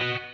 you.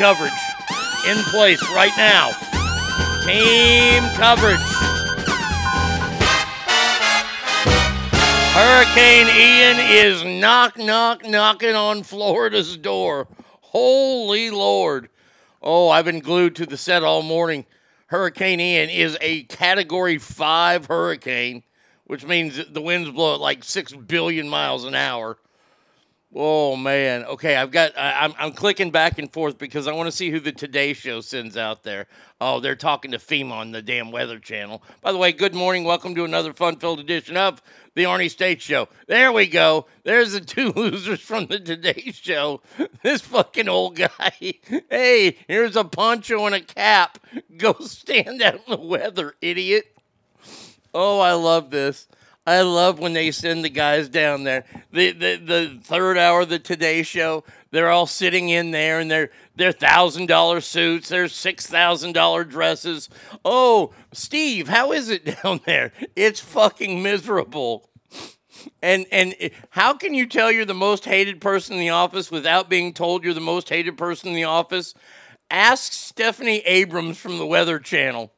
Coverage in place right now. Team coverage. Hurricane Ian is knock, knock, knocking on Florida's door. Holy Lord. Oh, I've been glued to the set all morning. Hurricane Ian is a category five hurricane, which means the winds blow at like six billion miles an hour. Oh man. Okay, I've got. I, I'm I'm clicking back and forth because I want to see who the Today Show sends out there. Oh, they're talking to FEMA on the damn Weather Channel. By the way, good morning. Welcome to another fun-filled edition of the Arnie State Show. There we go. There's the two losers from the Today Show. This fucking old guy. Hey, here's a poncho and a cap. Go stand out in the weather, idiot. Oh, I love this. I love when they send the guys down there. The the, the third hour of the Today Show, they're all sitting in there in their their thousand dollar suits, their six thousand dollar dresses. Oh, Steve, how is it down there? It's fucking miserable. And and how can you tell you're the most hated person in the office without being told you're the most hated person in the office? Ask Stephanie Abrams from the Weather Channel.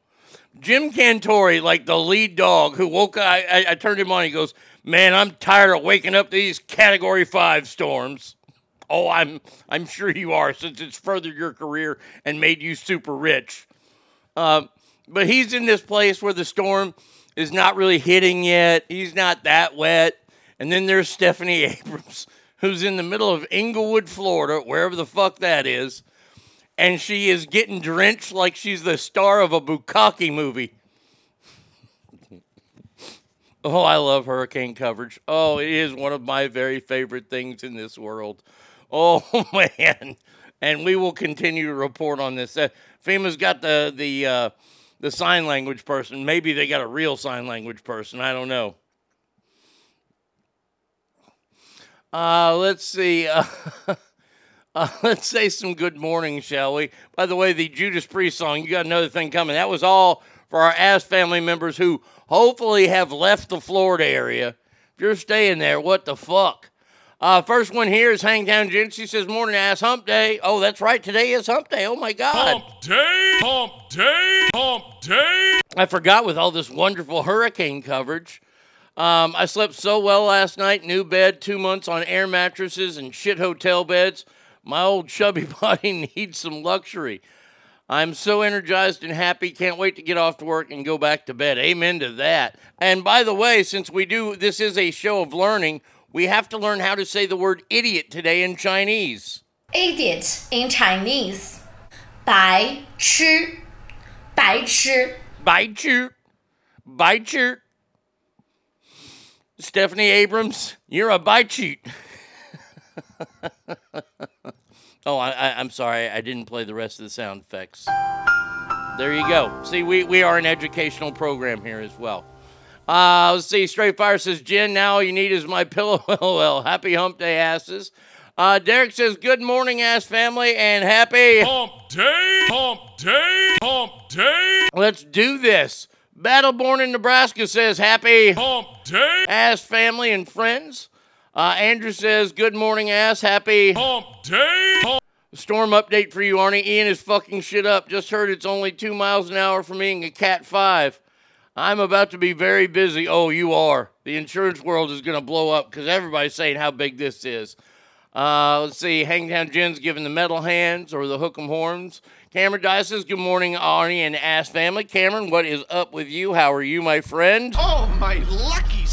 Jim Cantore, like the lead dog, who woke up. I, I, I turned him on. He goes, "Man, I'm tired of waking up to these Category Five storms." Oh, I'm I'm sure you are, since it's furthered your career and made you super rich. Uh, but he's in this place where the storm is not really hitting yet. He's not that wet. And then there's Stephanie Abrams, who's in the middle of Englewood, Florida, wherever the fuck that is and she is getting drenched like she's the star of a bukkake movie. oh, I love hurricane coverage. Oh, it is one of my very favorite things in this world. Oh man, and we will continue to report on this. Uh, FEMA's got the the uh, the sign language person. Maybe they got a real sign language person. I don't know. Uh, let's see. Uh, let's say some good morning, shall we? By the way, the Judas Priest song, you got another thing coming. That was all for our Ass family members who hopefully have left the Florida area. If you're staying there, what the fuck? Uh, first one here is Hangtown Jen. She says, Morning, ass hump day. Oh, that's right. Today is hump day. Oh, my God. Hump day, hump day, hump day. I forgot with all this wonderful hurricane coverage. Um, I slept so well last night. New bed, two months on air mattresses and shit hotel beds. My old chubby body needs some luxury. I'm so energized and happy. Can't wait to get off to work and go back to bed. Amen to that. And by the way, since we do, this is a show of learning, we have to learn how to say the word idiot today in Chinese. Idiot in Chinese，白痴，白痴。 Bite you. Bite you. Stephanie Abrams, you're a bite cheat. oh, I, I, I'm sorry. I didn't play the rest of the sound effects. There you go. See, we, we are an educational program here as well. Uh, let's see. Straight Fire says, Jen, now all you need is my pillow. LOL. Happy hump day, asses. Uh, Derek says, good morning, ass family, and happy. Hump day, hump day, hump day, Let's do this. Battleborn in Nebraska says, happy hump day, ass family and friends. Uh, Andrew says, good morning, ass. Happy hump day, hump storm update for you, Arnie. Ian is fucking shit up. Just heard it's only two miles an hour from being a Cat 5. I'm about to be very busy. Oh, you are. The insurance world is going to blow up because everybody's saying how big this is. Uh, let's see. Hangtown Jen's giving the metal hands or the hook 'em horns. Cameron Dice says, Good morning, Arnie and Ass family. Cameron, what is up with you? How are you, my friend? Oh, my lucky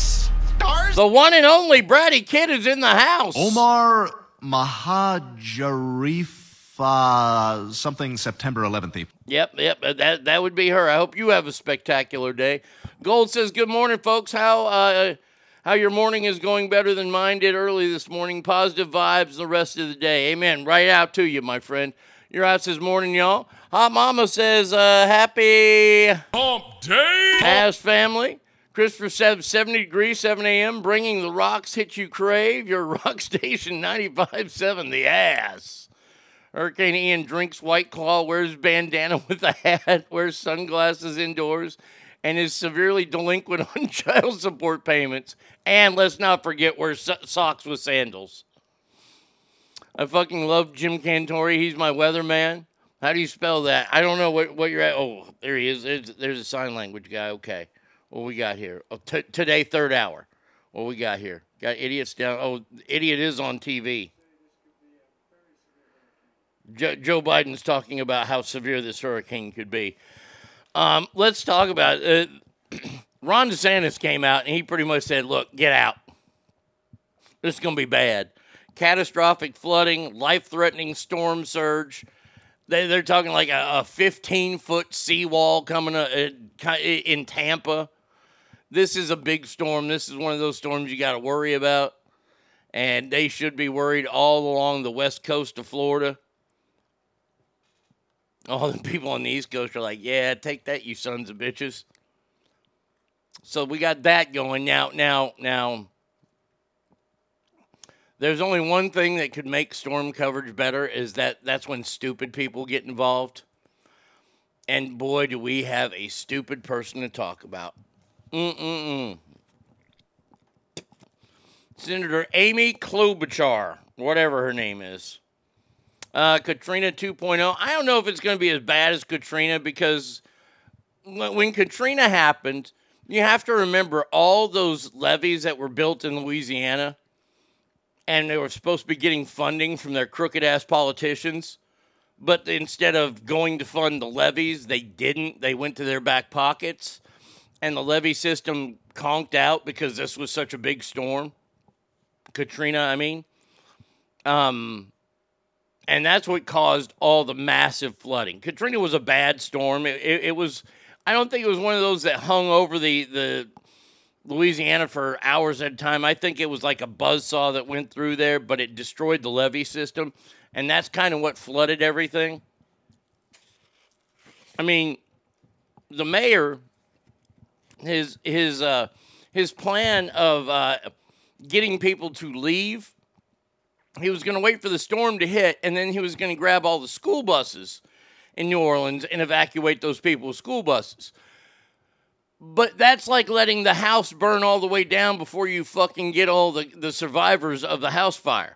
stars. The one and only Brady Kid is in the house. Omar Mahajarifa, something September 11th. Yep, yep, uh, that that would be her. I hope you have a spectacular day. Gold says, "Good morning, folks. How uh, how your morning is going better than mine did early this morning. Positive vibes the rest of the day. Amen. Right out to you, my friend. Your out says morning, y'all. Hot Mama says, uh, happy hump day, ass family. Christopher said 70 degrees, 7 a.m. Bringing the rocks hit you crave. Your rock station 95.7, the ass. Hurricane Ian drinks White Claw, wears bandana with a hat, wears sunglasses indoors, and is severely delinquent on child support payments. And let's not forget, wears so- socks with sandals. I fucking love Jim Cantore. He's my weatherman. How do you spell that? I don't know what, what you're at. Oh, there he is. There's, there's a sign language guy. Okay. What we got here? Oh, t- today, third hour. What we got here? Got idiots down. Oh, idiot is on TV. Jo- Joe Biden's talking about how severe this hurricane could be. Um, let's talk about. Uh, Ron DeSantis came out and he pretty much said, "Look, get out. This is going to be bad. Catastrophic flooding, life-threatening storm surge." They, they're talking like a, a 15 foot seawall coming uh, in Tampa. This is a big storm. This is one of those storms you got to worry about. And they should be worried all along the west coast of Florida. All the people on the East Coast are like, yeah, take that, you sons of bitches. So we got that going now. Now, now, there's only one thing that could make storm coverage better is that that's when stupid people get involved. And boy, do we have a stupid person to talk about. Mm-mm-mm. Senator Amy Klobuchar, whatever her name is. Uh, Katrina 2.0. I don't know if it's going to be as bad as Katrina because when, Katrina happened, you have to remember all those levees that were built in Louisiana and they were supposed to be getting funding from their crooked ass politicians. But instead of going to fund the levees, they didn't. They went to their back pockets. And the levee system conked out because this was such a big storm. Katrina, I mean. Um, and that's what caused all the massive flooding. Katrina was a bad storm. It, it, it was, I don't think it was one of those that hung over the, the Louisiana for hours at a time. I think it was like a buzz saw that went through there, but it destroyed the levee system. And that's kind of what flooded everything. I mean, the mayor, his his uh, his plan of uh, getting people to leave, he was going to wait for the storm to hit, and then he was going to grab all the school buses in New Orleans and evacuate those people with school buses. But that's like letting the house burn all the way down before you fucking get all the, the survivors of the house fire.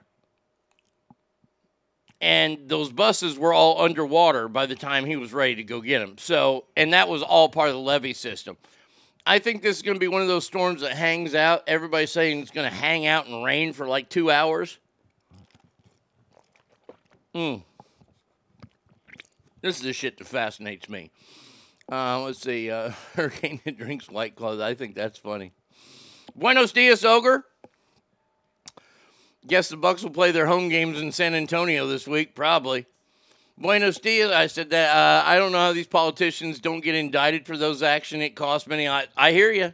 And those buses were all underwater by the time he was ready to go get them. So, and that was all part of the levee system. I think this is going to be one of those storms that hangs out. Everybody's saying it's going to hang out and rain for like two hours. Hmm. This is the shit that fascinates me. Uh, let's see. Uh, Hurricane that drinks White Claws. I think that's funny. Buenos dias, Ogre. Guess the Bucks will play their home games in San Antonio this week, probably. Buenos dias. I said that. Uh, I don't know how these politicians don't get indicted for those actions. It costs many. I, I hear you.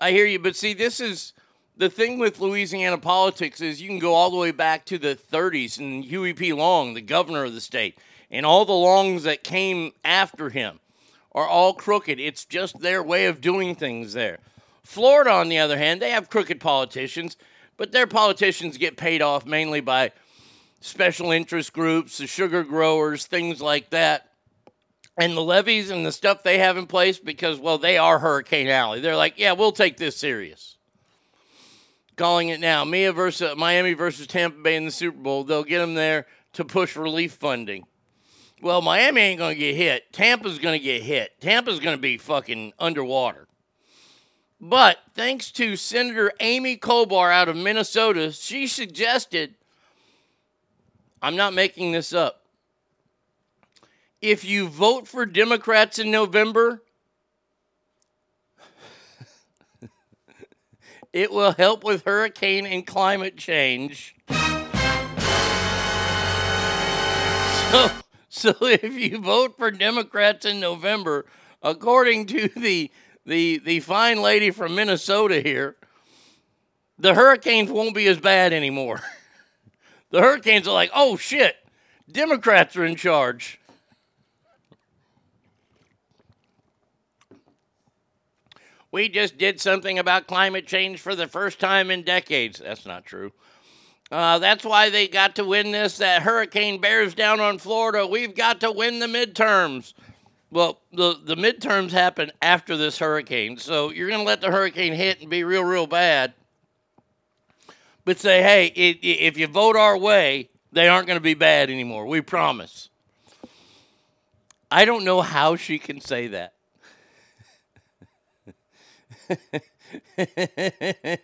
I hear you. But see, this is the thing with Louisiana politics is you can go all the way back to the 30s and Huey P. Long, the governor of the state, and all the Longs that came after him are all crooked. It's just their way of doing things there. Florida, on the other hand, they have crooked politicians, but their politicians get paid off mainly by special interest groups, the sugar growers, things like that. And the levees and the stuff they have in place because, well, they are Hurricane Alley. They're like, yeah, we'll take this serious. Calling it now. Mia versus Miami versus Tampa Bay in the Super Bowl. They'll get them there to push relief funding. Well, Miami ain't going to get hit. Tampa's going to get hit. Tampa's going to be fucking underwater. But thanks to Senator Amy Klobuchar out of Minnesota, she suggested I'm not making this up. If you vote for Democrats in November, it will help with hurricane and climate change. So, so if you vote for Democrats in November, according to the the the fine lady from Minnesota here, the hurricanes won't be as bad anymore. The hurricanes are like, oh shit, Democrats are in charge. we just did something about climate change for the first time in decades. That's not true. Uh, that's why they got to win this. That hurricane bears down on Florida. We've got to win the midterms. Well, the, the midterms happen after this hurricane. So you're going to let the hurricane hit and be real, real bad. But say, hey, i- i- if you vote our way, they aren't going to be bad anymore. We promise. I don't know how she can say that.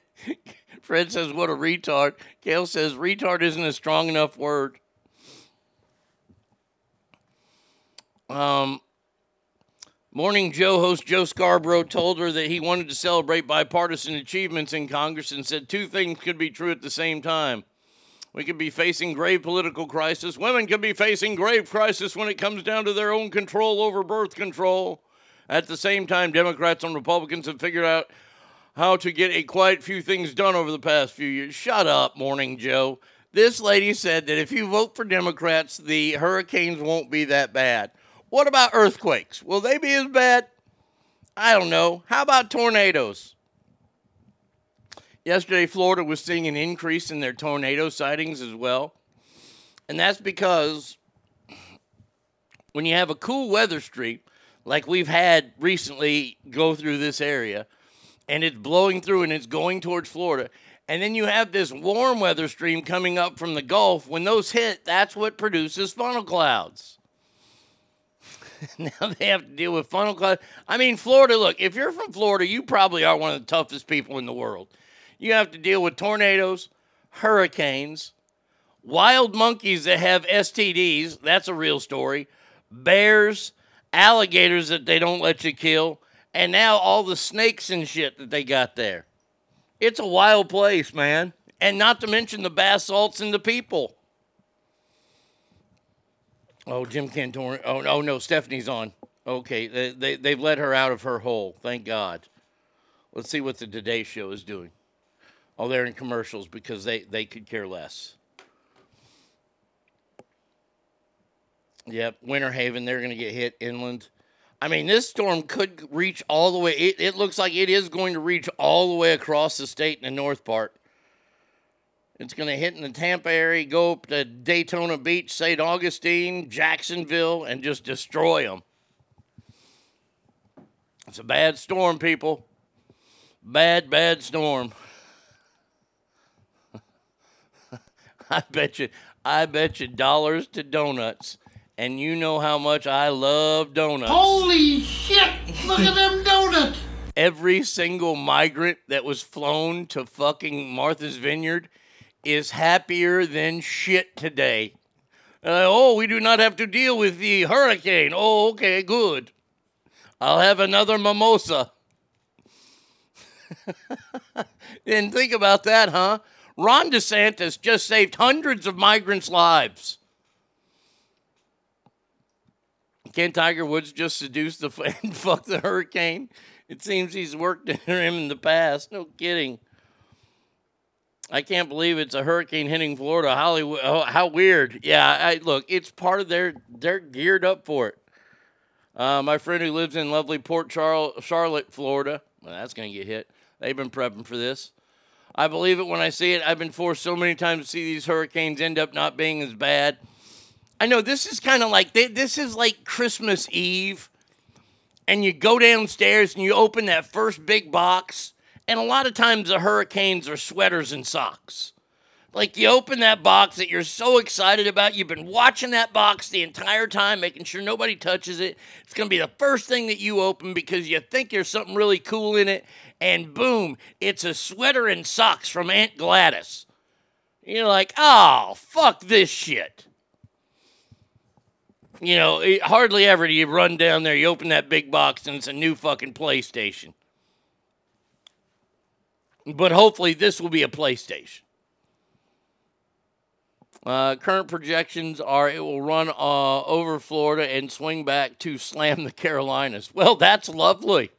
Fred says, What a retard. Gail says, Retard isn't a strong enough word. Um, Morning Joe host Joe Scarborough told her that he wanted to celebrate bipartisan achievements in Congress and said two things could be true at the same time. We could be facing grave political crisis. Women could be facing grave crisis when it comes down to their own control over birth control. At the same time, Democrats and Republicans have figured out how to get a quite few things done over the past few years. Shut up, Morning Joe. This lady said that if you vote for Democrats, the hurricanes won't be that bad. What about earthquakes? Will they be as bad? I don't know. How about tornadoes? Yesterday, Florida was seeing an increase in their tornado sightings as well. And that's because when you have a cool weather streak, like we've had recently go through this area, and it's blowing through and it's going towards Florida, and then you have this warm weather stream coming up from the Gulf, when those hit, that's what produces funnel clouds. now they have to deal with funnel clouds. I mean, Florida, look, if you're from Florida, you probably are one of the toughest people in the world. You have to deal with tornadoes, hurricanes, wild monkeys that have STDs. That's a real story. Bears, alligators that they don't let you kill, and now all the snakes and shit that they got there. It's a wild place, man. And not to mention the basalts and the people. Oh, Jim Cantor. Oh, oh no, Stephanie's on. Okay, they, they, they've let her out of her hole. Thank God. Let's see what the Today Show is doing. Oh, they're in commercials because they, they could care less. Yep, Winter Haven, they're going to get hit inland. I mean, this storm could reach all the way. It, it looks like it is going to reach all the way across the state in the north part. It's going to hit in the Tampa area, go up to Daytona Beach, St. Augustine, Jacksonville, and just destroy them. It's a bad storm, people. Bad, bad storm. I bet you, I bet you dollars to donuts. And you know how much I love donuts. Holy shit! Look at them donuts! Every single migrant that was flown to fucking Martha's Vineyard is happier than shit today. Uh, oh, we do not have to deal with the hurricane. Oh, okay, good. I'll have another mimosa. Didn't think about that, huh? Ron DeSantis just saved hundreds of migrants' lives. Can Tiger Woods just seduce the and fuck the hurricane? It seems he's worked him in the past. No kidding. I can't believe it's a hurricane hitting Florida. Hollywood, oh, how weird. Yeah, I, look, it's part of their. They're geared up for it. Uh, my friend who lives in lovely Port Charl- Charlotte, Florida. Well, that's going to get hit. They've been prepping for this. I believe it when I see it. I've been forced so many times to see these hurricanes end up not being as bad. I know this is kind of like this is like Christmas Eve, and you go downstairs and you open that first big box, and a lot of times the hurricanes are sweaters and socks. Like you open that box that you're so excited about, you've been watching that box the entire time, making sure nobody touches it. It's gonna be the first thing that you open because you think there's something really cool in it, and boom, it's a sweater and socks from Aunt Gladys. You're like, oh, fuck this shit you know, hardly ever do you run down there, you open that big box, and it's a new fucking PlayStation. But hopefully, this will be a PlayStation. Uh, current projections are it will run uh, over Florida and swing back to slam the Carolinas. Well, that's lovely.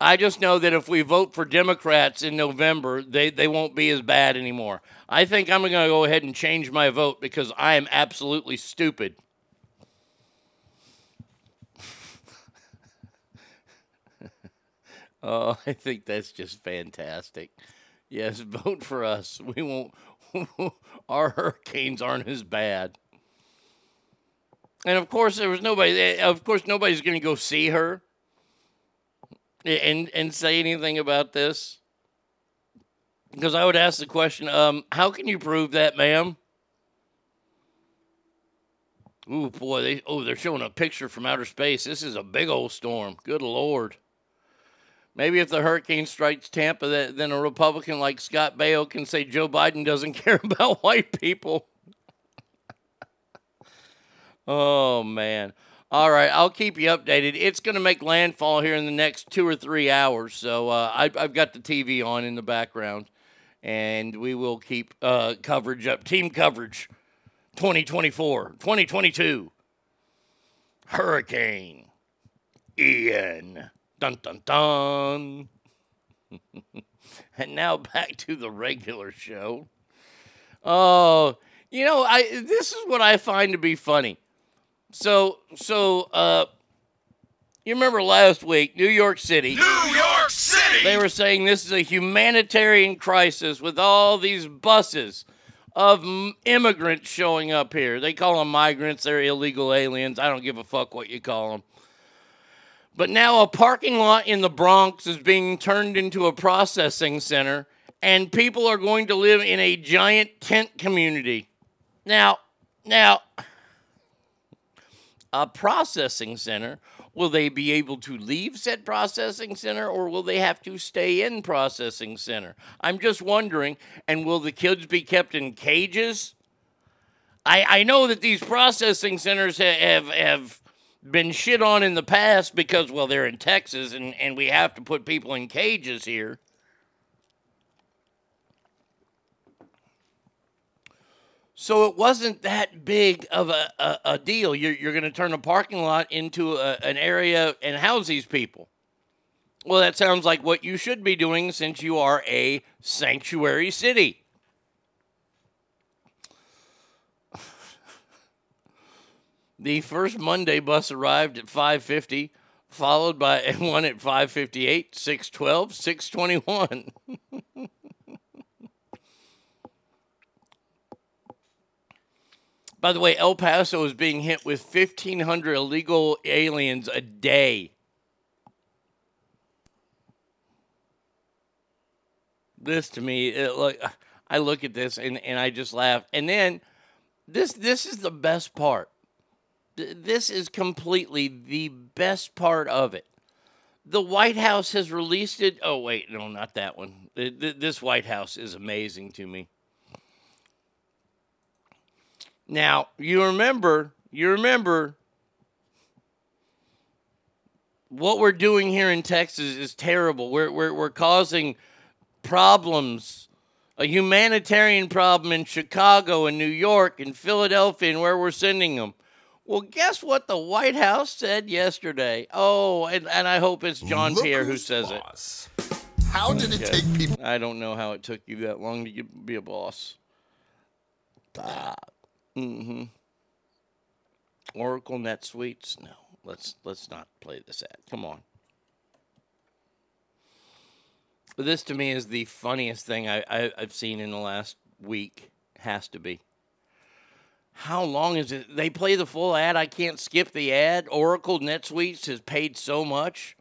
I just know that if we vote for Democrats in November, they, they won't be as bad anymore. I think I'm going to go ahead and change my vote because I am absolutely stupid. Oh, I think that's just fantastic. Yes, vote for us. We won't. our hurricanes aren't as bad. And of course, there was nobody. eh, Of course, nobody's going to go see her and and say anything about this because I would ask the question: um, How can you prove that, ma'am? Ooh, boy! They oh, they're showing a picture from outer space. This is a big old storm. Good lord! Maybe if the hurricane strikes Tampa, then a Republican like Scott Baio can say Joe Biden doesn't care about white people. oh man! All right, I'll keep you updated. It's going to make landfall here in the next two or three hours. So uh, I, I've got the TV on in the background, and we will keep uh, coverage up, team coverage, 2024, 2022. Hurricane Ian. Dun dun dun. and now back to the regular show. Oh, you know, I this is what I find to be funny. So, so uh you remember last week, New York City. New York City! They were saying this is a humanitarian crisis with all these buses of immigrants showing up here. They call them migrants, they're illegal aliens. I don't give a fuck what you call them. But now a parking lot in the Bronx is being turned into a processing center, and people are going to live in a giant tent community. Now, now, a processing center, will they be able to leave said processing center or will they have to stay in processing center? I'm just wondering, and will the kids be kept in cages? I, I know that these processing centers ha- have, have been shit on in the past because, well, they're in Texas and, and we have to put people in cages here. So it wasn't that big of a, a, a deal. You're, you're going to turn a parking lot into a, an area and house these people. Well, that sounds like what you should be doing since you are a sanctuary city. The first Monday bus arrived at 5:50, followed by one at 5:58, 6:12, 6:21. By the way, El Paso is being hit with 1,500 illegal aliens a day. This to me, it, I look at this and, and I just laugh. And then this this is the best part. Th- This is completely the best part of it. The White House has released it. Oh wait, no, not that one. Th- th- This White House is amazing to me. Now, you remember, you remember what we're doing here in Texas is terrible. We're, we're, we're causing problems, a humanitarian problem in Chicago and New York and Philadelphia and where we're sending them. Well, guess what the White House said yesterday? Oh, and, and I hope it's John Look Pierre who says boss. How did it it. take people? I don't know how it took you that long to get, be a boss. Ah, mm-hmm. Oracle NetSuites? No, let's let's not play this ad. Come on. But this to me is the funniest thing I, I, I've seen in the last week. Has to be. How long is it? They play the full ad. I can't skip the ad. Oracle NetSuites has paid so much.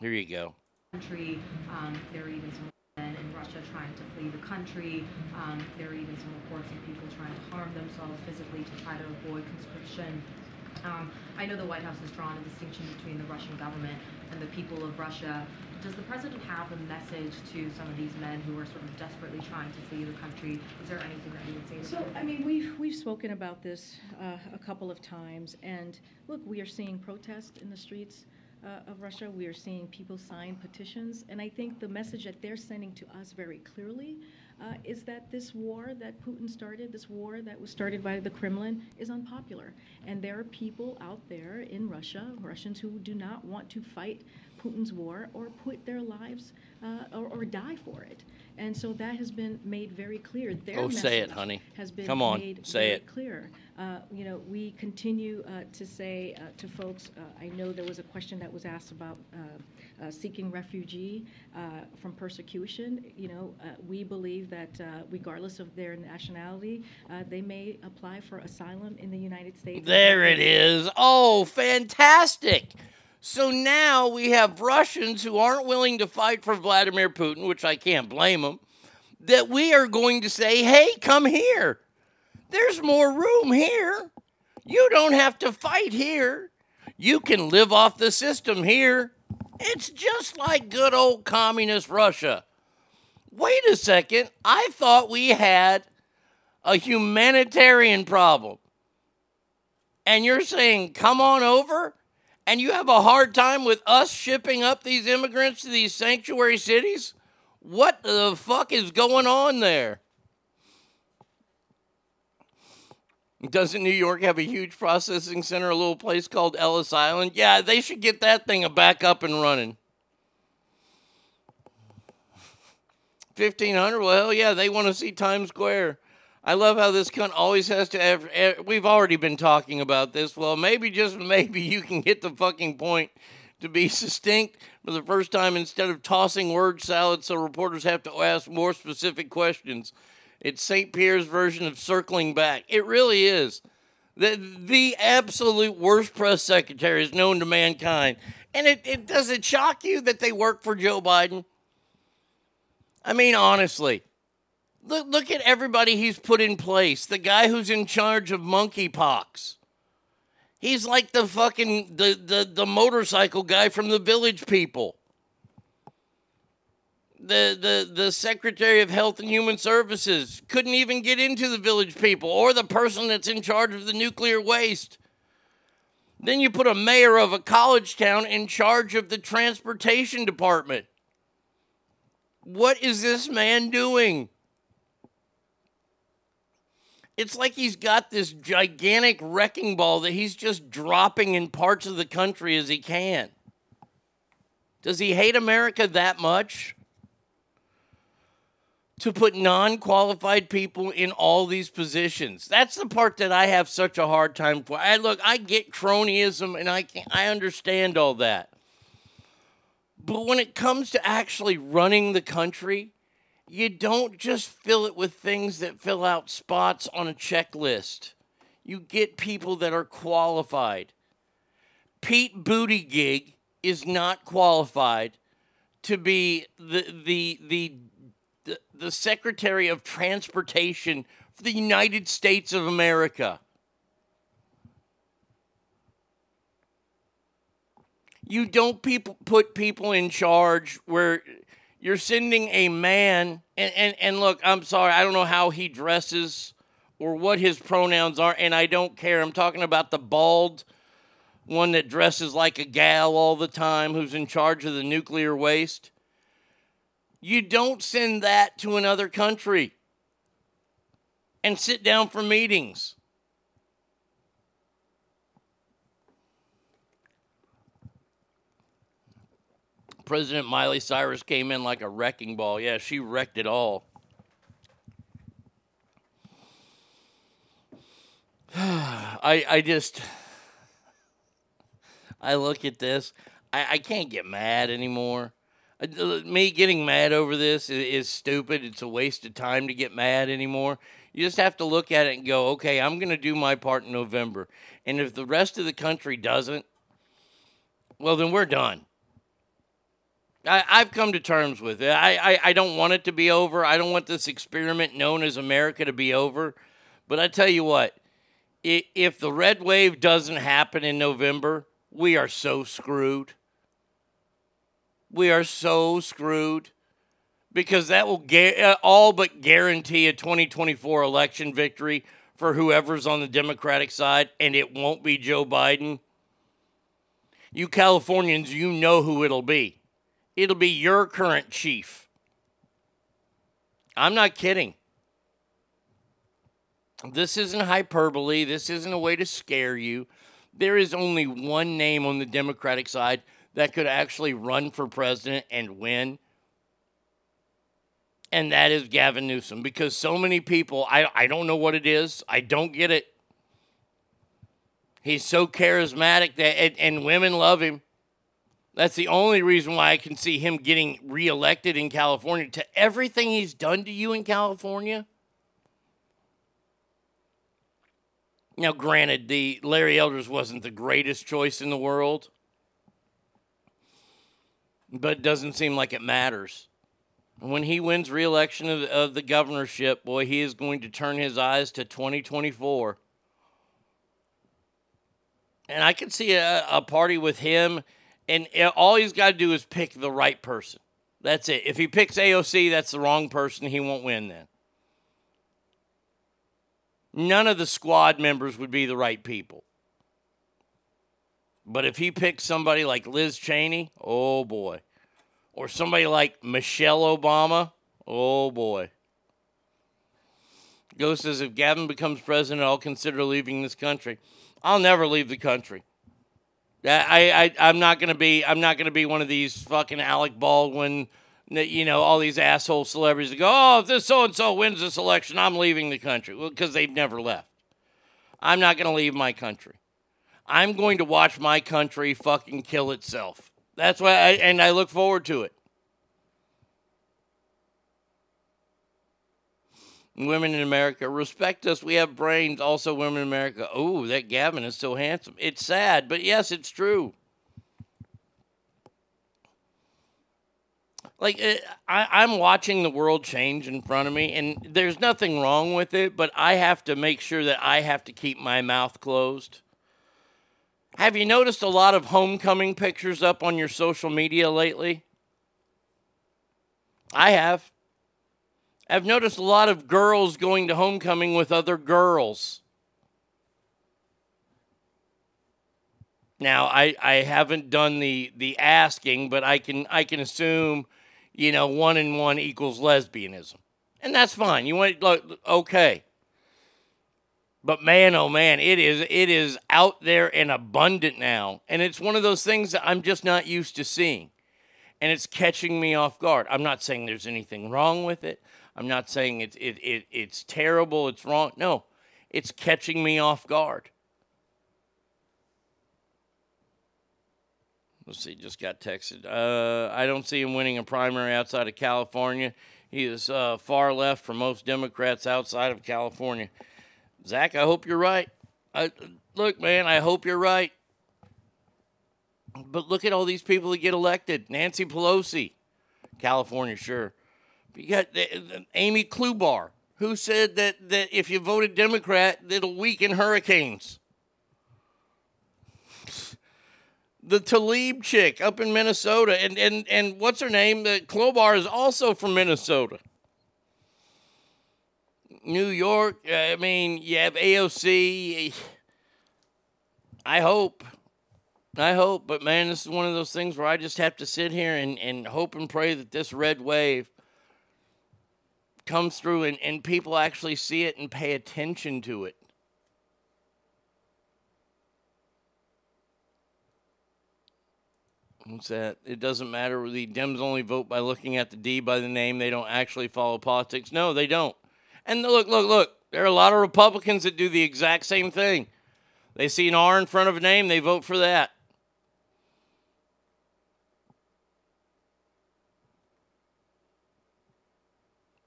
Here you go. country. Um, there are even some men in Russia trying to flee the country. Um, there are even some reports of people trying to harm themselves physically to try to avoid conscription. Um, I know the White House has drawn a distinction between the Russian government and the people of Russia. Does the president have a message to some of these men who are sort of desperately trying to flee the country? Is there anything that you would say So, them? I mean, we've, we've spoken about this uh, a couple of times, and look, we are seeing protests in the streets uh, of Russia. We are seeing people sign petitions, and I think the message that they're sending to us very clearly uh, is that this war that Putin started, this war that was started by the Kremlin, is unpopular. And there are people out there in Russia, Russians who do not want to fight Putin's war or put their lives uh, or, or die for it. And so that has been made very clear. Their Oh, say it, honey. Has been Come on, made say very it. clear. Uh, you know, we continue uh, to say uh, to folks. Uh, I know there was a question that was asked about uh, uh, seeking refugee uh, from persecution. You know, uh, we believe that uh, regardless of their nationality, uh, they may apply for asylum in the United States. There it is. Oh, fantastic. So now we have Russians who aren't willing to fight for Vladimir Putin, which I can't blame them, that we are going to say, hey, come here. There's more room here. You don't have to fight here. You can live off the system here. It's just like good old communist Russia. Wait a second. I thought we had a humanitarian problem and you're saying, come on over, and you have a hard time with us shipping up these immigrants to these sanctuary cities? What the fuck is going on there? Doesn't New York have a huge processing center, a little place called Ellis Island? Yeah, they should get that thing back up and running. 1500 well hell yeah they want to see times square i love how this cunt always has to have we've already been talking about this well maybe just maybe you can get the fucking point to be succinct for the first time instead of tossing word salad so reporters have to ask more specific questions. It's st pierre's version of circling back. It really is. The, the absolute worst press secretary is known to mankind. And it, it does it shock you that they work for joe biden? I mean, honestly, look, look at everybody he's put in place. The guy who's in charge of monkeypox. He's like the fucking the, the, the motorcycle guy from the village people. The, the the Secretary of Health and Human Services couldn't even get into the village people or the person that's in charge of the nuclear waste. Then you put a mayor of a college town in charge of the transportation department. What is this man doing? It's like he's got this gigantic wrecking ball that he's just dropping in parts of the country as he can. Does he hate America that much? To put non qualified people in all these positions. That's the part that I have such a hard time for. I look, I get cronyism and I can I understand all that. But when it comes to actually running the country, you don't just fill it with things that fill out spots on a checklist. You get people that are qualified. Pete Buttigieg is not qualified to be the the the the, the Secretary of Transportation for the United States of America. you don't people put people in charge where you're sending a man and, and, and look i'm sorry i don't know how he dresses or what his pronouns are and i don't care. I'm talking about the bald one that dresses like a gal all the time who's in charge of the nuclear waste. You don't send that to another country and sit down for meetings President Miley Cyrus came in like a wrecking ball. Yeah, she wrecked it all. I I just I look at this. I, I can't get mad anymore. Uh, Me getting mad over this is, is stupid. It's a waste of time to get mad anymore. You just have to look at it and go, okay, I'm going to do my part in November. And if the rest of the country doesn't, well, then we're done. I, I've come to terms with it. I, I, I don't want it to be over. I don't want this experiment known as America to be over. But I tell you what, if the red wave doesn't happen in November, we are so screwed. We are so screwed because that will ga- uh, all but guarantee a 2024 election victory for whoever's on the Democratic side, and it won't be Joe Biden. You Californians, you know who it'll be. It'll be your current chief. I'm not kidding. This isn't hyperbole. This isn't a way to scare you. There is only one name on the Democratic side that could actually run for president and win. And that is Gavin Newsom because so many people, I, I don't know what it is. I don't get it. He's so charismatic that, and, and women love him. That's the only reason why I can see him getting reelected in California. To everything he's done to you in California. Now, granted, the Larry Elders wasn't the greatest choice in the world, but it doesn't seem like it matters. When he wins reelection of, of the governorship, boy, he is going to turn his eyes to 2024. And I can see a, a party with him, and all he's got to do is pick the right person. That's it. If he picks AOC, that's the wrong person. He won't win then. None of the squad members would be the right people. But if he picks somebody like Liz Cheney, oh boy. Or somebody like Michelle Obama, oh boy. Ghost says if Gavin becomes president, I'll consider leaving this country. I'll never leave the country. I, I I'm not gonna be I'm not gonna be one of these fucking Alec Baldwin, you know, all these asshole celebrities that go, oh, if this so and so wins this election, I'm leaving the country. Well, because they've never left. I'm not gonna leave my country. I'm going to watch my country fucking kill itself. That's why, I, and I look forward to it. Women in America, respect us. We have brains. Also, women in America. Oh, that Gavin is so handsome. It's sad, but yes, it's true. Like, uh, I, I'm watching the world change in front of me, and there's nothing wrong with it, but I have to make sure that I have to keep my mouth closed. Have you noticed a lot of homecoming pictures up on your social media lately? I have. I've noticed a lot of girls going to homecoming with other girls. Now, I, I haven't done the the asking, but I can I can assume, you know, one and one equals lesbianism, and that's fine. You want look okay. But man, oh man, it is it is out there and abundant now, and it's one of those things that I'm just not used to seeing, and it's catching me off guard. I'm not saying there's anything wrong with it. I'm not saying it's it, it it's terrible. It's wrong. No, it's catching me off guard. Let's see, just got texted. Uh, I don't see him winning a primary outside of California. He is uh, far left for most Democrats outside of California. Zach, I hope you're right. I, look, man, I hope you're right. But look at all these people that get elected. Nancy Pelosi, California, sure. You got Amy Klobuchar, who said that, that if you voted Democrat, it'll weaken hurricanes. The Talib chick up in Minnesota, and, and, and what's her name? The Klobuchar is also from Minnesota. New York, I mean, you have AOC. I hope. I hope. But man, this is one of those things where I just have to sit here and, and hope and pray that this red wave comes through and, and people actually see it and pay attention to it. What's that? It doesn't matter. The Dems only vote by looking at the D by the name. They don't actually follow politics. No, they don't. And look, look, look. There are a lot of Republicans that do the exact same thing. They see an R in front of a name, they vote for that.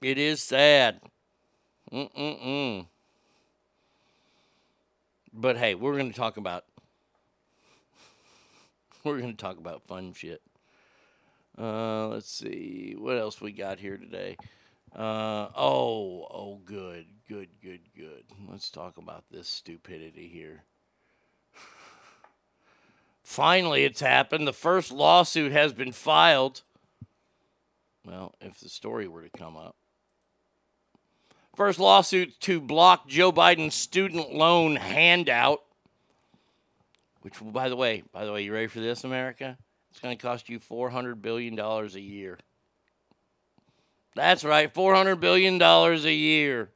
It is sad. Mm-mm-mm. But hey, we're going to talk about we're going to talk about fun shit. Uh, let's see what else we got here today. Uh, oh, oh, good, good, good, good. Let's talk about this stupidity here. Finally, it's happened. The first lawsuit has been filed. Well, if the story were to come up. First lawsuit to block Joe Biden's student loan handout. Which, by the way, by the way, you ready for this, America? It's going to cost you $400 billion a year. That's right, $400 billion a year.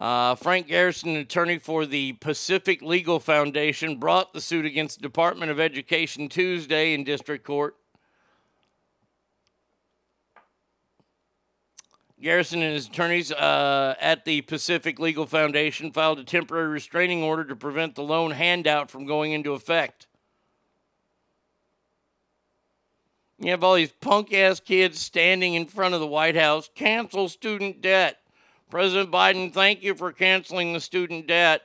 Uh, Frank Garrison, attorney for the Pacific Legal Foundation, brought the suit against the Department of Education Tuesday in district court. Garrison and his attorneys uh, at the Pacific Legal Foundation filed a temporary restraining order to prevent the loan handout from going into effect. You have all these punk ass kids standing in front of the White House. Cancel student debt. President Biden, thank you for canceling the student debt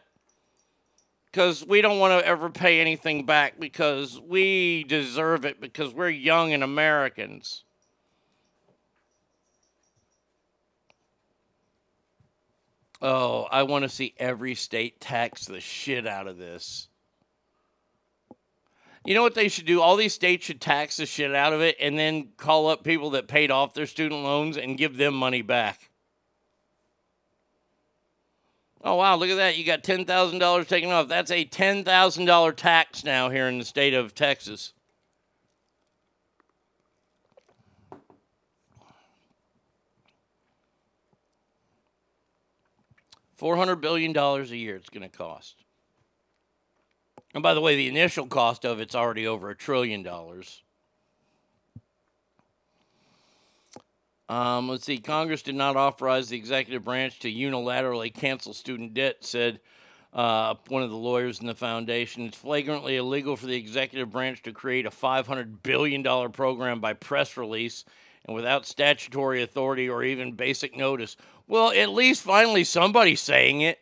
because we don't want to ever pay anything back because we deserve it because we're young and Americans. Oh, I want to see every state tax the shit out of this. You know what they should do? All these states should tax the shit out of it and then call up people that paid off their student loans and give them money back. Oh, wow, look at that. You got $10,000 taken off. That's a $10,000 tax now here in the state of Texas. $400 billion a year it's going to cost. And by the way, the initial cost of it's already over a trillion dollars. Um, let's see. Congress did not authorize the executive branch to unilaterally cancel student debt, said uh, one of the lawyers in the foundation. It's flagrantly illegal for the executive branch to create a $500 billion program by press release and without statutory authority or even basic notice. Well, at least finally somebody's saying it.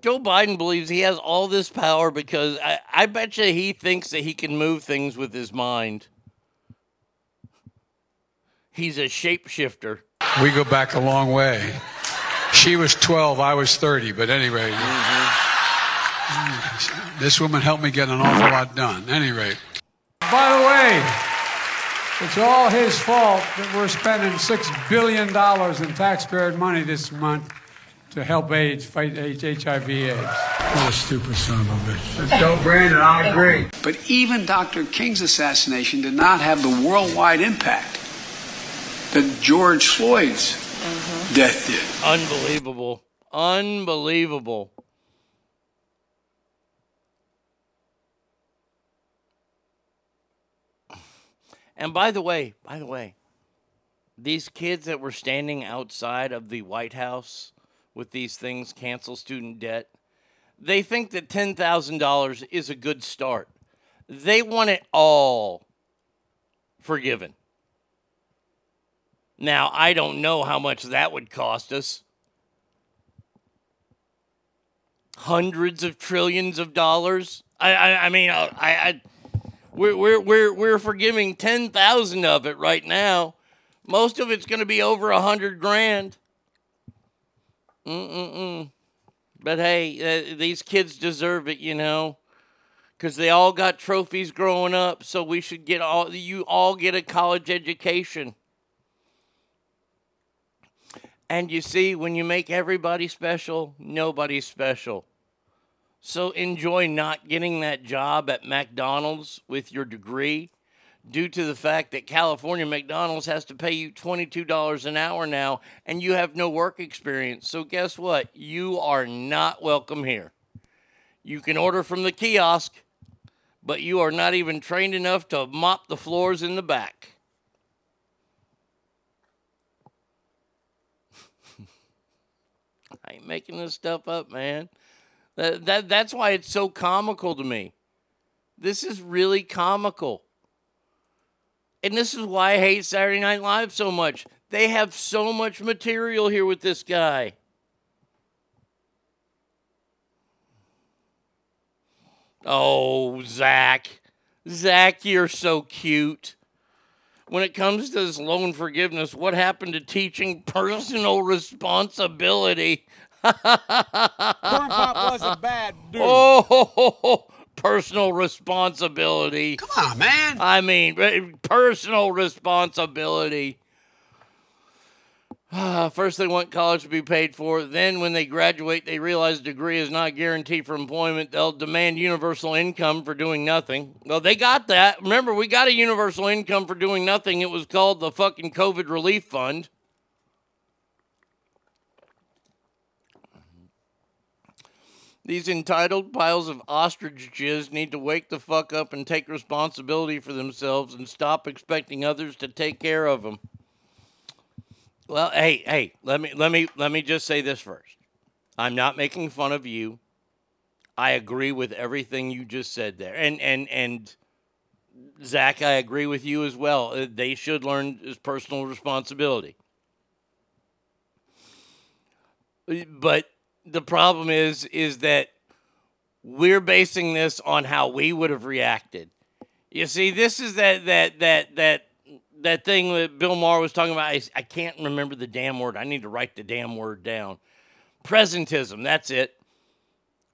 Joe Biden believes he has all this power because I, I bet you he thinks that he can move things with his mind. He's a shapeshifter. We go back a long way. She was 12, I was 30, but anyway. Mm-hmm. This woman helped me get an awful lot done. Anyway. By the way, it's all his fault that we're spending $6 billion in taxpayer money this month to help AIDS fight HIV AIDS. What a stupid son of a bitch. Joe Brandon, I agree. But even Dr. King's assassination did not have the worldwide impact that George Floyd's Mm-hmm. death did. Unbelievable. Unbelievable. And by the way, by the way, these kids that were standing outside of the White House with these things, cancel student debt, they think that $10,000 is a good start. They want it all forgiven. Now, I don't know how much that would cost us. Hundreds of trillions of dollars. I, I, I mean, I, I, we're, we're, we're, we're forgiving 10,000 of it right now. Most of it's going to be over a hundred grand. Mm-mm-mm. But hey, uh, these kids deserve it, you know, because they all got trophies growing up. So we should get all you all get a college education. And you see, when you make everybody special, nobody's special. So enjoy not getting that job at McDonald's with your degree due to the fact that California McDonald's has to pay you $22 an hour now and you have no work experience. So guess what? You are not welcome here. You can order from the kiosk, but you are not even trained enough to mop the floors in the back. I ain't making this stuff up, man. That, that that's why it's so comical to me. This is really comical. And this is why I hate Saturday Night Live so much. They have so much material here with this guy. Oh, Zach. Zach, you're so cute. When it comes to this loan forgiveness, what happened to teaching personal responsibility? Cornpop was a bad dude. Oh, personal responsibility. Come on, man. I mean, eh, personal responsibility. First, they want college to be paid for. Then, when they graduate, they realize degree is not guaranteed for employment. They'll demand universal income for doing nothing. Well, they got that. Remember, we got a universal income for doing nothing. It was called the fucking COVID Relief Fund. These entitled piles of ostrich jizz need to wake the fuck up and take responsibility for themselves and stop expecting others to take care of them. Well, hey, hey, let me let me let me just say this first. I'm not making fun of you. I agree with everything you just said there. And and and Zach, I agree with you as well. Uh, They should learn his personal responsibility. But the problem is is that we're basing this on how we would have reacted. You see, this is that that that that that thing that Bill Maher was talking about. I, I can't remember the damn word. I need to write the damn word down. Presentism. That's it.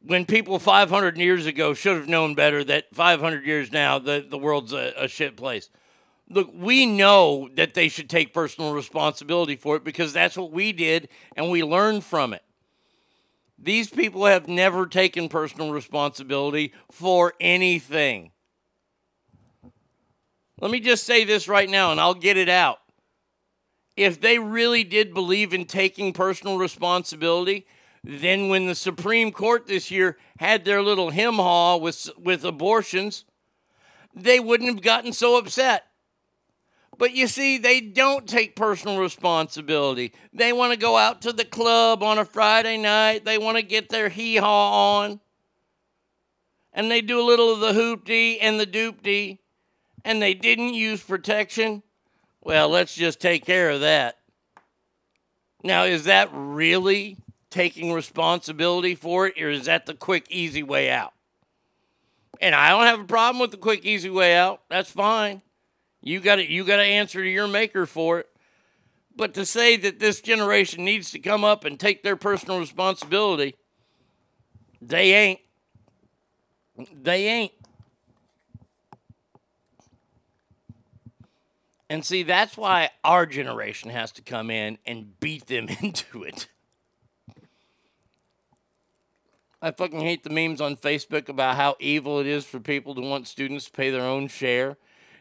When people 500 years ago should have known better that 500 years now the, the world's a, a shit place. Look, we know that they should take personal responsibility for it because that's what we did and we learned from it. These people have never taken personal responsibility for anything. Let me just say this right now and I'll get it out. If they really did believe in taking personal responsibility, then when the Supreme Court this year had their little him haw with, with abortions, they wouldn't have gotten so upset. But you see, they don't take personal responsibility. They want to go out to the club on a Friday night. They want to get their hee haw on. And they do a little of the hoopty and the doopty. And they didn't use protection. Well, let's just take care of that. Now, is that really taking responsibility for it, or is that the quick, easy way out? And I don't have a problem with the quick, easy way out. That's fine. You got to you got to answer to your maker for it. But to say that this generation needs to come up and take their personal responsibility, they ain't. They ain't. And see, that's why our generation has to come in and beat them into it. I fucking hate the memes on Facebook about how evil it is for people to want students to pay their own share.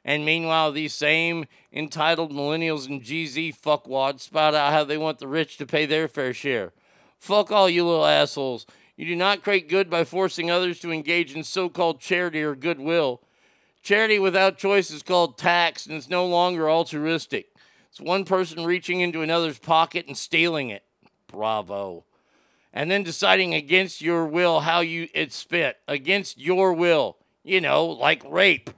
And meanwhile, these same entitled millennials and GZ fuckwads spout out how they want the rich to pay their fair share. Fuck all you little assholes. You do not create good by forcing others to engage in so called charity or goodwill. Charity without choice is called tax and it's no longer altruistic. It's one person reaching into another's pocket and stealing it. Bravo. And then deciding against your will how you it's spent. Against your will. You know, like rape.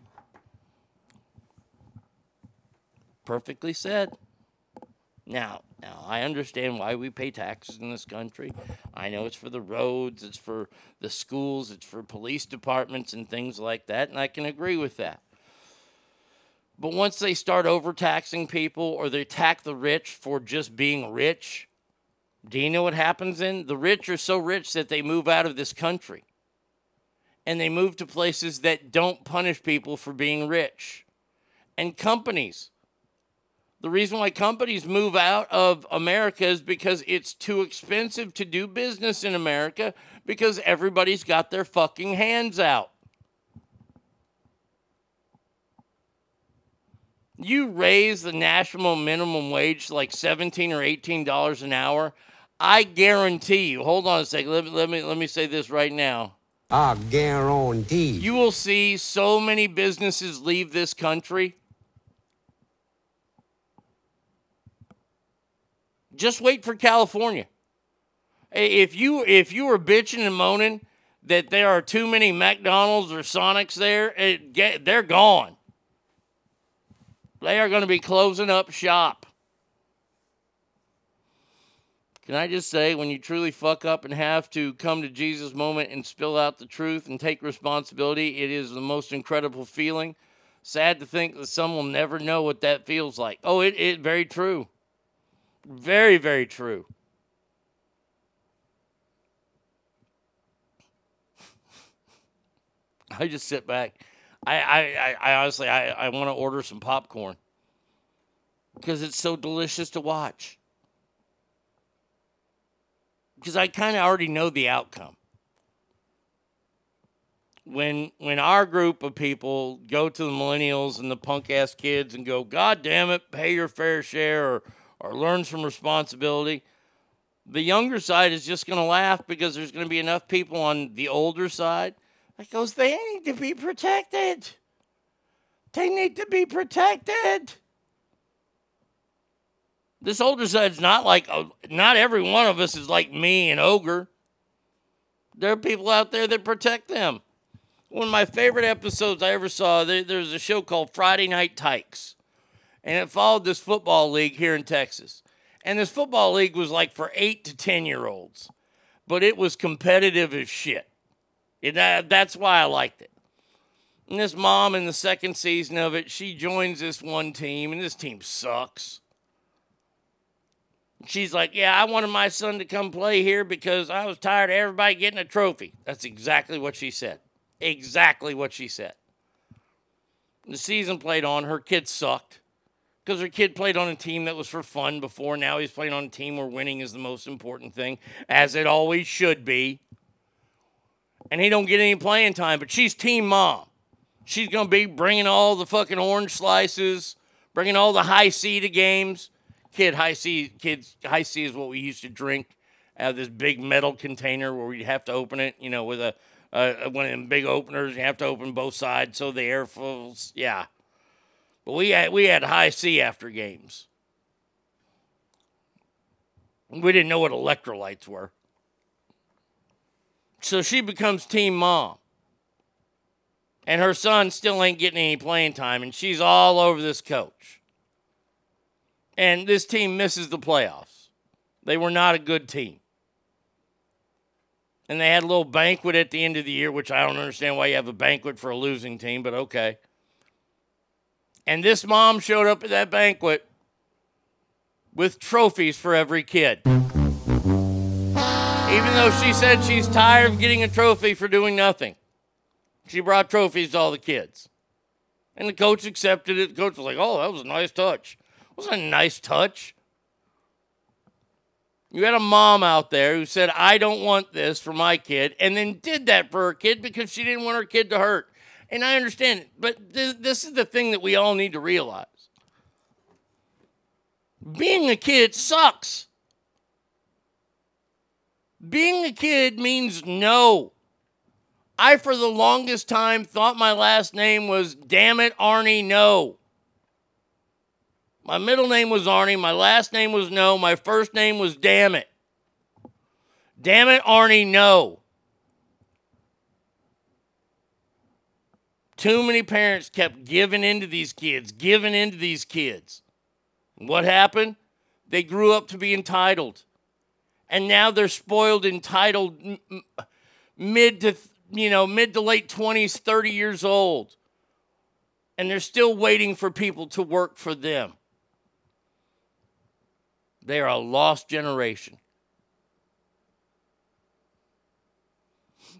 Perfectly said. Now, now I understand why we pay taxes in this country. I know it's for the roads, it's for the schools, it's for police departments and things like that, and I can agree with that. But once they start overtaxing people or they tax the rich for just being rich, do you know what happens then? The rich are so rich that they move out of this country. And they move to places that don't punish people for being rich. And companies the reason why companies move out of America is because it's too expensive to do business in America because everybody's got their fucking hands out. You raise the national minimum wage to like 17 or 18 dollars an hour, I guarantee you. Hold on a second. Let me let me let me say this right now. I guarantee. You will see so many businesses leave this country Just wait for California. If you if you were bitching and moaning that there are too many McDonald's or Sonics there, it get, they're gone. They are going to be closing up shop. Can I just say, when you truly fuck up and have to come to Jesus moment and spill out the truth and take responsibility, it is the most incredible feeling. Sad to think that some will never know what that feels like. Oh, it, it very true. Very, very true. I just sit back. I, I, I honestly, I, I want to order some popcorn because it's so delicious to watch. Because I kind of already know the outcome. When when our group of people go to the millennials and the punk ass kids and go, God damn it, pay your fair share or or learns from responsibility, The younger side is just going to laugh because there's going to be enough people on the older side that goes, they need to be protected. They need to be protected. This older side's not like, uh, not every one of us is like me and Ogre. There are people out there that protect them. One of my favorite episodes I ever saw, there, there's a show called Friday Night Tykes, and it followed this football league here in Texas. And this football league was like for eight to 10 year olds, but it was competitive as shit. And that, that's why I liked it. And this mom in the second season of it, she joins this one team, and this team sucks. She's like, Yeah, I wanted my son to come play here because I was tired of everybody getting a trophy. That's exactly what she said. Exactly what she said. The season played on, her kid sucked because her kid played on a team that was for fun before. Now he's playing on a team where winning is the most important thing, as it always should be. And he don't get any playing time, but she's team mom. She's gonna be bringing all the fucking orange slices, bringing all the Hi-C to games. Kid Hi-C, kids Hi-C is what we used to drink out of this big metal container where we'd have to open it, you know, with a one of them big openers. You have to open both sides so the air flows. Yeah. But we had we had Hi-C after games. We didn't know what electrolytes were. So she becomes team mom. And her son still ain't getting any playing time, and she's all over this coach. And this team misses the playoffs. They were not a good team. And they had a little banquet at the end of the year, which I don't understand why you have a banquet for a losing team, but okay. And this mom showed up at that banquet with trophies for every kid. Even though she said she's tired of getting a trophy for doing nothing, she brought trophies to all the kids. And the coach accepted it. The coach was like, oh, that was a nice touch. It was a nice touch. You had a mom out there who said, I don't want this for my kid, and then did that for her kid because she didn't want her kid to hurt. And I understand it, but th- this is the thing that we all need to realize. Being a kid sucks. Being a kid means no. I, for the longest time, thought my last name was Damn it, Arnie, no. My middle name was Arnie. My last name was No. My first name was Damn it. Damn it, Arnie, no. Too many parents kept giving into these kids, giving into these kids. What happened? They grew up to be entitled. And now they're spoiled, entitled, mid to, you know, mid to late 20s, 30 years old. And they're still waiting for people to work for them. They are a lost generation.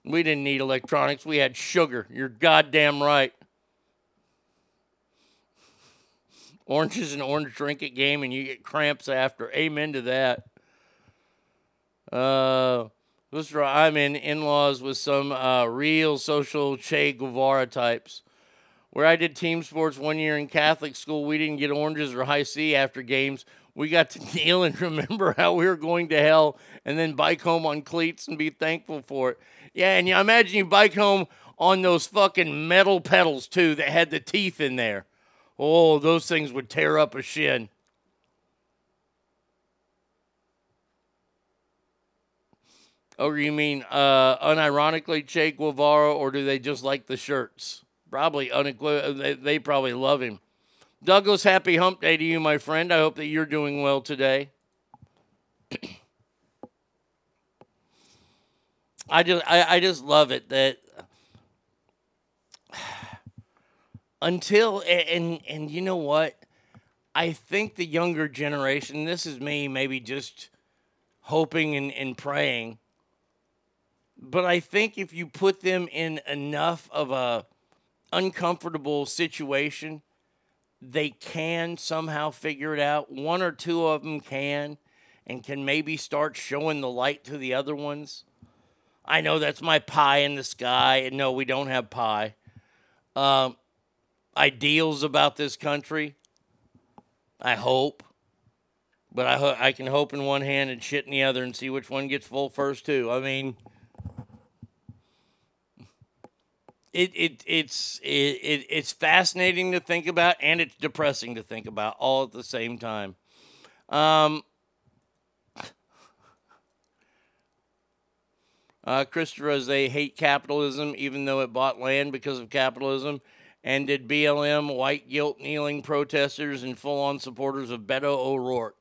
We didn't need electronics. We had sugar. You're goddamn right. Oranges and orange drink at game, and you get cramps after. Amen to that. Uh, this is I'm in in-laws with some uh, real social Che Guevara types. Where I did team sports one year in Catholic school, we didn't get oranges or Hi-C after games. We got to kneel and remember how we were going to hell, and then bike home on cleats and be thankful for it. Yeah, and you imagine you bike home on those fucking metal pedals too that had the teeth in there. Oh, those things would tear up a shin. Oh, you mean uh, unironically Che Guevara, or do they just like the shirts? Probably unequivocally. They, they probably love him. Douglas, happy hump day to you, my friend. I hope that you're doing well today. I just I, I just love it that until and and you know what? I think the younger generation, this is me maybe just hoping and, and praying. But I think if you put them in enough of a uncomfortable situation, they can somehow figure it out. One or two of them can and can maybe start showing the light to the other ones. I know that's my pie in the sky, and no, we don't have pie. Um, ideals about this country, I hope. But I ho- I can hope in one hand and shit in the other and see which one gets full first too. I mean, it it it's it, it it's fascinating to think about and it's depressing to think about all at the same time. Um, Uh, Christopher, they hate capitalism, even though it bought land because of capitalism. And did BLM white guilt kneeling protesters and full on supporters of Beto O'Rourke?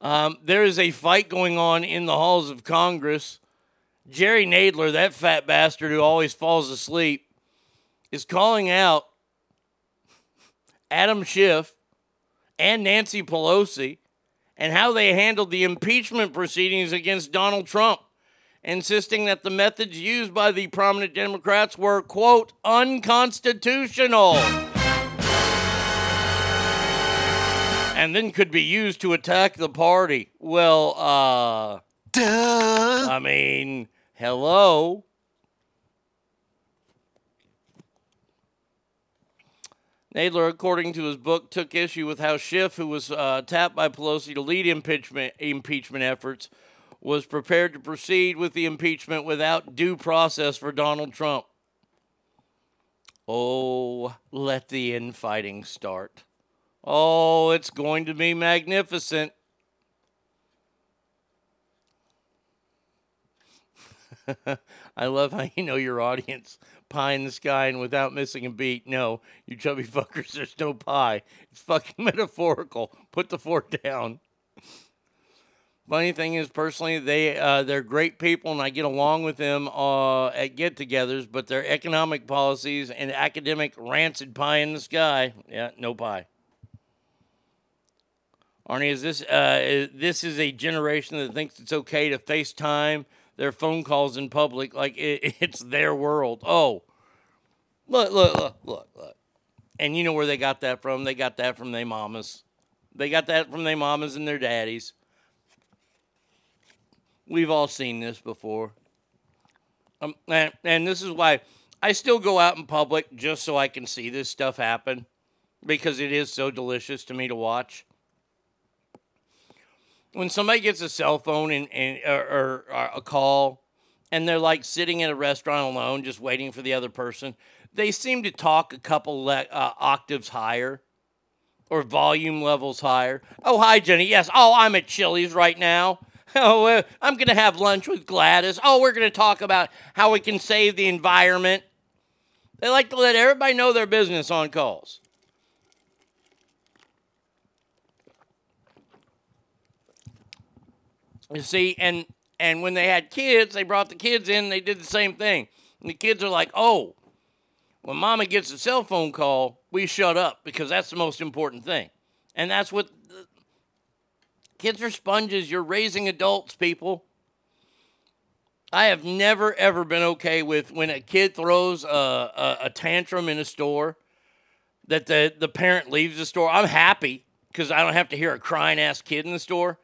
Um, there is a fight going on in the halls of Congress. Jerry Nadler, that fat bastard who always falls asleep, is calling out Adam Schiff and Nancy Pelosi and how they handled the impeachment proceedings against Donald Trump, insisting that the methods used by the prominent Democrats were, quote, unconstitutional. And then could be used to attack the party. Well, uh. Duh. I mean, hello. Nadler, according to his book, took issue with how Schiff, who was uh, tapped by Pelosi to lead impeachment, impeachment efforts, was prepared to proceed with the impeachment without due process for Donald Trump. Oh, let the infighting start. Oh, it's going to be magnificent. I love how you know your audience. Pie in the sky and without missing a beat. No, you chubby fuckers, there's no pie. It's fucking metaphorical. Put the fork down. Funny thing is, personally, they uh, they're great people, and I get along with them uh, at get-togethers. But their economic policies and academic rancid pie in the sky, yeah, no pie. Arnie, is this uh, is, this is a generation that thinks it's okay to FaceTime their phone calls in public like it, it's their world. Oh, look, look, look, look, look. And you know where they got that from? They got that from their mamas. They got that from their mamas and their daddies. We've all seen this before. Um, and, and this is why I still go out in public just so I can see this stuff happen because it is so delicious to me to watch when somebody gets a cell phone and, and or, or, or, a call and they're like sitting in a restaurant alone just waiting for the other person they seem to talk a couple le- uh, octaves higher or volume levels higher. Oh hi jenny. Yes. Oh i'm at chili's right now. Oh uh, i'm to have lunch with gladys. Oh we're to talk about how we can save the environment. They like to let everybody know their business on calls You see, and and when they had kids, they brought the kids in. They did the same thing. And the kids are like, "Oh, when Mama gets a cell phone call, we shut up because that's the most important thing." And that's what the, kids are sponges. You're raising adults, people. I have never ever been okay with when a kid throws a, a, a tantrum in a store that the the parent leaves the store. I'm happy because I don't have to hear a crying ass kid in the store.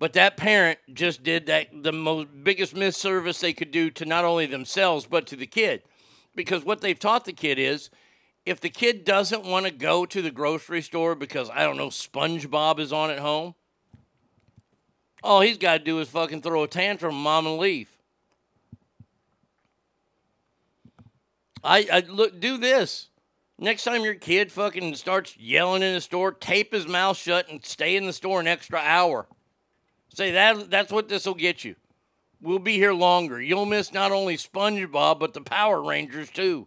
But that parent just did that the most biggest misservice they could do to not only themselves but to the kid. Because what they've taught the kid is if the kid doesn't want to go to the grocery store because I don't know SpongeBob is on at home, all he's got to do is fucking throw a tantrum, mom, and leave. I, I look do this. Next time your kid fucking starts yelling in the store, tape his mouth shut and stay in the store an extra hour. Say that that's what this will get you. We'll be here longer. You'll miss not only SpongeBob but the Power Rangers too.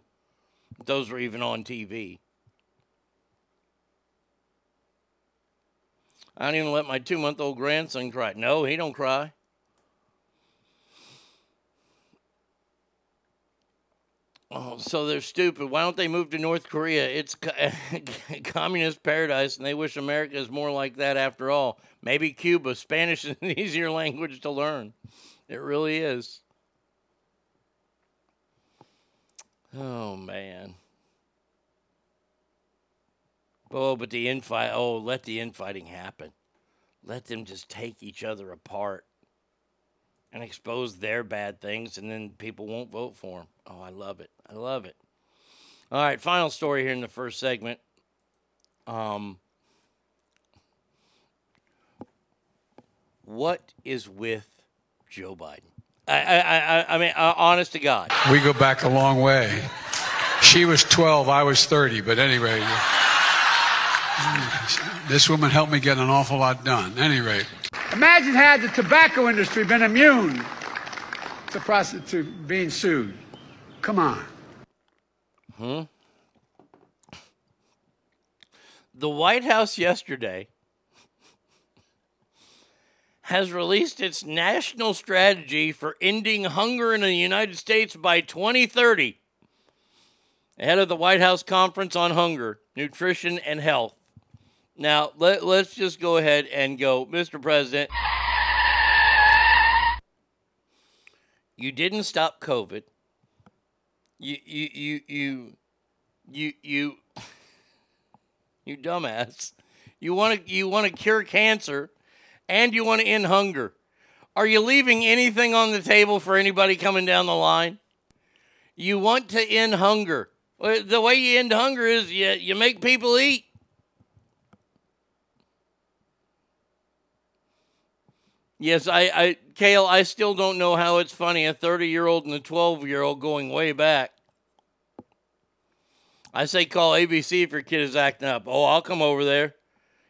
Those were even on TV. I don't even let my two month old grandson cry. No, he don't cry. Oh, so they're stupid. Why don't they move to North Korea? It's communist paradise, and they wish America is more like that after all. Maybe Cuba. Spanish is an easier language to learn. It really is. Oh man. Oh, but the infight. Oh, let the infighting happen. Let them just take each other apart and expose their bad things, and then people won't vote for them. Oh, I love it. I love it. All right, final story here in the first segment. Um, What is with Joe Biden? I, I, I, I mean, uh, honest to God. We go back a long way. She was 12, I was 30, but anyway, this woman helped me get an awful lot done. Anyway, Imagine had the tobacco industry been immune to, to being sued. Come on. Hmm? The White House yesterday has released its national strategy for ending hunger in the United States by 2030 ahead of the White House Conference on Hunger, Nutrition, and Health. Now, let, let's just go ahead and go, Mr. President. You didn't stop COVID. You, you, you, you, you, you, you dumbass. You want to, you want to cure cancer, and you want to end hunger. Are you leaving anything on the table for anybody coming down the line? You want to end hunger. The way you end hunger is you, you make people eat. Yes, I, I, Kale, I still don't know how it's funny a 30 year old and a 12 year old going way back. I say call ABC if your kid is acting up. Oh, I'll come over there.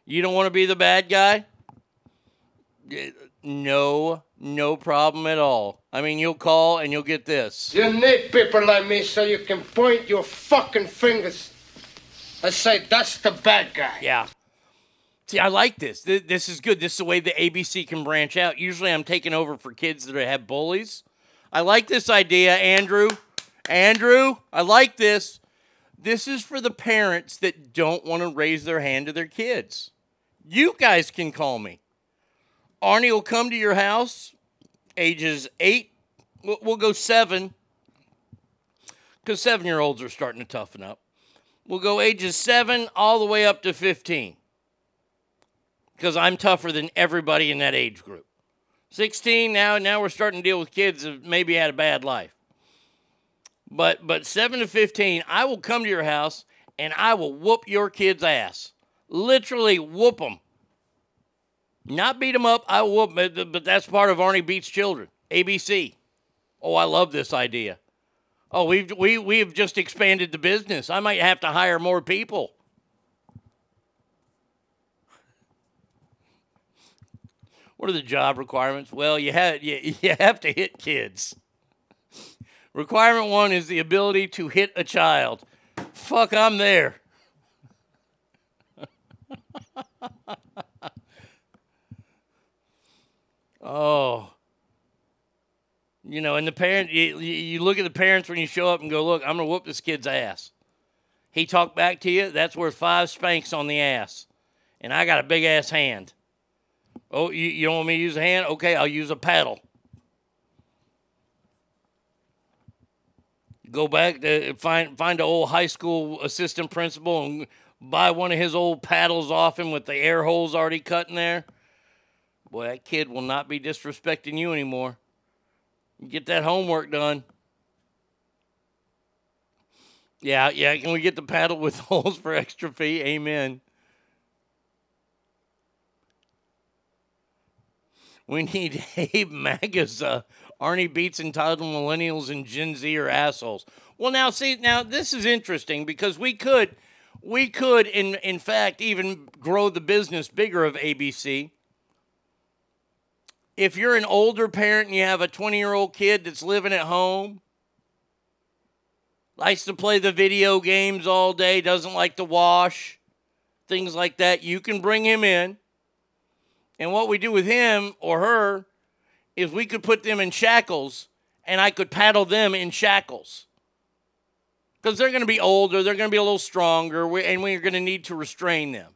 You don't want to be the bad guy? No, no problem at all. I mean, you'll call and you'll get this. You need people like me so you can point your fucking fingers and say, that's the bad guy. Yeah. See, I like this. This is good. This is the way the ABC can branch out. Usually I'm taking over for kids that have bullies. I like this idea, Andrew. Andrew, I like this. This is for the parents that don't want to raise their hand to their kids. You guys can call me. Arnie will come to your house, ages eight, we'll, go seven, because seven year olds are starting to toughen up. We'll go ages seven all the way up to 15 because I'm tougher than everybody in that age group. 16 now, now we're starting to deal with kids that maybe had a bad life. But but 7 to 15, I will come to your house and I will whoop your kid's ass. Literally whoop them. Not beat them up, I will whoop 'em, but- but that's part of Arnie Beats Children, ABC. Oh, I love this idea. Oh, we've we we've just expanded the business. I might have to hire more people. What are the job requirements? Well, you have you, you have to hit kids. Requirement one is the ability to hit a child. Fuck, I'm there. oh. You know, and the parent, you, you look at the parents when you show up and go, look, I'm going to whoop this kid's ass. He talked back to you, that's worth five spanks on the ass. And I got a big ass hand. Oh, you, you don't want me to use a hand? Okay, I'll use a paddle. Go back to find find an old high school assistant principal and buy one of his old paddles off him with the air holes already cut in there. Boy, that kid will not be disrespecting you anymore. Get that homework done. Yeah, yeah. Can we get the paddle with holes for extra fee? Amen. We need Abe Magaza. Uh, Arnie beats entitled millennials and Gen Z are assholes. Well, now see, now this is interesting because we could, we could, in in fact, even grow the business bigger of ABC. If you're an older parent and you have a 20 year old kid that's living at home, likes to play the video games all day, doesn't like to wash, things like that, you can bring him in. And what we do with him or her is we could put them in shackles and I could paddle them in shackles. Because they're going to be older, they're going to be a little stronger, and we're going to need to restrain them.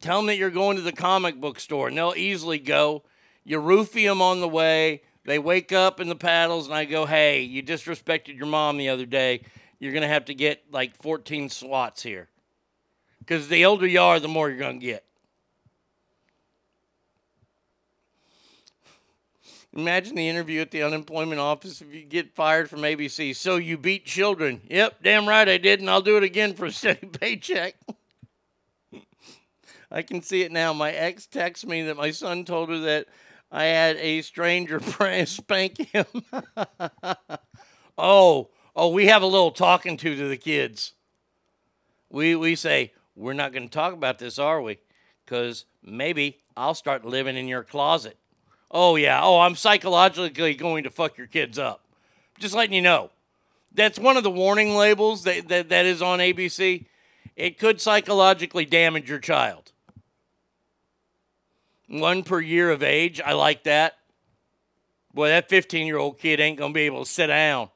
Tell them that you're going to the comic book store, and they'll easily go. You roofie them on the way. They wake up in the paddles, and I go, hey, you disrespected your mom the other day. You're going to have to get like 14 swats here. Because the older you are, the more you're going to get. Imagine the interview at the unemployment office if you get fired from ABC. So you beat children. Yep, damn right I did, and I'll do it again for a steady paycheck. I can see it now. My ex texts me that my son told her that I had a stranger spank him. oh, oh, we have a little talking to to the kids. We we say we're not going to talk about this, are we? Because maybe I'll start living in your closet. Oh yeah. Oh, I'm psychologically going to fuck your kids up. Just letting you know. That's one of the warning labels that, that, that is on ABC. It could psychologically damage your child. One per year of age. I like that. Boy, that 15 year old kid ain't going to be able to sit down.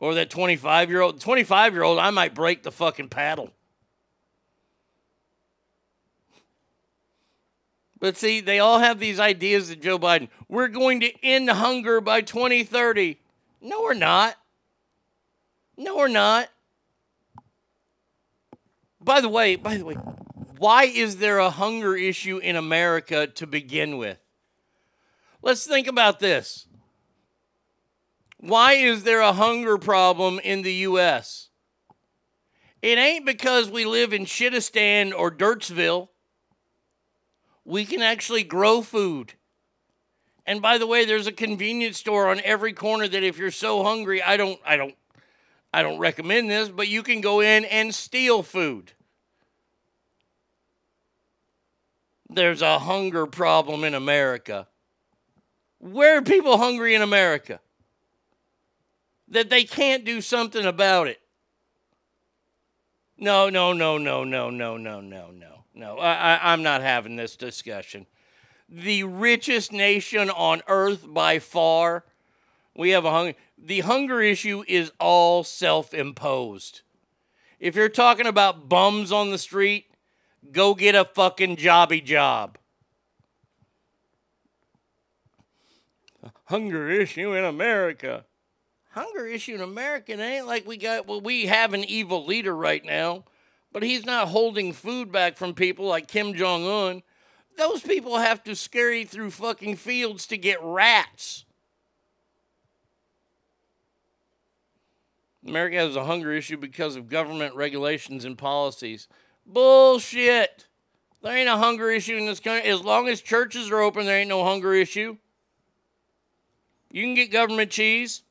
Or that 25 year old. 25 year old, I might break the fucking paddle. But see, they all have these ideas that Joe Biden, we're going to end hunger by 2030. No, we're not. No, we're not. By the way, by the way, why is there a hunger issue in America to begin with? Let's think about this. Why is there a hunger problem in the U.S.? It ain't because we live in Shitistan or Dirtsville. We can actually grow food. And by the way, there's a convenience store on every corner that if you're so hungry, I don't I don't I don't recommend this, but you can go in and steal food. There's a hunger problem in America. Where are people hungry in America? That they can't do something about it. No, no, no, no, no, no, no, no, no. No, I, I'm not having this discussion. The richest nation on earth by far, we have a hunger. The hunger issue is all self imposed. If you're talking about bums on the street, go get a fucking jobby job. Hunger issue in America. Hunger issue in America. It ain't like we got, well, we have an evil leader right now but he's not holding food back from people like Kim Jong un. Those people have to scurry through fucking fields to get rats. America has a hunger issue because of government regulations and policies. Bullshit. There ain't a hunger issue in this country. As long as churches are open, there ain't no hunger issue. You can get government cheese.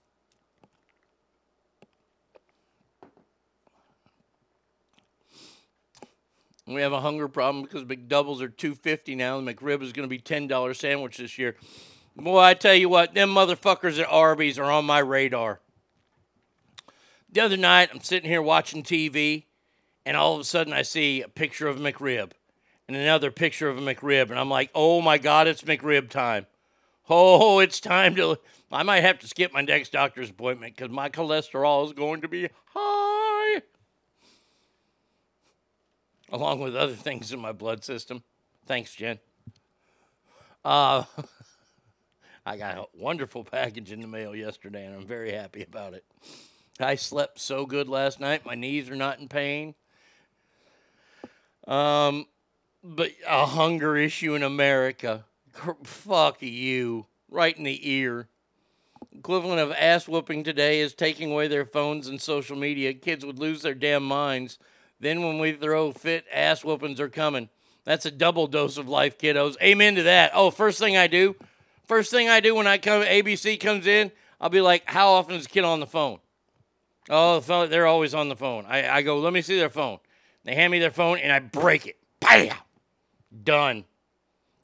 We have a hunger problem because McDoubles are two fifty now. The McRib is going to be ten dollar sandwich this year. Boy, I tell you what, them motherfuckers at Arby's are on my radar. The other night, I'm sitting here watching TV, and all of a sudden, I see a picture of a McRib and another picture of a McRib, and I'm like, oh my god, it's McRib time. Oh, it's time to. I might have to skip my next doctor's appointment because my cholesterol is going to be high along with other things in my blood system. Thanks, Jen. Uh, I got a wonderful package in the mail yesterday, and I'm very happy about it. I slept so good last night. My knees are not in pain. Um, but a hunger issue in America. Fuck you. Right in the ear. Equivalent of ass whooping today is taking away their phones and social media. Kids would lose their damn minds then when we throw fit, ass whoopings are coming. That's a double dose of life, kiddos. Amen to that. Oh, first thing I do, first thing I do when I come, ABC comes in, I'll be like, how often is kid on the phone? Oh, they're always on the phone. I, I go, let me see their phone. They hand me their phone and I break it. Bam! Done.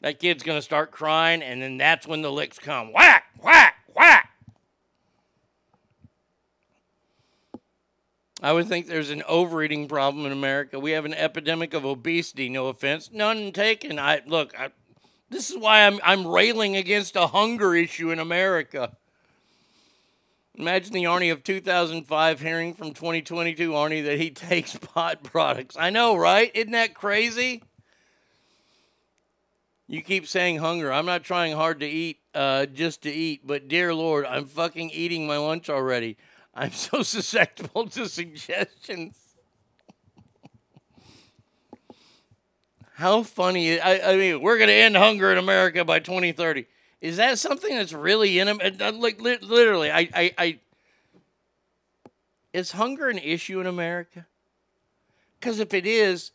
That kid's going to start crying, and then that's when the licks come. Whack, whack, whack. I would think there's an overeating problem in America. We have an epidemic of obesity. No offense, none taken. I look. I, this is why I'm I'm railing against a hunger issue in America. Imagine the Arnie of 2005 hearing from 2022 Arnie that he takes pot products. I know, right? Isn't that crazy? You keep saying hunger. I'm not trying hard to eat uh, just to eat, but dear Lord, I'm fucking eating my lunch already. I'm so susceptible to suggestions. How funny! I, I mean, we're going to end hunger in America by 2030. Is that something that's really in them? Uh, uh, like literally, I, I, I, is hunger an issue in America? Because if it is,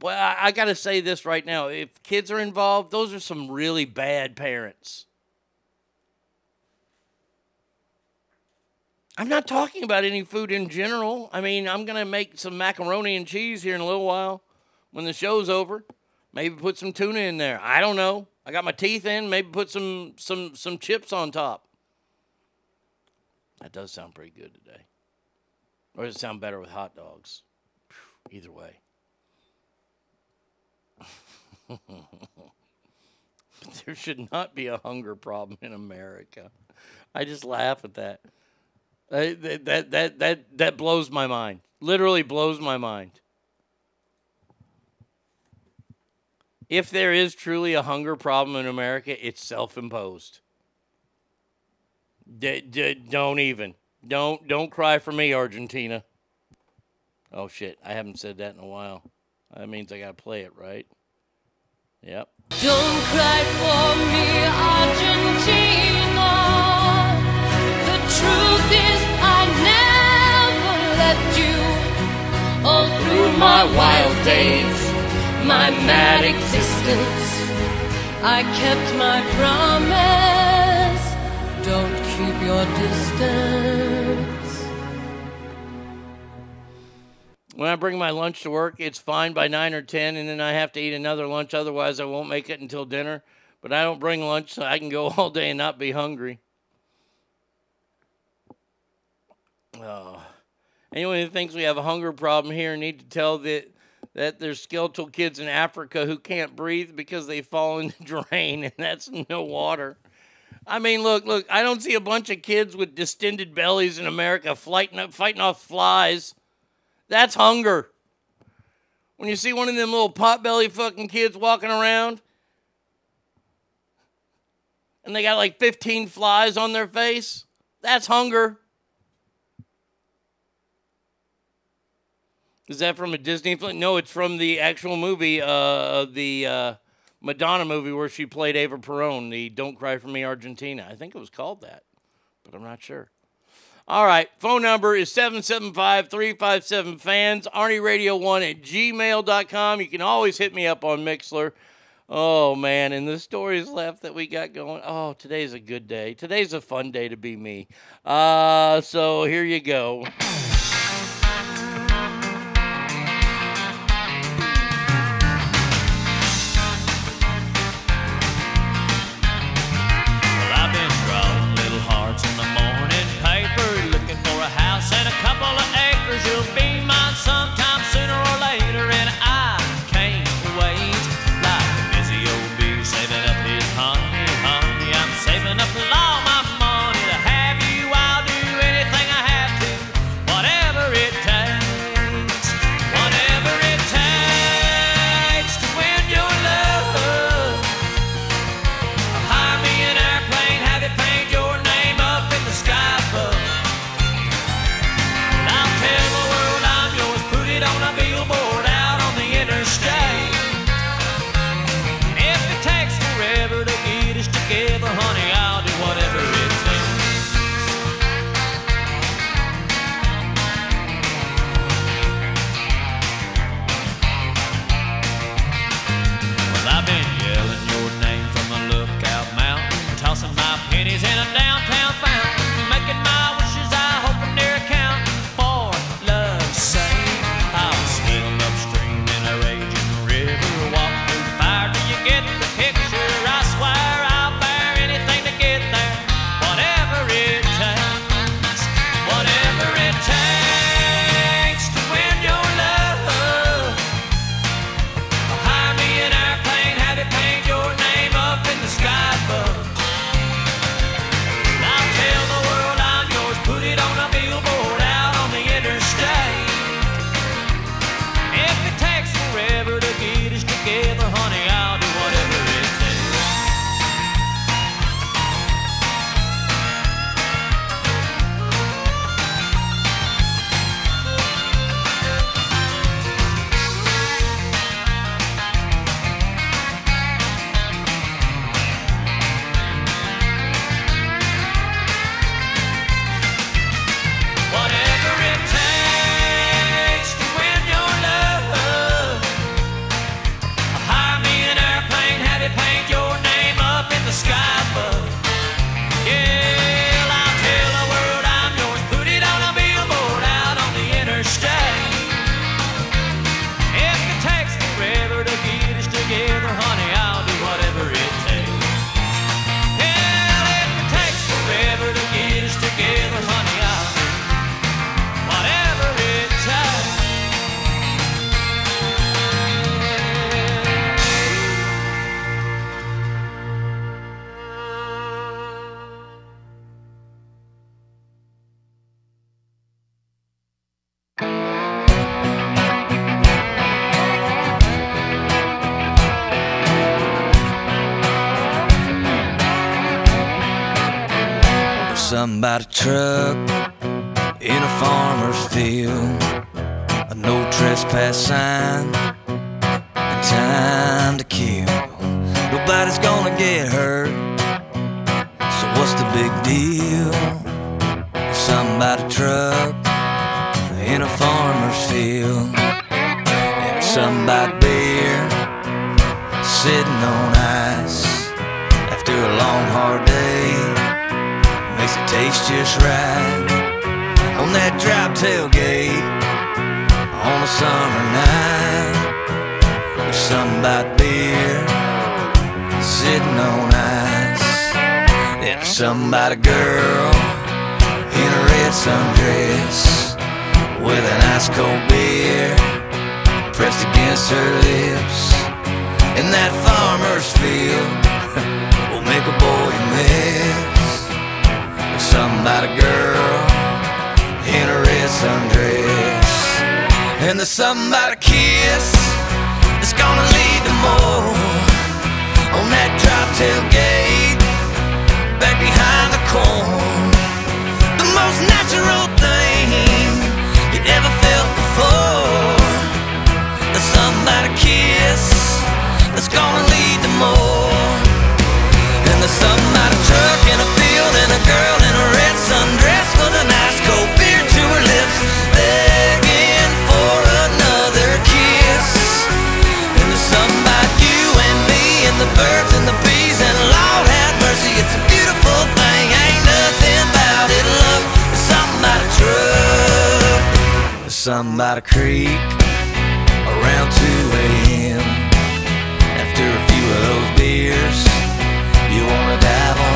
well, I, I got to say this right now. If kids are involved, those are some really bad parents. I'm not talking about any food in general. I mean, I'm going to make some macaroni and cheese here in a little while when the show's over. Maybe put some tuna in there. I don't know. I got my teeth in. Maybe put some some some chips on top. That does sound pretty good today. Or does it sound better with hot dogs? Either way. there should not be a hunger problem in America. I just laugh at that. Uh, that, that that that that blows my mind. Literally blows my mind. If there is truly a hunger problem in America, it's self-imposed. D- d- don't even. Don't don't cry for me, Argentina. Oh shit, I haven't said that in a while. That means I gotta play it, right? Yep. Don't cry for me, Argentina. Through my wild days, my mad existence, I kept my promise. Don't keep your distance. When I bring my lunch to work, it's fine by 9 or 10, and then I have to eat another lunch. Otherwise, I won't make it until dinner. But I don't bring lunch so I can go all day and not be hungry. Oh. Anyone who thinks we have a hunger problem here need to tell that that there's skeletal kids in Africa who can't breathe because they fall in the drain and that's no water. I mean, look, look, I don't see a bunch of kids with distended bellies in America fighting, fighting off flies. That's hunger. When you see one of them little potbelly fucking kids walking around and they got like 15 flies on their face, that's hunger. Is that from a Disney film? No, it's from the actual movie, uh, the uh, Madonna movie where she played Ava Perón, the Don't Cry for Me Argentina. I think it was called that, but I'm not sure. All right, phone number is 775 357 fans, ArnieRadio1 at gmail.com. You can always hit me up on Mixlr. Oh, man, and the stories left that we got going. Oh, today's a good day. Today's a fun day to be me. Uh, so here you go. Somebody truck in a farmer's field. A no trespass sign time to kill. Nobody's gonna get hurt. So what's the big deal? Somebody truck in a farmer's field. And somebody beer sitting on ice after a long hard day makes it taste just right on that drop tailgate on a summer night. With somebody beer sitting on ice. And somebody girl in a red sundress with an ice cold beer pressed against her lips. In that farmer's field will make a boy miss somebody girl in a red sundress. And there's the somebody kiss that's gonna lead to more. On that drop tailgate back behind the corn. The most natural thing you ever felt before. The somebody kiss that's gonna lead to more. And the somebody something about a creek around 2 a.m. After a few of those beers, you wanna dive on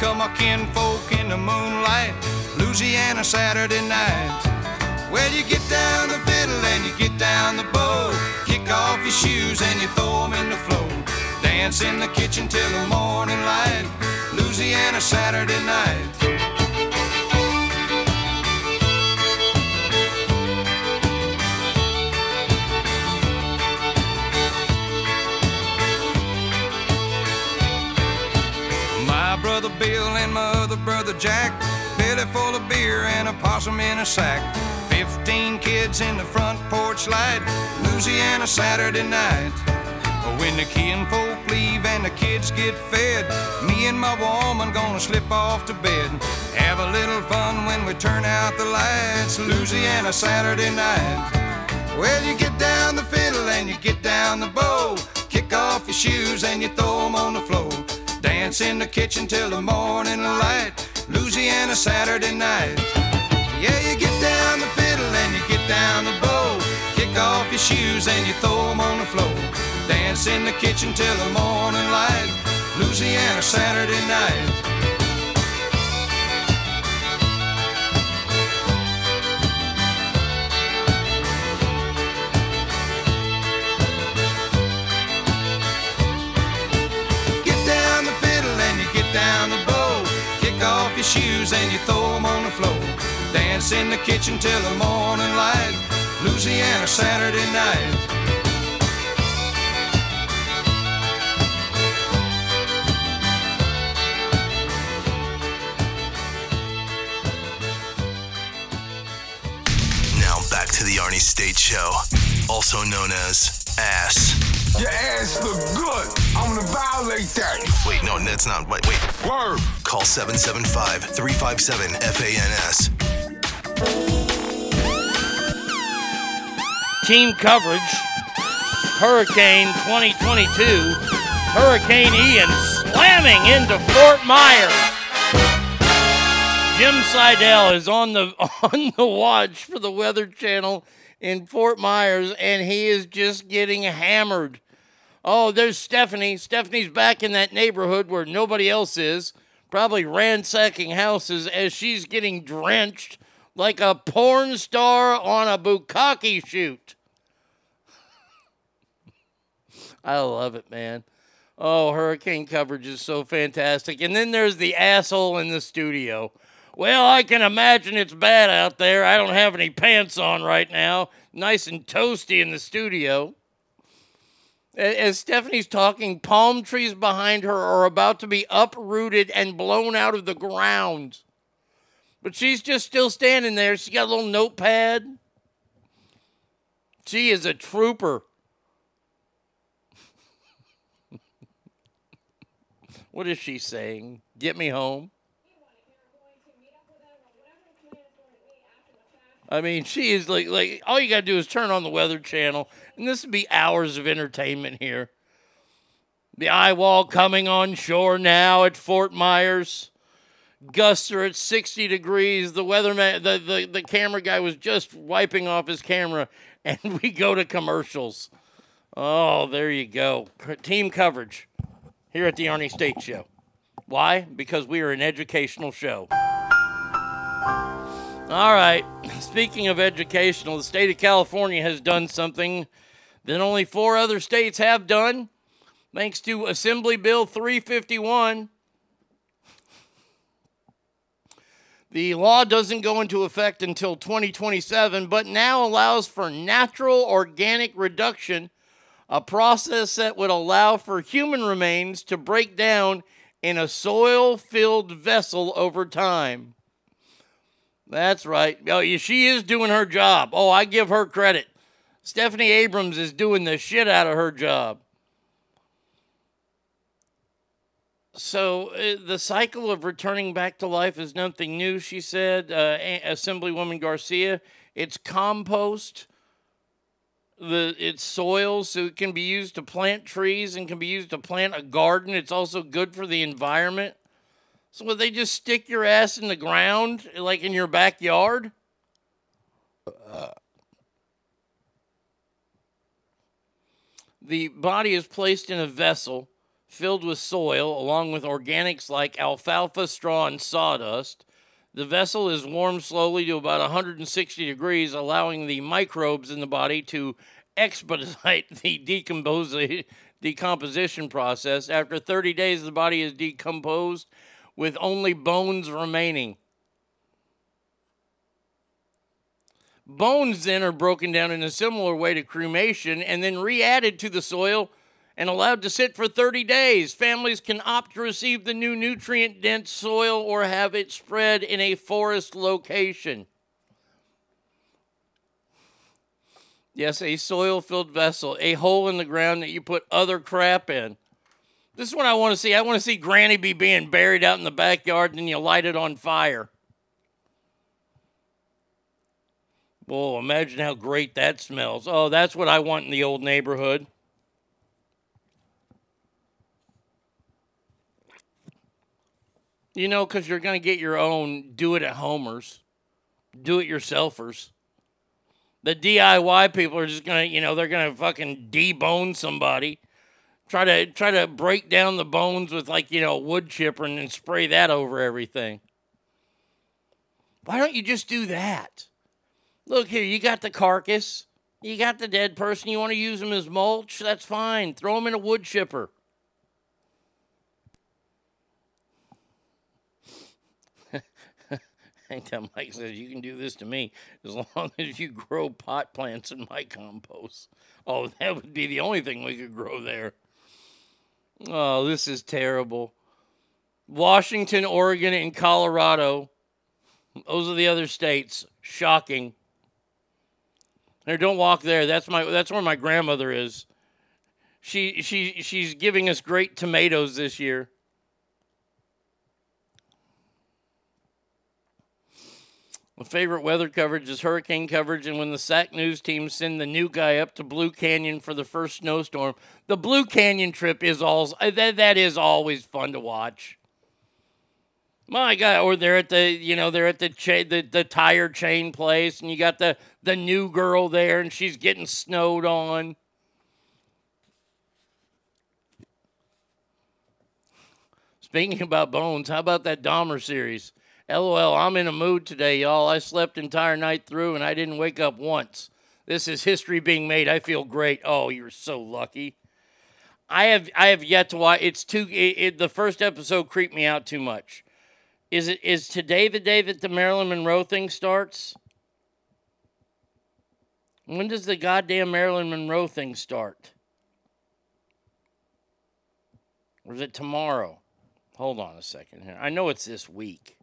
come our kinfolk in the moonlight. Louisiana Saturday night. Well, you get down the fiddle and you get down the bow. Kick off your shoes and you throw 'em in the floor. Dance in the kitchen till the morning light. Louisiana Saturday night. Jack, belly full of beer and a possum in a sack. Fifteen kids in the front porch light, Louisiana Saturday night. When the kinfolk leave and the kids get fed, me and my woman gonna slip off to bed. Have a little fun when we turn out the lights, Louisiana Saturday night. Well, you get down the fiddle and you get down the bow. Kick off your shoes and you throw 'em on the floor. Dance in the kitchen till the morning light. Louisiana Saturday night. Yeah, you get down the fiddle and you get down the bow. Kick off your shoes and you throw 'em on the floor. Dance in the kitchen till the morning light. Louisiana Saturday night. Your shoes and you throw 'em on the floor. Dance in the kitchen till the morning light. Louisiana Saturday night. Now back to the Arnie State Show, also known as Ass. Your ass look good. I'm gonna violate that. Wait, no, that's not. Wait, wait. Word. Call 775 357 FANS. Team coverage Hurricane 2022. Hurricane Ian slamming into Fort Myers. Jim Seidel is on the on the watch for the Weather Channel in Fort Myers, and he is just getting hammered. Oh, there's Stephanie. Stephanie's back in that neighborhood where nobody else is, probably ransacking houses as she's getting drenched like a porn star on a bukkake shoot. I love it, man. Oh, hurricane coverage is so fantastic. And then there's the asshole in the studio. Well, I can imagine it's bad out there. I don't have any pants on right now. Nice and toasty in the studio. As Stephanie's talking, palm trees behind her are about to be uprooted and blown out of the ground. But she's just still standing there. She got a little notepad. She is a trooper. what is she saying? Get me home. I mean, she is like like all you gotta do is turn on the Weather Channel, and this would be hours of entertainment here. The eye wall coming on shore now at Fort Myers. Gusts are at 60 degrees. The weatherman, the, the, the camera guy was just wiping off his camera, and we go to commercials. Oh, there you go. Team coverage here at the Arnie State Show. Why? Because we are an educational show. All right. Speaking of educational, the state of California has done something that only four other states have done, thanks to Assembly Bill 351. The law doesn't go into effect until 2027, but now allows for natural organic reduction, a process that would allow for human remains to break down in a soil filled vessel over time. That's right. Oh, she is doing her job. Oh, I give her credit. Stephanie Abrams is doing the shit out of her job. So, uh, the cycle of returning back to life is nothing new, she said. Uh, Assemblywoman Garcia. It's compost. The it's soil, so it can be used to plant trees and can be used to plant a garden. It's also good for the environment. So would they just stick your ass in the ground, like in your backyard? The body is placed in a vessel filled with soil, along with organics like alfalfa, straw, and sawdust. The vessel is warmed slowly to about 160 degrees, allowing the microbes in the body to expedite the decomposi- decomposition process. After 30 days, the body is decomposed with only bones remaining. Bones then are broken down in a similar way to cremation and then re added to the soil and allowed to sit for 30 days. Families can opt to receive the new nutrient dense soil or have it spread in a forest location. Yes, a soil filled vessel, a hole in the ground that you put other crap in. This is what I want to see. I want to see Granny be being buried out in the backyard and then you light it on fire. Whoa, imagine how great that smells. Oh, that's what I want in the old neighborhood. You know, because you're going to get your own do it at homers, do it yourselfers. The DIY people are just gonna, you know, they're gonna fucking debone somebody. Try to try to break down the bones with like, you know, wood chipper and then spray that over everything. Why don't you just do that? Look here, you got the carcass. You got the dead person. You want to use them as mulch? That's fine. Throw them in a wood chipper. Anytime Mike says you can do this to me as long as you grow pot plants in my compost. Oh, that would be the only thing we could grow there. Oh, this is terrible. Washington, Oregon, and Colorado. Those are the other states. Shocking. There, don't walk there. That's my that's where my grandmother is. She she she's giving us great tomatoes this year. My favorite weather coverage is hurricane coverage, and when the SAC news team send the new guy up to Blue Canyon for the first snowstorm, the Blue Canyon trip is all that, that is always fun to watch. My God, or they're at the you know they're at the cha- the the tire chain place, and you got the the new girl there, and she's getting snowed on. Speaking about bones, how about that Dahmer series? LOL, I'm in a mood today, y'all. I slept entire night through and I didn't wake up once. This is history being made. I feel great. Oh, you're so lucky. I have I have yet to watch. It's too. It, it, the first episode creeped me out too much. Is it is today the day that the Marilyn Monroe thing starts? When does the goddamn Marilyn Monroe thing start? Or is it tomorrow? Hold on a second here. I know it's this week.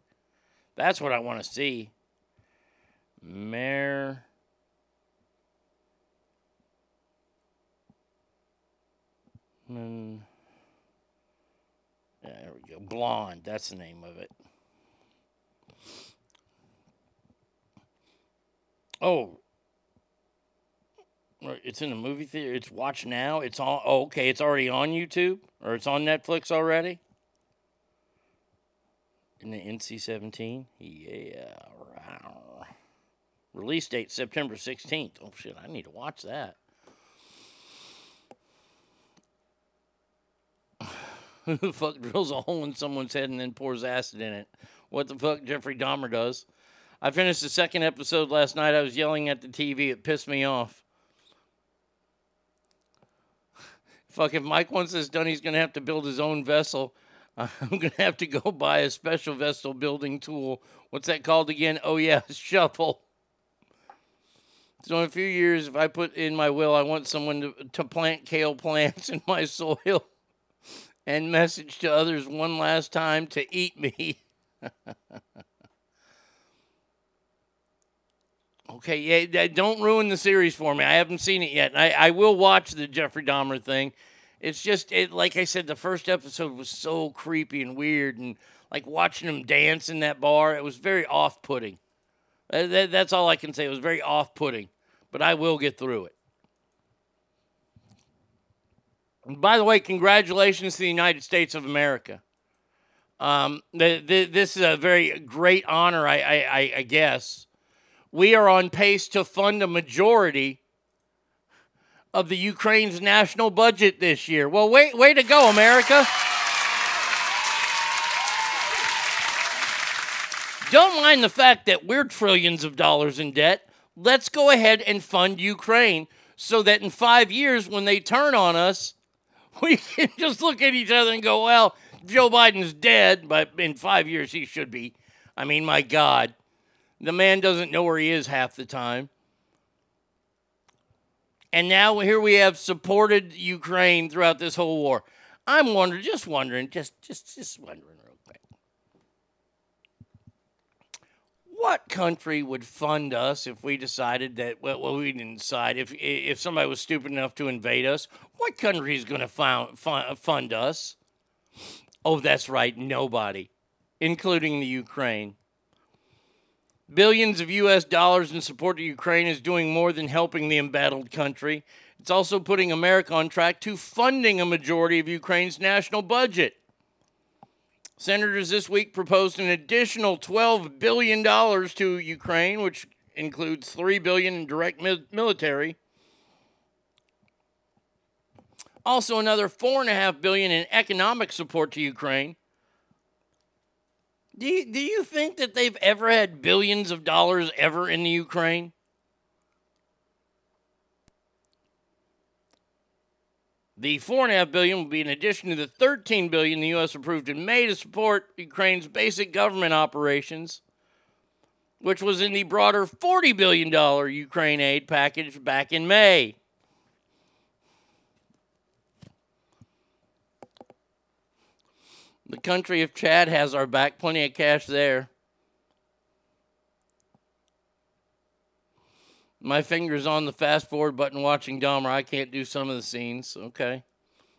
That's what I want to see. Mare. Mm. Yeah, there we go. Blonde. That's the name of it. Oh. It's in the movie theater. It's watch now. It's on. Oh, okay. It's already on YouTube or it's on Netflix already. In the NC 17? Yeah. Rawr. Release date September 16th. Oh, shit. I need to watch that. Who the fuck drills a hole in someone's head and then pours acid in it? What the fuck Jeffrey Dahmer does? I finished the second episode last night. I was yelling at the TV. It pissed me off. Fuck, if Mike wants this done, he's going to have to build his own vessel. I'm going to have to go buy a special vessel building tool. What's that called again? Oh, yeah, shovel. So, in a few years, if I put in my will, I want someone to, to plant kale plants in my soil and message to others one last time to eat me. okay, yeah, don't ruin the series for me. I haven't seen it yet. I, I will watch the Jeffrey Dahmer thing. It's just, it, like I said, the first episode was so creepy and weird, and like watching him dance in that bar, it was very off putting. That, that's all I can say. It was very off putting, but I will get through it. And by the way, congratulations to the United States of America. Um, the, the, this is a very great honor, I, I, I guess. We are on pace to fund a majority of the Ukraine's national budget this year. Well, wait, way to go, America. Don't mind the fact that we're trillions of dollars in debt. Let's go ahead and fund Ukraine so that in five years, when they turn on us, we can just look at each other and go, well, Joe Biden's dead, but in five years he should be. I mean, my God, the man doesn't know where he is half the time. And now here we have supported Ukraine throughout this whole war. I'm wondering, just wondering, just just just wondering real quick. What country would fund us if we decided that well, well we didn't decide if if somebody was stupid enough to invade us? What country is going to fund, fund us? Oh, that's right, nobody, including the Ukraine. Billions of U.S. dollars in support to Ukraine is doing more than helping the embattled country. It's also putting America on track to funding a majority of Ukraine's national budget. Senators this week proposed an additional $12 billion to Ukraine, which includes 3 billion in direct mi- military. Also, another 4.5 billion in economic support to Ukraine. Do you, do you think that they've ever had billions of dollars ever in the Ukraine? The four and a half billion will be in addition to the 13 billion the U.S. approved in May to support Ukraine's basic government operations, which was in the broader 40 billion dollar Ukraine aid package back in May. The country of Chad has our back, plenty of cash there. My finger's on the fast forward button watching Dahmer. I can't do some of the scenes. Okay.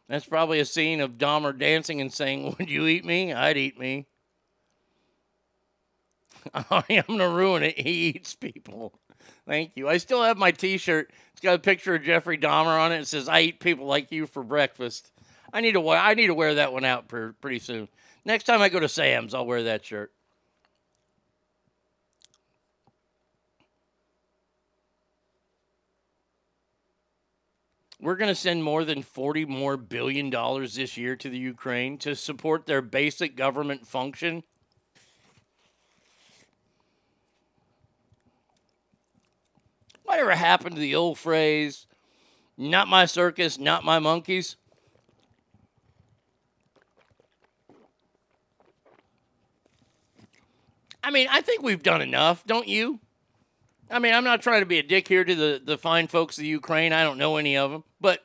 That's probably a scene of Dahmer dancing and saying, Would you eat me? I'd eat me. I'm going to ruin it. He eats people. Thank you. I still have my t shirt. It's got a picture of Jeffrey Dahmer on it. It says, I eat people like you for breakfast. I need to wear, I need to wear that one out pretty soon. Next time I go to Sam's, I'll wear that shirt. We're going to send more than 40 more billion dollars this year to the Ukraine to support their basic government function. Whatever happened to the old phrase, not my circus, not my monkeys? I mean, I think we've done enough, don't you? I mean, I'm not trying to be a dick here to the, the fine folks of Ukraine. I don't know any of them. But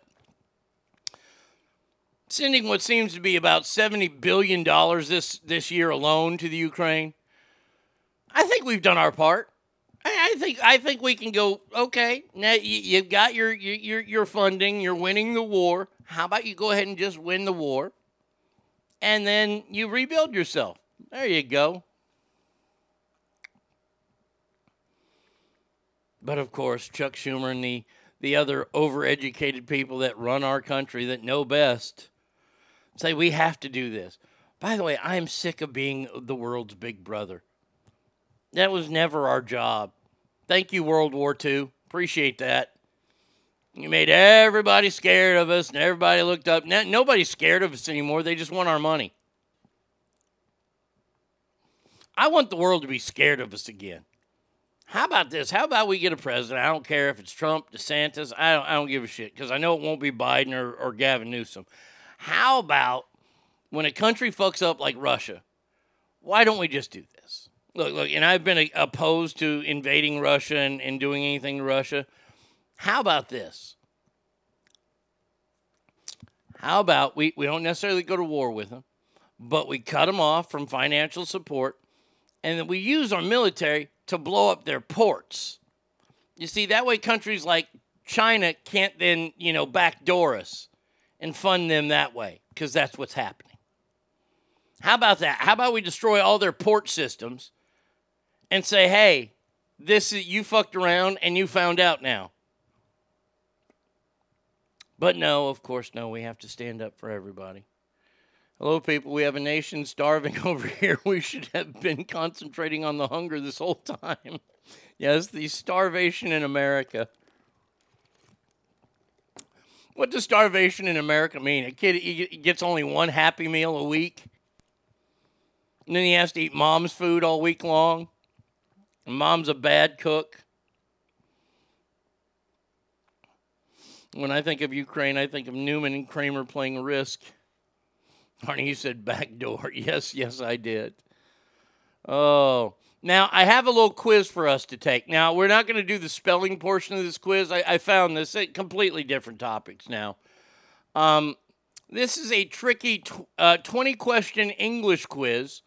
sending what seems to be about $70 billion this, this year alone to the Ukraine, I think we've done our part. I, I think I think we can go. Okay, now you, you've got your, your your funding. You're winning the war. How about you go ahead and just win the war, and then you rebuild yourself. There you go. But of course, Chuck Schumer and the, the other overeducated people that run our country that know best say we have to do this. By the way, I am sick of being the world's big brother. That was never our job. Thank you, World War II. Appreciate that. You made everybody scared of us, and everybody looked up. Now, nobody's scared of us anymore. They just want our money. I want the world to be scared of us again. How about this? How about we get a president? I don't care if it's Trump, DeSantis. I don't, I don't give a shit because I know it won't be Biden or, or Gavin Newsom. How about when a country fucks up like Russia? Why don't we just do this? Look, look, and I've been opposed to invading Russia and, and doing anything to Russia. How about this? How about we, we don't necessarily go to war with them, but we cut them off from financial support and then we use our military to blow up their ports. You see, that way countries like China can't then, you know, backdoor us and fund them that way because that's what's happening. How about that? How about we destroy all their port systems and say, hey, this is you fucked around and you found out now. But no, of course, no, we have to stand up for everybody. Hello, people. We have a nation starving over here. We should have been concentrating on the hunger this whole time. yes, the starvation in America. What does starvation in America mean? A kid gets only one happy meal a week, and then he has to eat mom's food all week long. And mom's a bad cook. When I think of Ukraine, I think of Newman and Kramer playing Risk. Arnie, you said back door. Yes, yes, I did. Oh. Now, I have a little quiz for us to take. Now, we're not going to do the spelling portion of this quiz. I, I found this uh, completely different topics now. Um, this is a tricky tw- uh, 20 question English quiz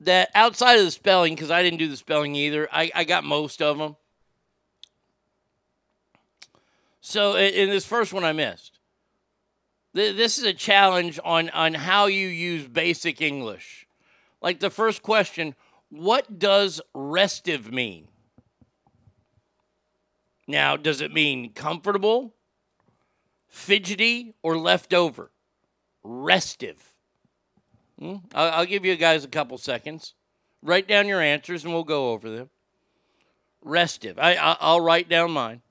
that outside of the spelling, because I didn't do the spelling either, I, I got most of them. So, in this first one, I missed. Th- This is a challenge on, on how you use basic English. Like the first question what does restive mean? Now, does it mean comfortable, fidgety, or leftover? Restive. Hmm? I'll, I'll give you guys a couple seconds. Write down your answers and we'll go over them. restive. I, I I'll write down mine.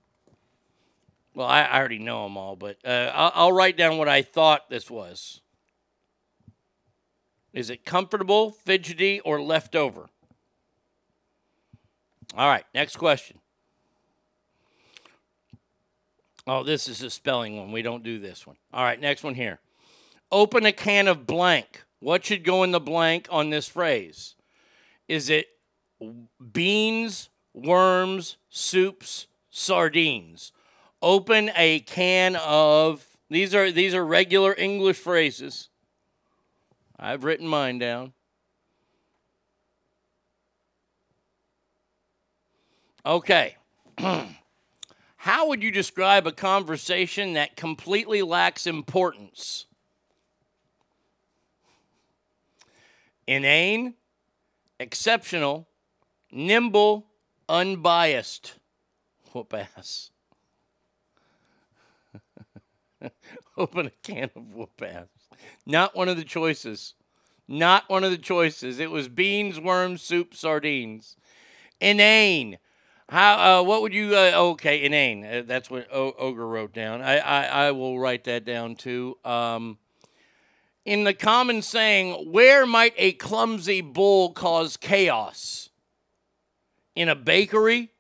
Well, I, I already know them all, but uh, I'll, I'll write down what I thought this was. Is it comfortable, fidgety, or leftover? All right, next question. Oh, this is a spelling one. We don't do this one. All right, next one here. Open a can of blank. What should go in the blank on this phrase? Is it beans, worms, soups, sardines? Open a can of these are these are regular English phrases. I've written mine down. Okay. How would you describe a conversation that completely lacks importance? Inane, exceptional, nimble, unbiased. Whoop ass. Open a can of whoop ass. Not one of the choices. Not one of the choices. It was beans, worms, soup, sardines. Inane. How? Uh, what would you? Uh, okay, inane. Uh, that's what o- Ogre wrote down. I, I I will write that down too. Um, in the common saying, where might a clumsy bull cause chaos? In a bakery,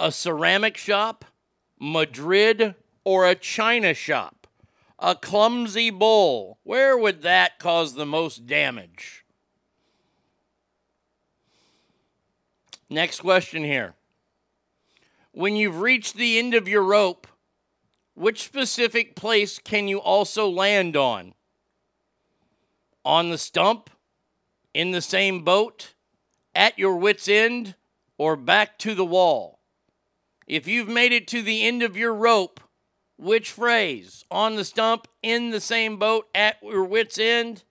a ceramic shop, Madrid, or a china shop? A clumsy bull. Where would that cause the most damage? Next question here. When you've reached the end of your rope, which specific place can you also land on? On the stump? In the same boat? At your wits' end? Or back to the wall? If you've made it to the end of your rope, which phrase? On the stump, in the same boat, at your wits' end,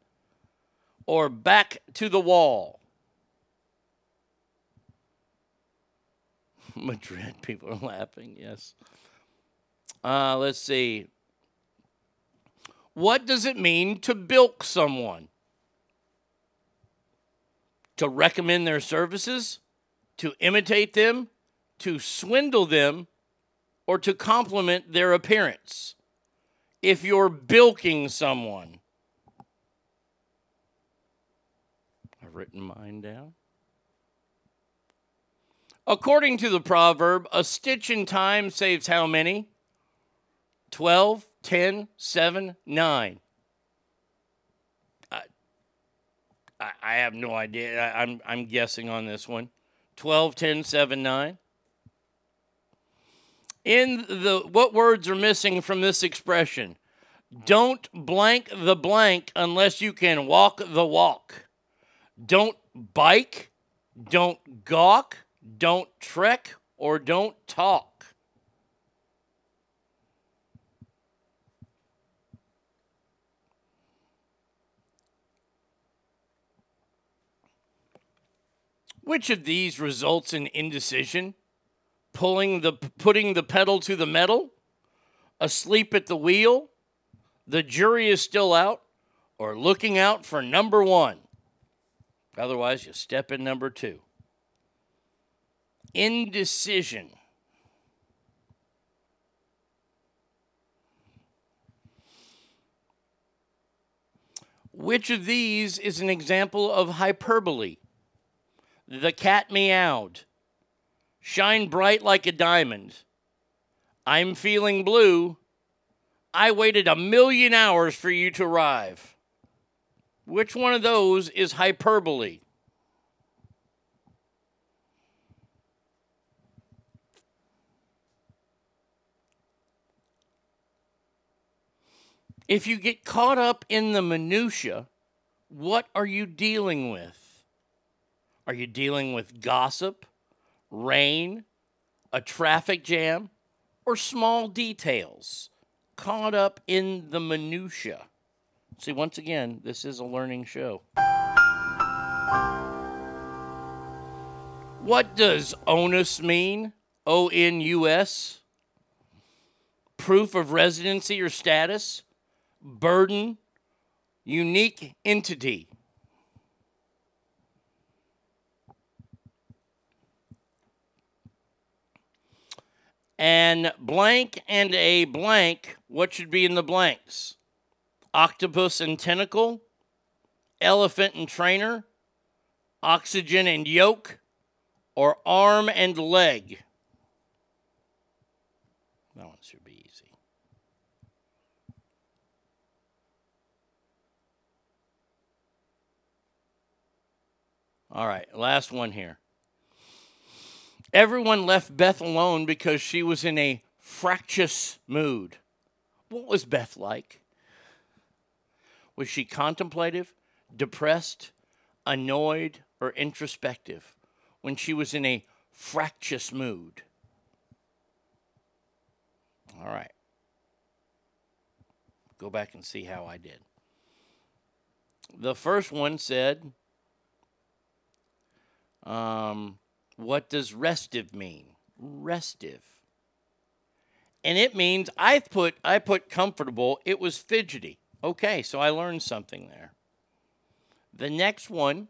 or back to the wall? Madrid, people are laughing, yes. Uh, let's see. What does it mean to bilk someone? To recommend their services? To imitate them? To swindle them? Or to compliment their appearance? If you're bilking someone. I've written mine down. According to the proverb, a stitch in time saves how many? 12, 10, 7, 9. I, have no idea. I, I'm, I'm guessing on this one. 12, 10, 7, 9. In the what words are missing from this expression? Don't blank the blank unless you can walk the walk. Don't bike, don't gawk, don't trek, or don't talk. Which of these results in indecision? Pulling the putting the pedal to the metal? Asleep at the wheel? The jury is still out? Or looking out for number one? Otherwise, you step in number two. Indecision. Which of these is an example of hyperbole? The cat meowed. Shine bright like a diamond. I'm feeling blue. I waited a million hours for you to arrive. Which one of those is hyperbole? If you get caught up in the minutia, what are you dealing with? Are you dealing with gossip, rain, a traffic jam, or small details? Caught up in the minutia. See, once again, this is a learning show. What does onus mean? O N U S? Proof of residency or status? Burden? Unique entity? And blank and a blank, what should be in the blanks? Octopus and tentacle, elephant and trainer, oxygen and yolk, or arm and leg? That one should be easy. All right, last one here. Everyone left Beth alone because she was in a fractious mood. What was Beth like? Was she contemplative, depressed, annoyed, or introspective when she was in a fractious mood? All right. Go back and see how I did. The first one said, um, what does restive mean? Restive. And it means I put I put comfortable, it was fidgety. Okay, so I learned something there. The next one,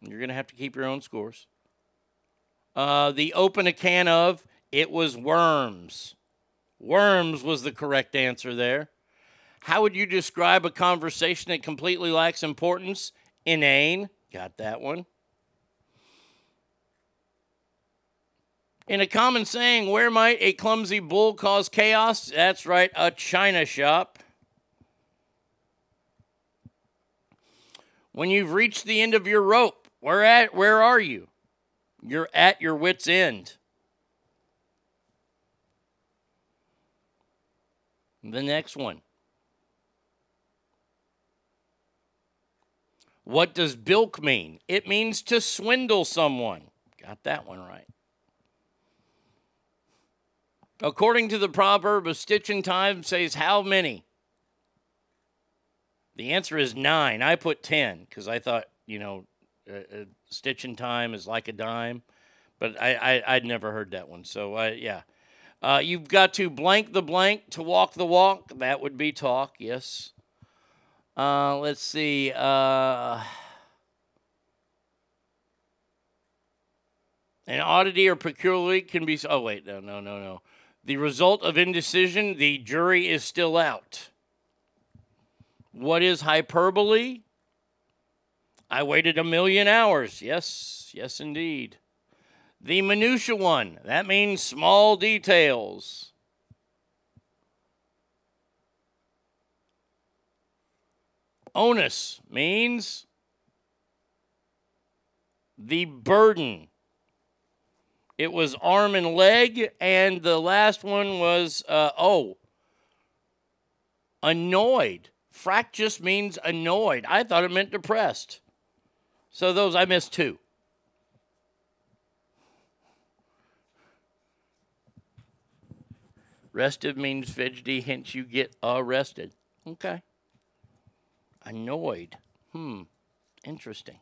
you're going to have to keep your own scores. Uh, the open a can of, it was worms. Worms was the correct answer there. How would you describe a conversation that completely lacks importance? Inane. Got that one. In a common saying, where might a clumsy bull cause chaos? That's right, a china shop. When you've reached the end of your rope, where at where are you? You're at your wits end. The next one. What does bilk mean? It means to swindle someone. Got that one right. According to the proverb, a stitch in time says how many? The answer is nine. I put 10 because I thought, you know, a, a stitch in time is like a dime, but I, I, would never heard that one. So, uh, yeah. Uh, you've got to blank the blank to walk the walk. That would be talk, yes. Uh, let's see. Uh, an oddity or peculiarity can be. Oh, wait. No, no, no, no. The result of indecision, the jury is still out. What is hyperbole? I waited a million hours. Yes, yes, indeed. The minutia one, that means small details. Onus means the burden. It was arm and leg, and the last one was uh, oh, annoyed. Frack just means annoyed. I thought it meant depressed. So those I missed two. Restive means fidgety, hence you get arrested. Okay. Annoyed. Hmm. Interesting.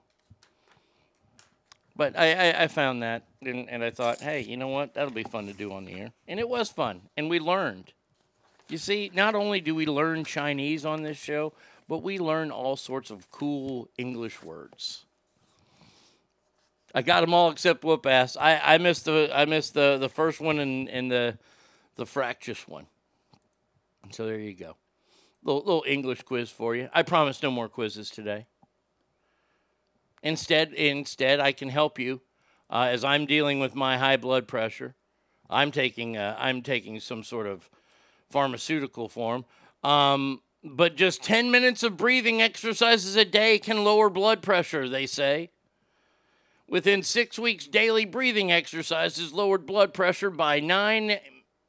But I, I, I found that and, and I thought, hey, you know what? That'll be fun to do on the air. And it was fun. And we learned. You see, not only do we learn Chinese on this show, but we learn all sorts of cool English words. I got them all except whoop ass. I, I missed the I missed the, the first one and, and the the fractious one. So there you go. Little, little English quiz for you. I promise no more quizzes today. Instead, instead, I can help you uh, as I'm dealing with my high blood pressure. I'm taking uh, I'm taking some sort of pharmaceutical form. Um, but just 10 minutes of breathing exercises a day can lower blood pressure, they say. Within six weeks, daily breathing exercises lowered blood pressure by 9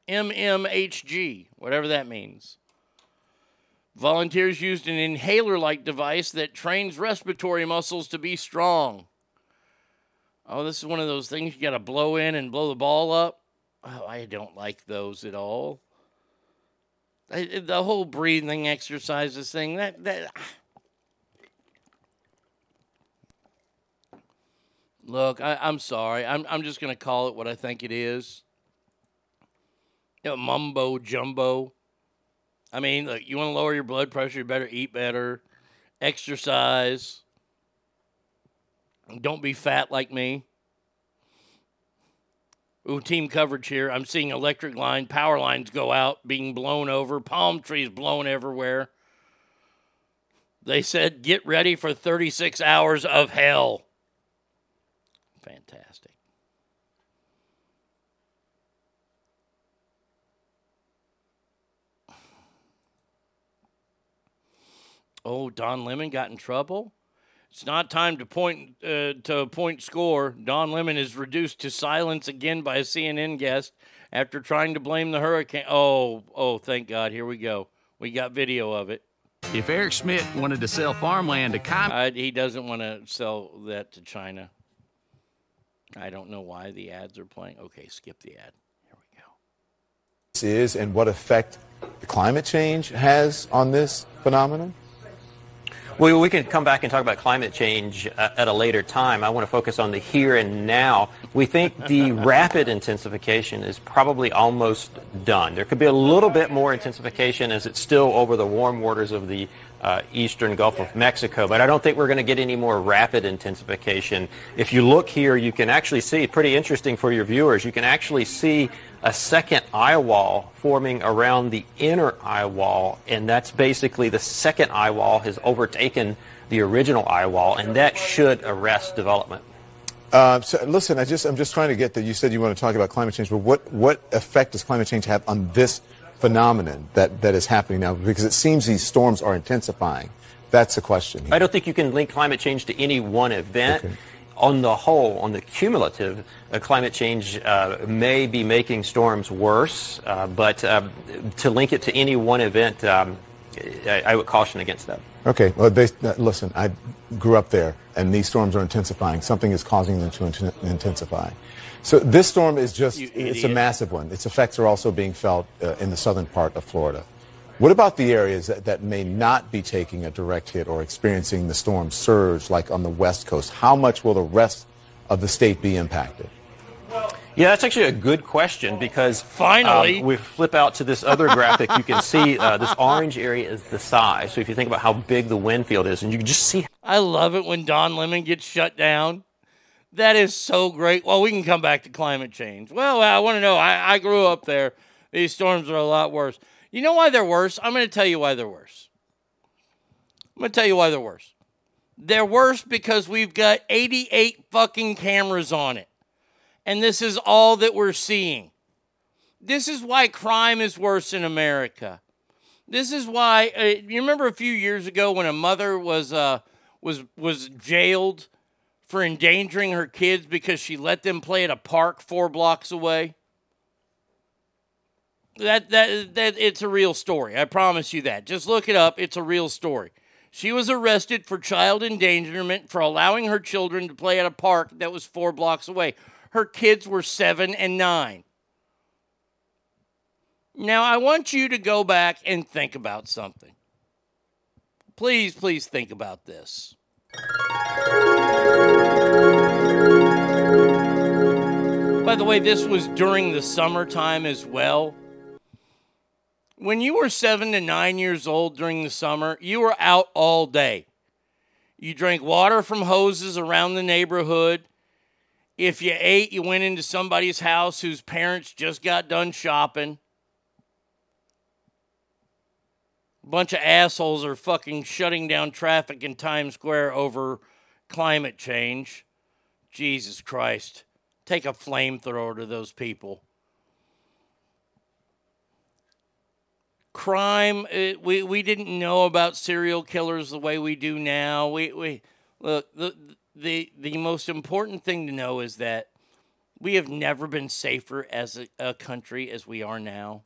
mmHg, whatever that means. Volunteers used an inhaler like device that trains respiratory muscles to be strong. Oh, this is one of those things you got to blow in and blow the ball up. Oh, I don't like those at all. I, the whole breathing exercises thing that that Look, I, am sorry. I'm I'm just gonna call it what I think it is. You know, mumbo jumbo. I mean, look, you want to lower your blood pressure, you better eat better, exercise. Don't be fat like me. Ooh, team coverage here. I'm seeing electric line, power lines go out, being blown over, palm trees blown everywhere. They said, get ready for 36 hours of hell. Fantastic. Oh, Don Lemon got in trouble. It's not time to point uh, to a point score. Don Lemon is reduced to silence again by a CNN guest after trying to blame the hurricane. Oh, oh, thank God! Here we go. We got video of it. If Eric Schmidt wanted to sell farmland to Com- Uh, he doesn't want to sell that to China. I don't know why the ads are playing. Okay, skip the ad. Here we go. This is and what effect the climate change has on this phenomenon? Well, we can come back and talk about climate change uh, at a later time. I want to focus on the here and now. We think the rapid intensification is probably almost done. There could be a little bit more intensification as it's still over the warm waters of the uh, eastern Gulf of Mexico, but I don't think we're going to get any more rapid intensification. If you look here, you can actually see, pretty interesting for your viewers, you can actually see a second eye wall forming around the inner eye wall, and that's basically the second eye wall has overtaken the original eye wall, and that should arrest development. Uh, so listen, I just I'm just trying to get that. You said you want to talk about climate change, but what what effect does climate change have on this phenomenon that that is happening now? Because it seems these storms are intensifying. That's the question. I don't think you can link climate change to any one event. On the whole, on the cumulative, uh, climate change uh, may be making storms worse, uh, but uh, to link it to any one event, um, I, I would caution against that. Okay. Well, they, uh, listen, I grew up there, and these storms are intensifying. Something is causing them to int- intensify. So this storm is just, it's a massive one. Its effects are also being felt uh, in the southern part of Florida. What about the areas that, that may not be taking a direct hit or experiencing the storm surge like on the west coast? How much will the rest of the state be impacted? Yeah, that's actually a good question because Finally. um, we flip out to this other graphic. You can see uh, this orange area is the size. So if you think about how big the wind field is, and you can just see I love it when Don Lemon gets shut down. That is so great. Well, we can come back to climate change. Well, I want to know. I, I grew up there. These storms are a lot worse. You know why they're worse? I'm going to tell you why they're worse. I'm going to tell you why they're worse. They're worse because we've got 88 fucking cameras on it. And this is all that we're seeing. This is why crime is worse in America. This is why uh, you remember a few years ago when a mother was uh, was was jailed for endangering her kids because she let them play at a park four blocks away. That that that it's a real story. I promise you that. Just look it up. It's a real story. She was arrested for child endangerment for allowing her children to play at a park that was 4 blocks away. Her kids were 7 and 9. Now, I want you to go back and think about something. Please, please think about this. By the way, this was during the summertime as well. When you were seven to nine years old during the summer, you were out all day. You drank water from hoses around the neighborhood. If you ate, you went into somebody's house whose parents just got done shopping. Bunch of assholes are fucking shutting down traffic in Times Square over climate change. Jesus Christ. Take a flamethrower to those people. Crime, uh, we, we didn't know about serial killers the way we do now. We, we look the, the the most important thing to know is that we have never been safer as a, a country as we are now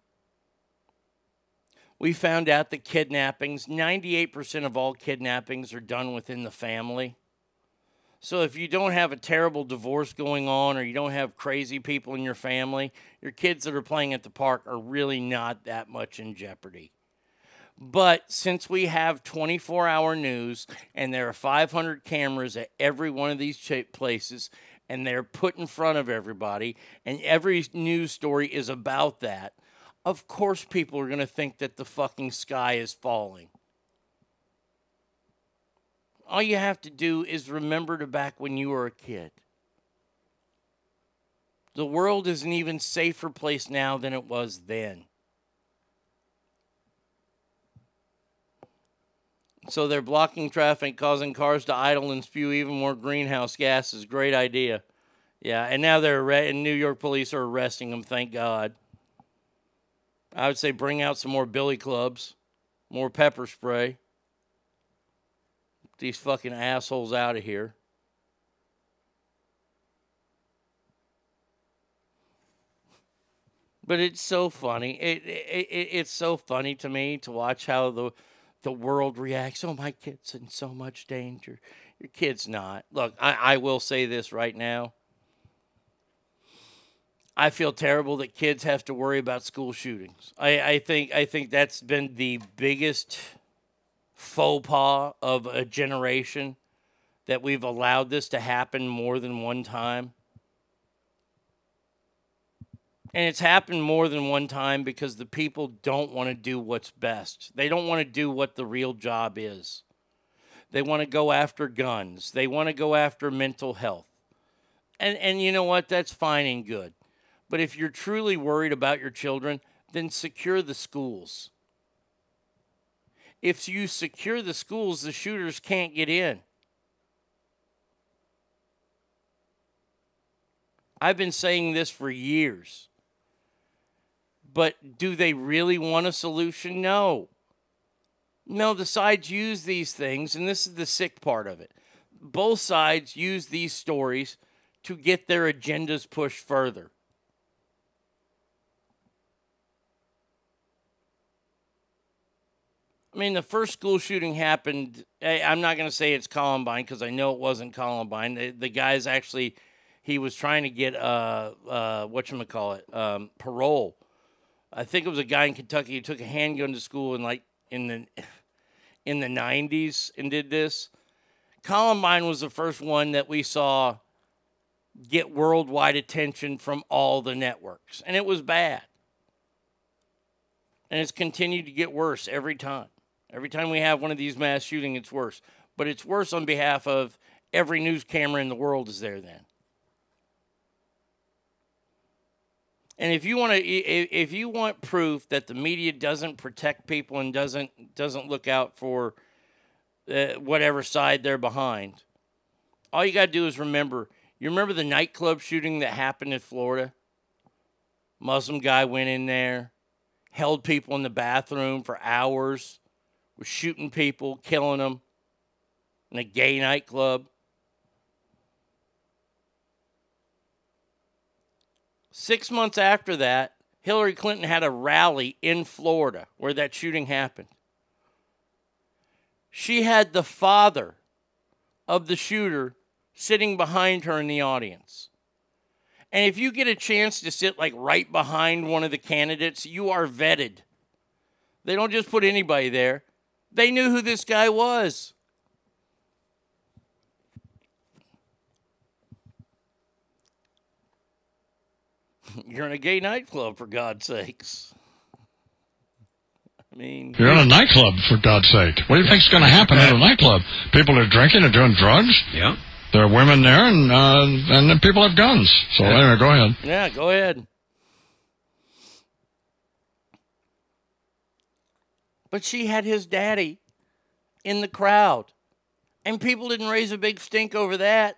we found out that kidnappings, 98% of all kidnappings are done within the family. So if you don't have a terrible divorce going on or you don't have crazy people in your family, your kids that are playing at the park are really not that much in jeopardy. But since we have 24 hour news and there are 500 cameras at every one of these places and they're put in front of everybody and every news story is about that, of course people are going to think that the fucking sky is falling. All you have to do is remember to back when you were a kid. The world is an even safer place now than it was then. So they're blocking traffic, causing cars to idle and spew even more greenhouse gases. Great idea. Yeah, and now they're arre- and New York police are arresting them. Thank God. I would say bring out some more billy clubs, more pepper spray. Get these fucking assholes out of here. But it's so funny. It, it, it it's so funny to me to watch how the the world reacts. Oh, my kid's in so much danger. Your kid's not. Look, I, I will say this right now. I feel terrible that kids have to worry about school shootings. I, I think I think that's been the biggest faux pas of a generation that we've allowed this to happen more than one time. And it's happened more than one time because the people don't want to do what's best. They don't want to do what the real job is. They want to go after guns. They want to go after mental health. And and you know what? That's fine and good. But if you're truly worried about your children, then secure the schools. If you secure the schools, the shooters can't get in. I've been saying this for years. But do they really want a solution? No. No, the sides use these things, and this is the sick part of it. Both sides use these stories to get their agendas pushed further. I mean, the first school shooting happened. I- I'm not going to say it's Columbine because I know it wasn't Columbine. The, the guy's actually, he was trying to get uh uh what you call it um, parole. I think it was a guy in Kentucky who took a handgun to school in like in the in the 90s and did this. Columbine was the first one that we saw get worldwide attention from all the networks, and it was bad. And it's continued to get worse every time. Every time we have one of these mass shootings, it's worse. But it's worse on behalf of every news camera in the world is there then. And if you want to, if you want proof that the media doesn't protect people and doesn't doesn't look out for uh, whatever side they're behind, all you got to do is remember. You remember the nightclub shooting that happened in Florida? Muslim guy went in there, held people in the bathroom for hours, was shooting people, killing them in a gay nightclub. Six months after that, Hillary Clinton had a rally in Florida where that shooting happened. She had the father of the shooter sitting behind her in the audience. And if you get a chance to sit like right behind one of the candidates, you are vetted. They don't just put anybody there. They knew who this guy was. You're in a gay nightclub, for God's sakes. I mean, You're in a nightclub, for God's sake. What do you think's going to happen at a nightclub? People are drinking and doing drugs. Yeah. There are women there, and uh, and then people have guns. So Yeah. anyway, go ahead. Yeah, go ahead. But she had his daddy in the crowd. And people didn't raise a big stink over that.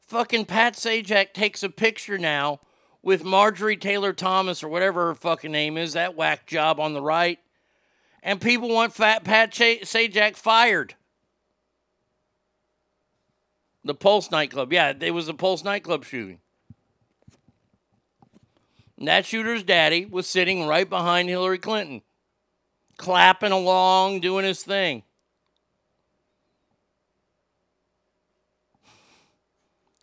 Fucking Pat Sajak takes a picture now with Marjorie Taylor Thomas or whatever her fucking name is, that whack job on the right. And people want Fat Pat Sajak fired. The Pulse nightclub. Yeah, it was the Pulse nightclub shooting. And that shooter's daddy was sitting right behind Hillary Clinton, clapping along, doing his thing.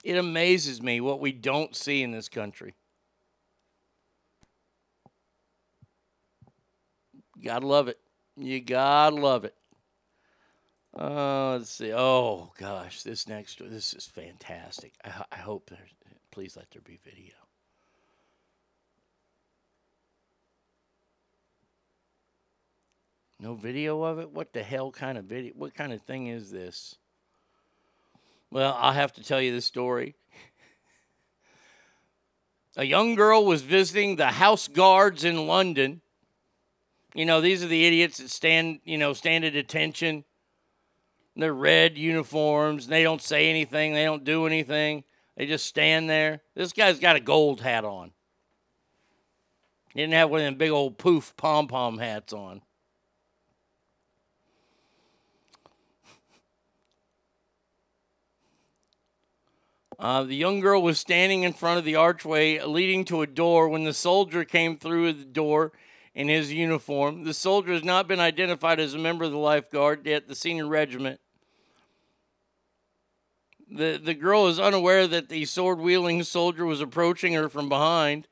It amazes me what we don't see in this country. Gotta love it. You gotta love it. Uh, let's see. Oh gosh, this next this is fantastic. I, I hope there's. Please let there be video. No video of it? What the hell kind of video? What kind of thing is this? Well, I'll have to tell you the story. A young girl was visiting the house guards in London. You know, these are the idiots that stand, you know, stand at attention. They're red uniforms. They don't say anything. They don't do anything. They just stand there. This guy's got a gold hat on. He didn't have one of them big old poof pom pom hats on. Uh, the young girl was standing in front of the archway leading to a door when the soldier came through the door in his uniform. The soldier has not been identified as a member of the lifeguard, yet the senior regiment. The, the girl is unaware that the sword wielding soldier was approaching her from behind,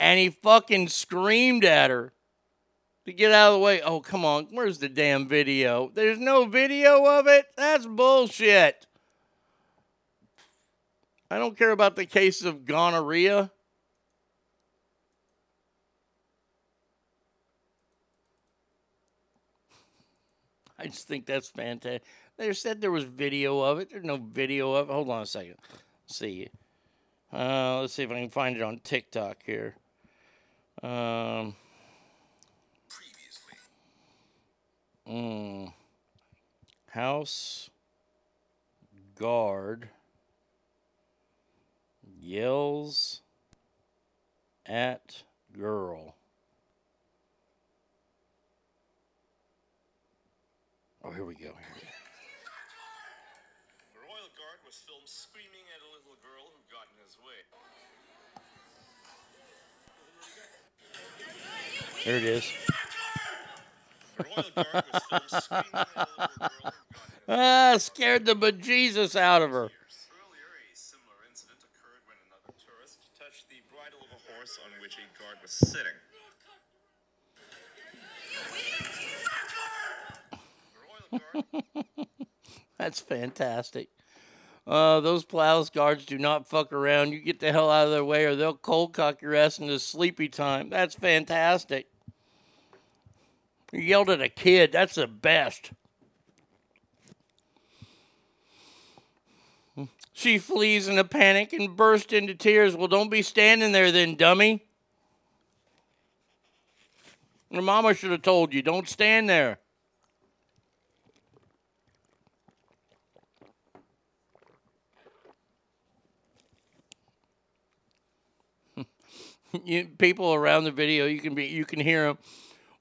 and he fucking screamed at her to get out of the way. Oh, come on. Where's the damn video? There's no video of it? That's bullshit. I don't care about the case of gonorrhea. I just think that's fantastic. They said there was video of it. There's no video of it. Hold on a second. Let's see. Uh, let's see if I can find it on TikTok here. Um, Previously. mm, house guard yells at girl. Oh, here we go. Here we go. The royal guard was filmed screaming at a little girl who got in his way. There it is. ah, scared the bejesus out of her. Earlier, a similar incident occurred when another tourist touched the bridle of a guard was sitting. That's fantastic. Uh, those plows guards do not fuck around. You get the hell out of their way, or they'll cold cock your ass into sleepy time. That's fantastic. You yelled at a kid. That's the best. She flees in a panic and bursts into tears. Well, don't be standing there then, dummy. Your mama should have told you, don't stand there. you, people around the video, you can be, you can hear them.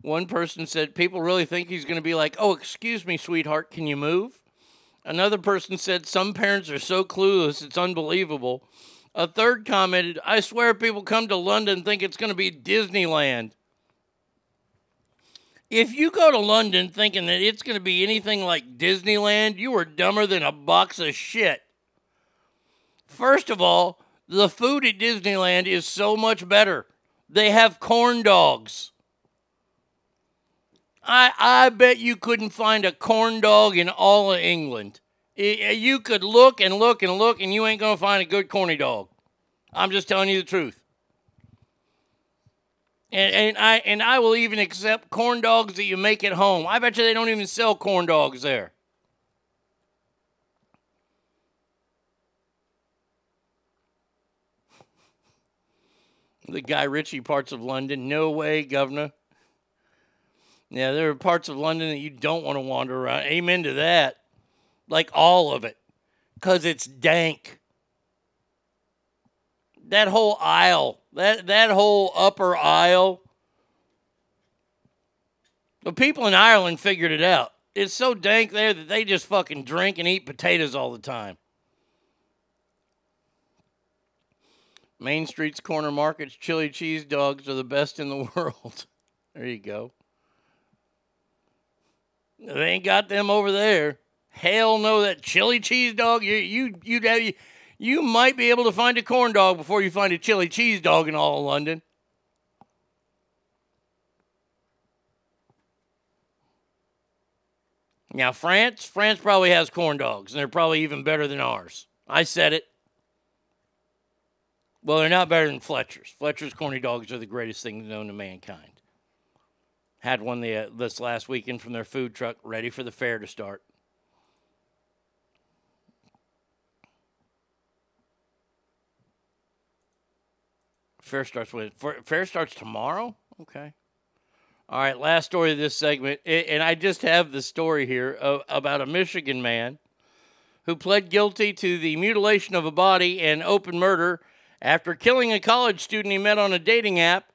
One person said, "People really think he's going to be like, oh, excuse me, sweetheart, can you move?" Another person said, "Some parents are so clueless, it's unbelievable." A third commented, "I swear people come to London think it's going to be Disneyland." If you go to London thinking that it's going to be anything like Disneyland, you are dumber than a box of shit. First of all, the food at Disneyland is so much better. They have corn dogs. I, I bet you couldn't find a corn dog in all of England. I- uh, you could look and look and look, and you ain't going to find a good corny dog. I'm just telling you the truth. And, and I and I will even accept corn dogs that you make at home. I bet you they don't even sell corn dogs there. The Guy Ritchie parts of London. No way, Governor. Yeah, there are parts of London that you don't want to wander around. Amen to that. Like all of it. Because it's dank. That whole aisle, that, that whole upper aisle. The people in Ireland figured it out. It's so dank there that they just fucking drink and eat potatoes all the time. Main Street's corner markets, chili cheese dogs are the best in the world. there you go. They ain't got them over there. Hell no, that chili cheese dog. You you you you, you might be able to find a corn dog before you find a chili cheese dog in all of London. Now France, France probably has corn dogs, and they're probably even better than ours. I said it. Well, they're not better than Fletcher's. Fletcher's corny dogs are the greatest thing known to mankind. Had one the, uh, this last weekend from their food truck, ready for the fair to start. Fair starts with fair- starts tomorrow. Okay. All right. Last story of this segment, and I just have the story here about a Michigan man who pled guilty to the mutilation of a body and open murder after killing a college student he met on a dating app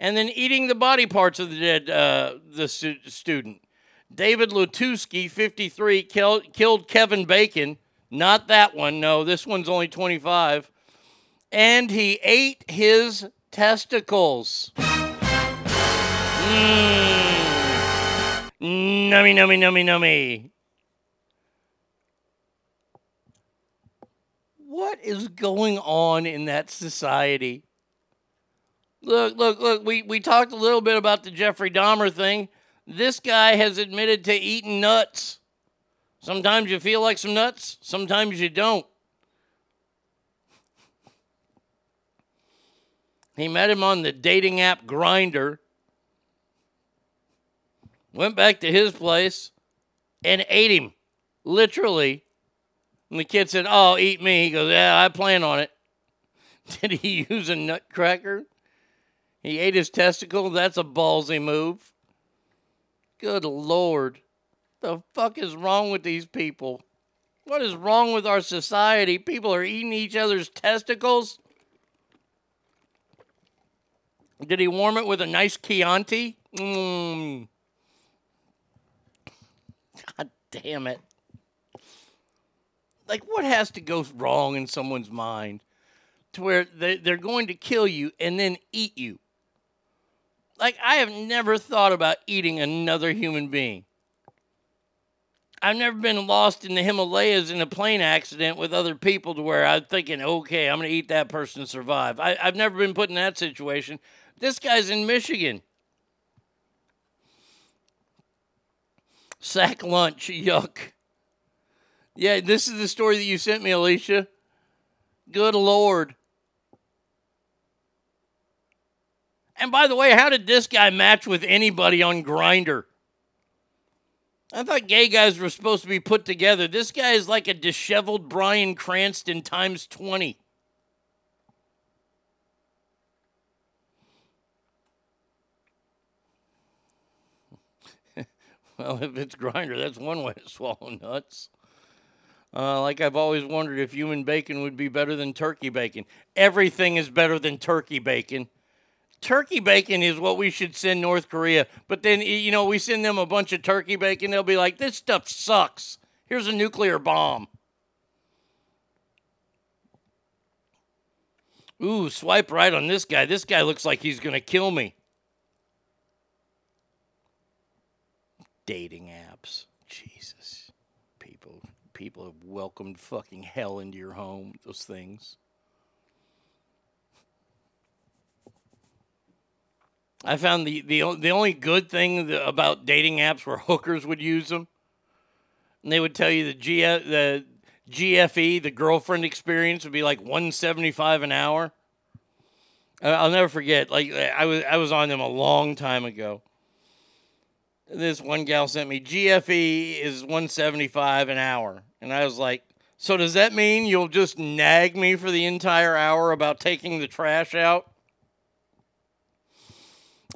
and then eating the body parts of the dead uh, the stu- student. David Latunski, 53, killed, killed Kevin Bacon. Not that one. No, this one's only 25. And he ate his testicles. Mm. Nummy, nummy, nummy, nummy. What is going on in that society? Look, look, look. We, we talked a little bit about the Jeffrey Dahmer thing. This guy has admitted to eating nuts. Sometimes you feel like some nuts, sometimes you don't. He met him on the dating app Grindr. Went back to his place and ate him, literally. And the kid said, "Oh, eat me." He goes, "Yeah, I plan on it." Did he use a nutcracker? He ate his testicle. That's a ballsy move. Good lord, the fuck is wrong with these people? What is wrong with our society? People are eating each other's testicles. Did he warm it with a nice Chianti? Mmm. God damn it. Like, what has to go wrong in someone's mind to where they, they're going to kill you and then eat you? Like, I have never thought about eating another human being. I've never been lost in the Himalayas in a plane accident with other people to where I'm thinking, okay, I'm going to eat that person to survive. I, I've never been put in that situation. This guy's in Michigan. Sack lunch, yuck. Yeah, this is the story that you sent me, Alicia. Good Lord. And by the way, how did this guy match with anybody on Grindr? I thought gay guys were supposed to be put together. This guy is like a disheveled Bryan Cranston times 20. Well, if it's Grindr, that's one way to swallow nuts. Uh, like I've always wondered if human bacon would be better than turkey bacon. Everything is better than turkey bacon. Turkey bacon is what we should send North Korea. But then, you know, we send them a bunch of turkey bacon, they'll be like, this stuff sucks. Here's a nuclear bomb. Ooh, swipe right on this guy. This guy looks like he's going to kill me. Dating apps. Jesus. People people have welcomed fucking hell into your home, those things. I found the the, the only good thing about dating apps were hookers would use them, and they would tell you the G the GFE, the girlfriend experience, would be like one seventy five an hour. I'll never forget. Like I was I was on them a long time ago. This one gal sent me GFE is one seventy five an hour, and I was like, so does that mean you'll just nag me for the entire hour about taking the trash out?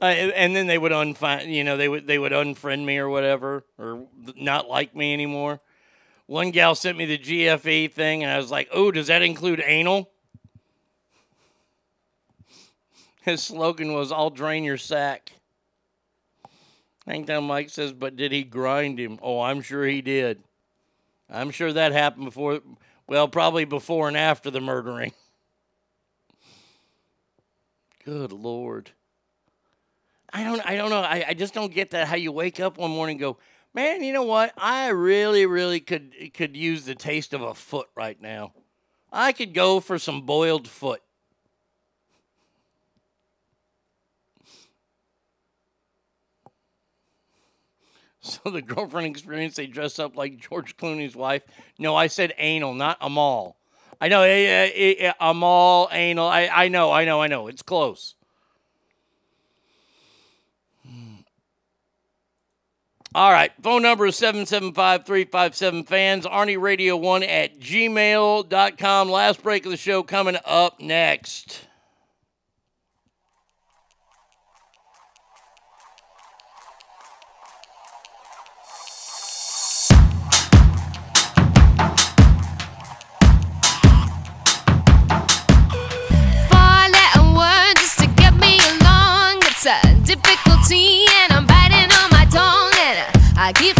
Uh, and then they would unfind, you know, they would they would unfriend me or whatever, or not like me anymore. One gal sent me the GFE thing, and I was like, "Oh, does that include anal?" His slogan was, "I'll drain your sack." Hangtown Mike says, "But did he grind him?" Oh, I'm sure he did. I'm sure that happened before. Well, probably before and after the murdering. Good lord. I don't I don't know. I, I just don't get that how you wake up one morning and go, Man, you know what? I really, really could could use the taste of a foot right now. I could go for some boiled foot. So the girlfriend experience, they dress up like George Clooney's wife. No, I said anal, not Amal. I know, Amal, anal. I, I know, I know, I know. It's close. Hmm. All right. Phone number is 775 357 fans. Arnie Radio 1 at gmail.com. Last break of the show coming up next. Aquí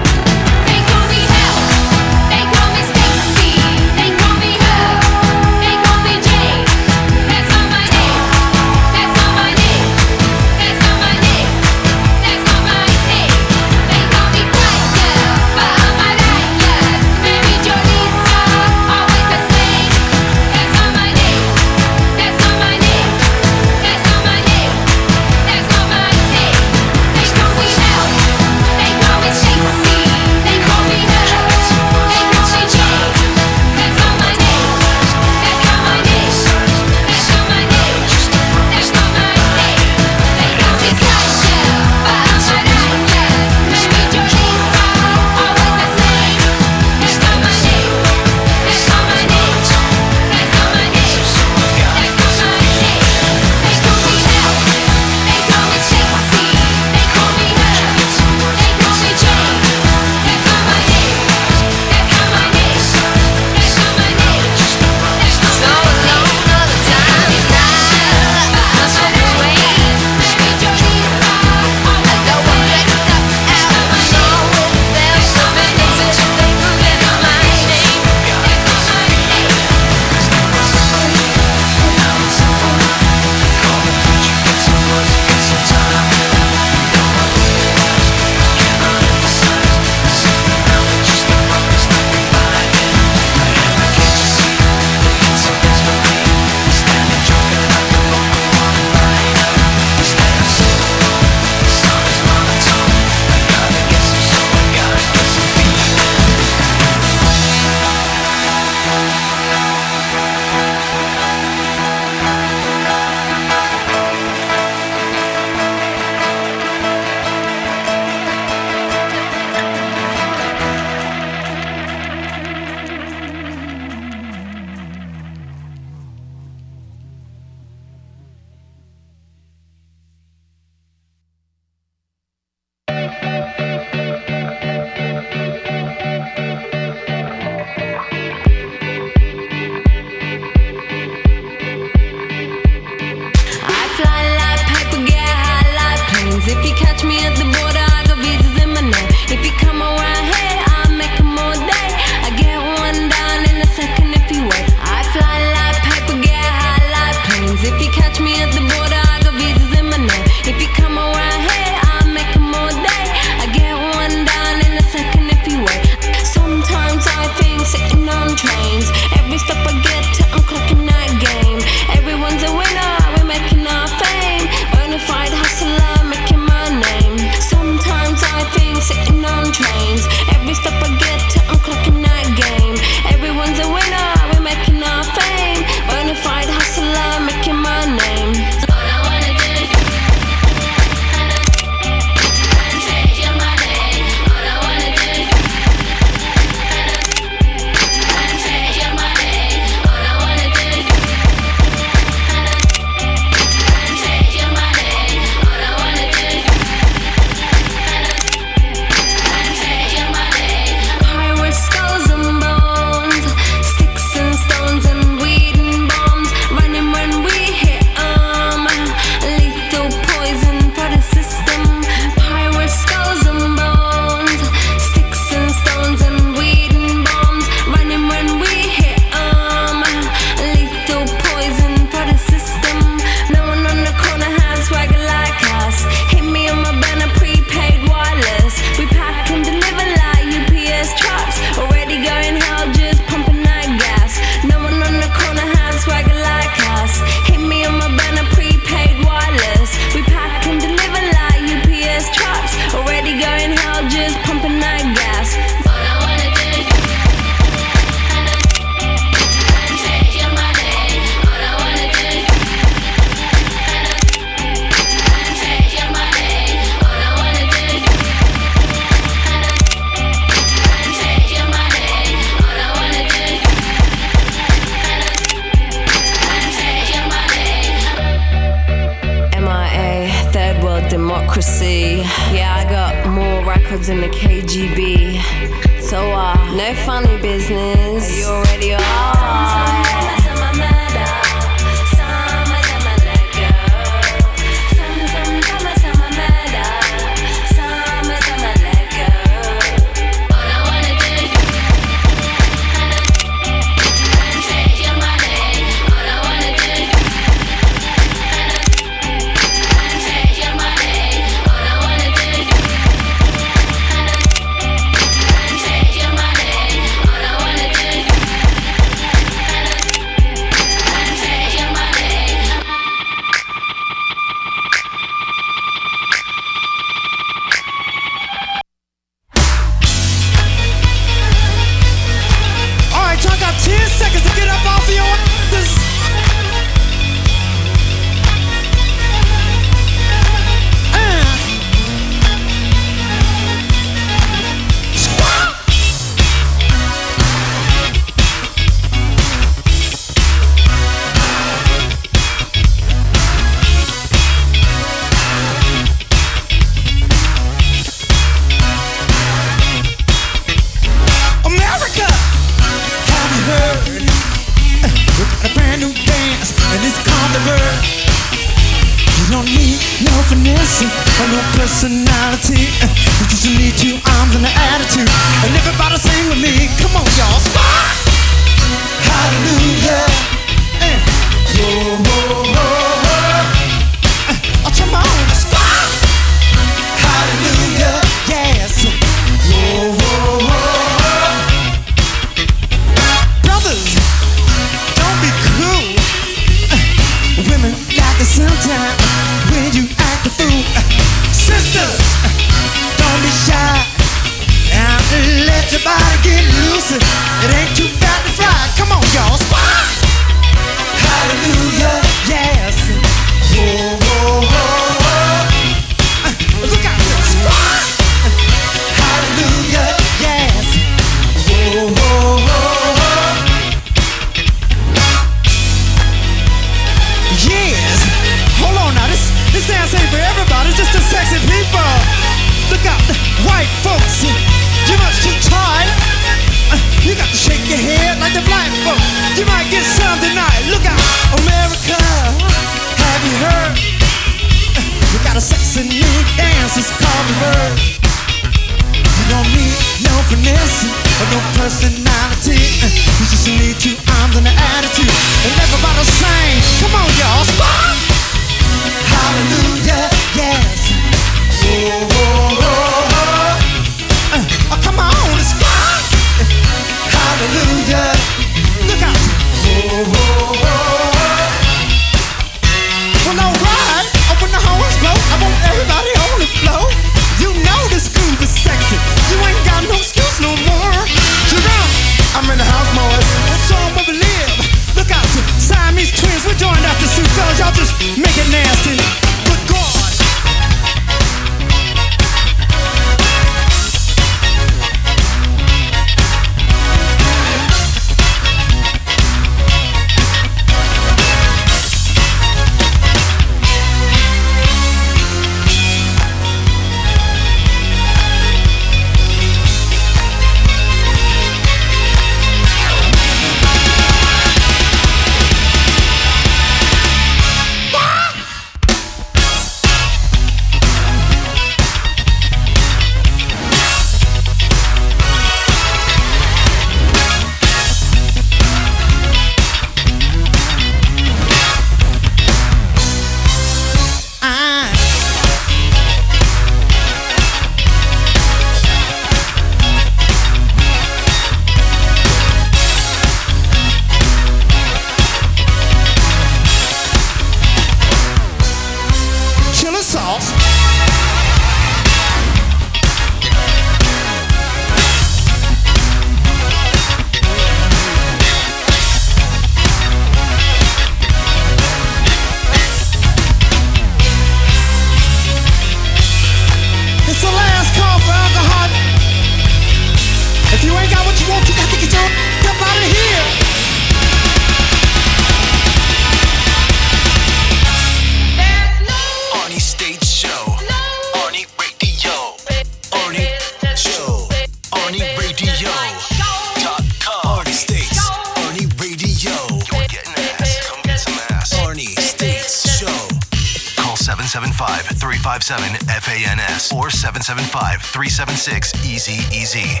357 FANS or 775 376 Easy Easy.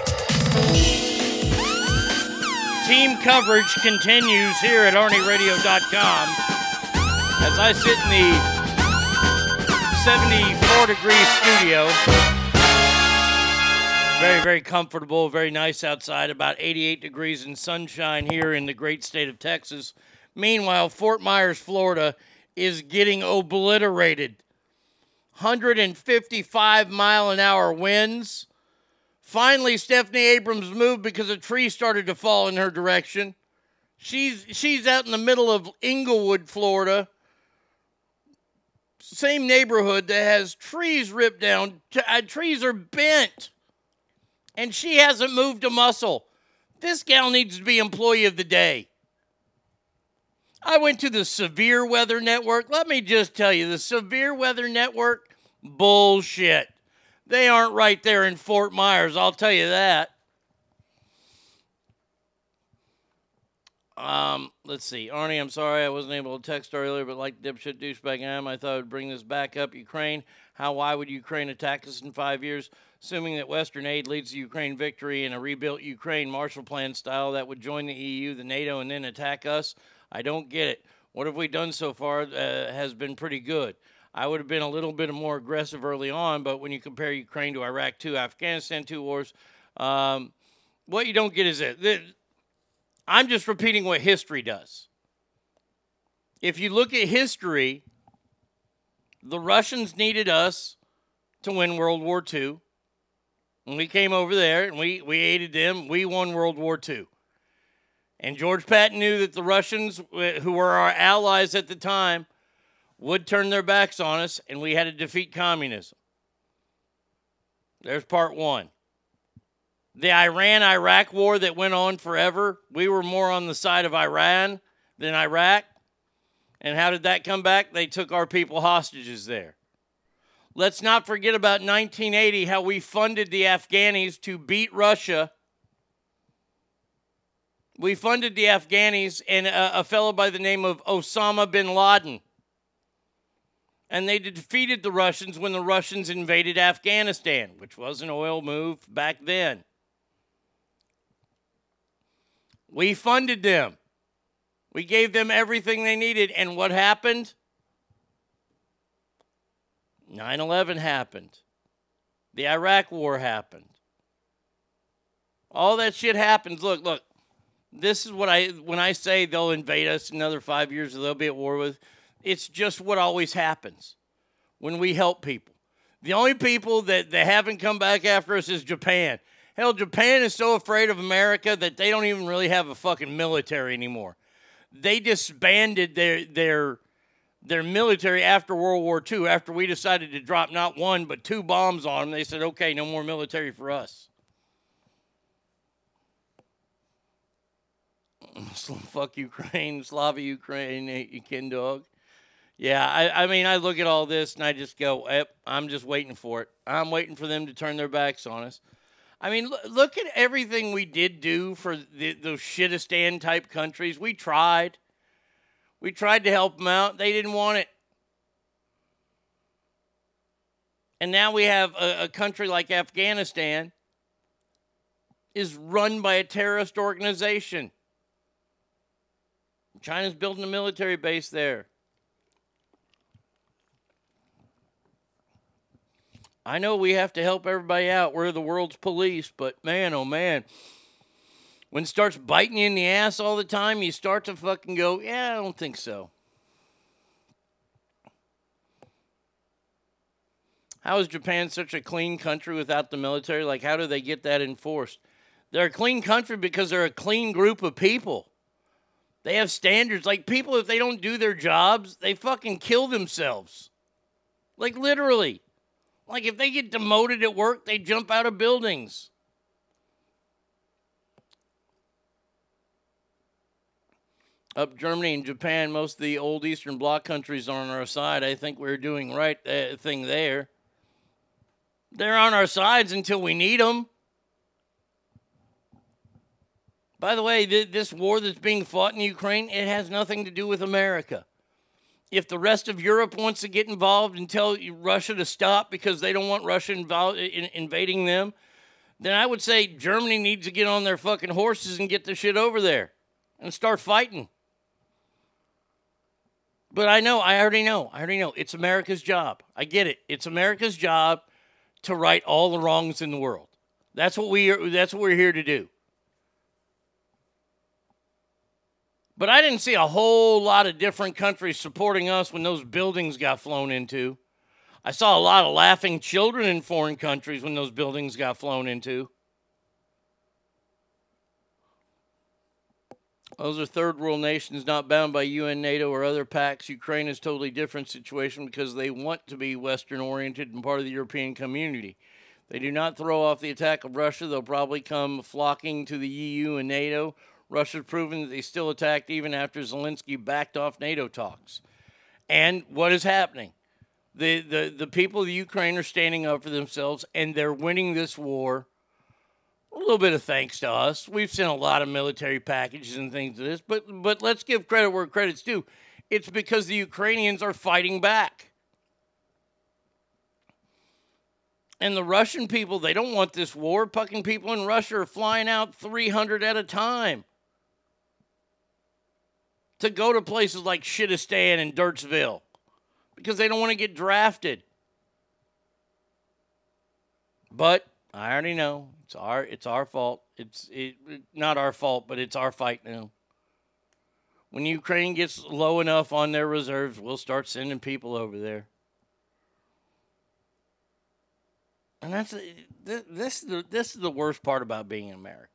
Team coverage continues here at ArnieRadio.com as I sit in the 74 degree studio. Very, very comfortable, very nice outside, about 88 degrees and sunshine here in the great state of Texas. Meanwhile, Fort Myers, Florida is getting obliterated. 155 mile an hour winds. Finally, Stephanie Abrams moved because a tree started to fall in her direction. She's she's out in the middle of Englewood, Florida. Same neighborhood that has trees ripped down. T- uh, trees are bent. And she hasn't moved a muscle. This gal needs to be employee of the day. I went to the Severe Weather Network. Let me just tell you, the Severe Weather Network, bullshit. They aren't right there in Fort Myers, I'll tell you that. Um, let's see. Arnie, I'm sorry I wasn't able to text earlier, but like dipshit douchebag I am, I thought I would bring this back up. Ukraine. How, why would Ukraine attack us in five years? Assuming that Western aid leads to Ukraine victory in a rebuilt Ukraine Marshall Plan style that would join the EU, the NATO, and then attack us? I don't get it. What have we done so far uh, has been pretty good. I would have been a little bit more aggressive early on, but when you compare Ukraine to Iraq, two Afghanistan, two wars, um, what you don't get is the- I'm just repeating what history does. If you look at history, the Russians needed us to win World War II. And we came over there and we, we aided them. We won World War II. And George Patton knew that the Russians, uh, who were our allies at the time, would turn their backs on us and we had to defeat communism. There's part one. The Iran Iraq war that went on forever, we were more on the side of Iran than Iraq. And how did that come back? They took our people hostages there. Let's not forget about 1980, how we funded the Afghanis to beat Russia. We funded the Afghanis and a, a fellow by the name of Osama bin Laden. And they defeated the Russians when the Russians invaded Afghanistan, which was an oil move back then. We funded them. We gave them everything they needed. And what happened? 9 11 happened. The Iraq War happened. All that shit happens. Look, look. This is what I, when I say they'll invade us another five years or they'll be at war with, it's just what always happens when we help people. The only people that, that haven't come back after us is Japan. Hell, Japan is so afraid of America that they don't even really have a fucking military anymore. They disbanded their their their military after World War II. After we decided to drop not one but two bombs on them, they said, "Okay, no more military for us." Fuck Ukraine, Slava Ukraine, you kin dog. Yeah, I, I mean, I look at all this and I just go, "Yep, I'm just waiting for it. I'm waiting for them to turn their backs on us. I mean, look, look at everything we did do for the, those shitistan type countries. We tried. We tried to help them out. They didn't want it. And now we have a, a country like Afghanistan is run by a terrorist organization. China's building a military base there. I know we have to help everybody out. We're the world's police, but man, oh man, when it starts biting you in the ass all the time, you start to fucking go, yeah, I don't think so. How is Japan such a clean country without the military? Like, how do they get that enforced? They're a clean country because they're a clean group of people. They have standards. Like, people, if they don't do their jobs, they fucking kill themselves. Like, literally. Like if they get demoted at work, they jump out of buildings. Up Germany and Japan, most of the old Eastern Bloc countries are on our side. I think we're doing right uh, thing there. They're on our sides until we need them. By the way, th- this war that's being fought in Ukraine, it has nothing to do with America. If the rest of Europe wants to get involved and tell Russia to stop because they don't want Russia involved in invading them, then I would say Germany needs to get on their fucking horses and get the shit over there and start fighting. But I know, I already know, I already know. It's America's job. I get it. It's America's job to right all the wrongs in the world. That's what we are, that's what we're here to do. But I didn't see a whole lot of different countries supporting us when those buildings got flown into. I saw a lot of laughing children in foreign countries when those buildings got flown into. Those are third world nations not bound by UN, NATO, or other pacts. Ukraine is a totally different situation because they want to be Western oriented and part of the European community. They do not throw off the attack of Russia. They'll probably come flocking to the EU and NATO. Russia's proven that they still attacked even after Zelensky backed off NATO talks. And what is happening? The, the, the people of Ukraine are standing up for themselves and they're winning this war a little bit of thanks to us. We've sent a lot of military packages and things to this, but but let's give credit where credit's due. It's because the Ukrainians are fighting back. And the Russian people, they don't want this war. Fucking people in Russia are flying out 300 at a time to go to places like Shitistan and Dirtsville because they don't want to get drafted. But I already know it's our it's our fault. It's it, not our fault, but it's our fight now. When Ukraine gets low enough on their reserves, we'll start sending people over there. And that's this this is the, this is the worst part about being an American.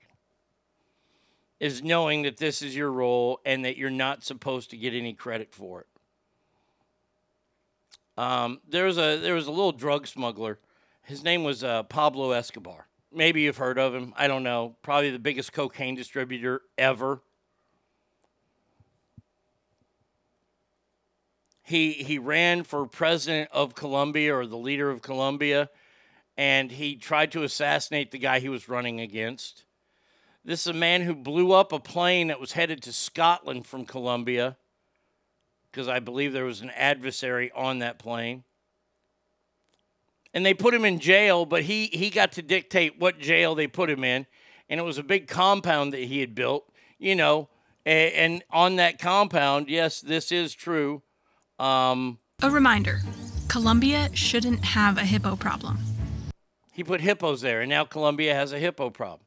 Is knowing that this is your role and that you're not supposed to get any credit for it. Um, there was a there was a little drug smuggler. His name was uh, Pablo Escobar. Maybe you've heard of him. I don't know. Probably the biggest cocaine distributor ever. He he ran for president of Colombia or the leader of Colombia, and he tried to assassinate the guy he was running against. This is a man who blew up a plane that was headed to Scotland from Colombia because I believe there was an adversary on that plane. And they put him in jail, but he, he got to dictate what jail they put him in. And it was a big compound that he had built, you know. And, and on that compound, yes, this is true. Um, A reminder Colombia shouldn't have a hippo problem. he put hippos there, and now Colombia has a hippo problem.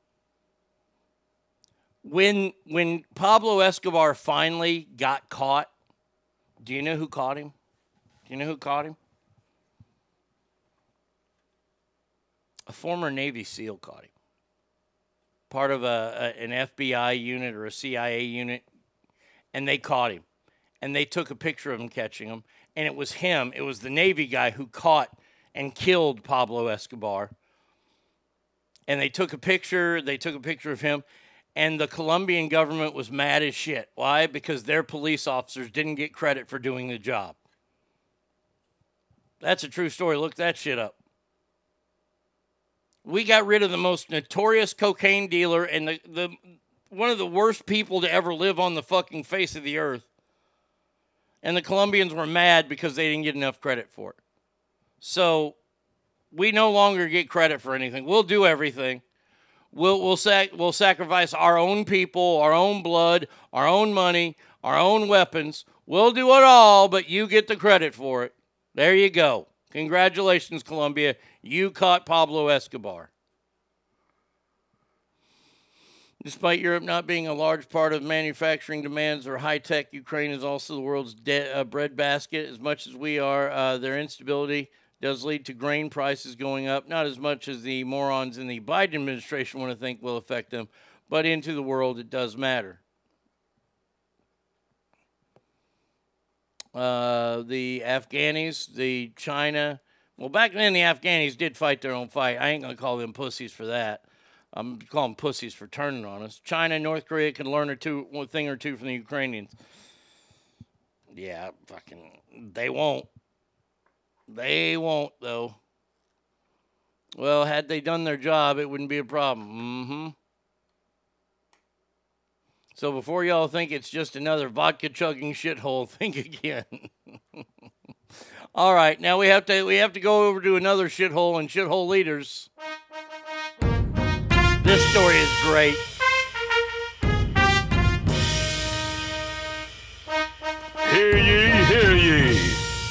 When when Pablo Escobar finally got caught, do you know who caught him? Do you know who caught him? A former Navy SEAL caught him. Part of a, a an FBI unit or a CIA unit, and they caught him, and they took a picture of him catching him, and it was him. It was the Navy guy who caught and killed Pablo Escobar. And they took a picture. They took a picture of him, and the Colombian government was mad as shit. Why? Because their police officers didn't get credit for doing the job. That's a true story. Look that shit up. We got rid of the most notorious cocaine dealer and the, the one of the worst people to ever live on the fucking face of the earth. And the Colombians were mad because they didn't get enough credit for it. So we no longer get credit for anything. We'll do everything. We'll we'll sac- we'll sacrifice our own people, our own blood, our own money, our own weapons. We'll do it all, but you get the credit for it. There you go. Congratulations, Colombia. You caught Pablo Escobar. Despite Europe not being a large part of manufacturing demands or high tech, Ukraine is also the world's de- uh, breadbasket. As much as we are, uh, their instability does lead to grain prices going up, not as much as the morons in the Biden administration want to think will affect them, but into the world it does matter. Uh, the Afghanis, the China. Well, back then the Afghanis did fight their own fight. I ain't gonna call them pussies for that. I'm calling pussies for turning on us. China and North Korea can learn a two one thing or two from the Ukrainians. Yeah, fucking, they won't. They won't though. Well, had they done their job, it wouldn't be a problem. Mm-hmm. So before y'all think it's just another vodka chugging shithole, think again. All right, now we have to we have to go over to another shithole and shithole leaders. This story is great. Hear ye, hear ye.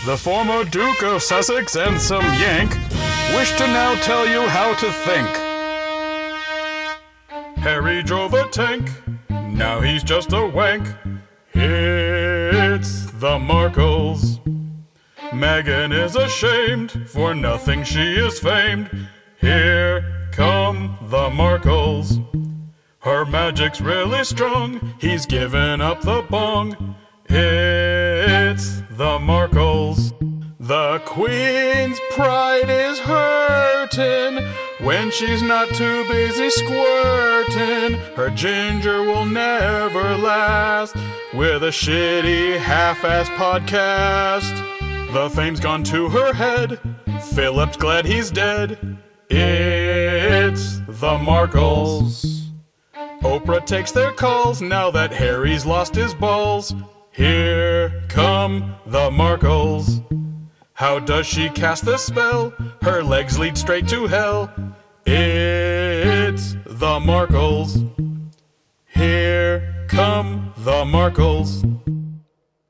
The former Duke of Sussex and some Yank wish to now tell you how to think. Harry drove a tank, now he's just a wank. It's the Markles. Meghan is ashamed, for nothing she is famed. Here come the Markles. Her magic's really strong, he's given up the bong. It's the Markles. The Queen's pride is hurting when she's not too busy squirting. Her ginger will never last with a shitty half ass podcast. The fame's gone to her head. Philip's glad he's dead. It's the Markles. Oprah takes their calls now that Harry's lost his balls. Here come the Markles. How does she cast the spell? Her legs lead straight to hell. It's the Markles. Here come the Markles.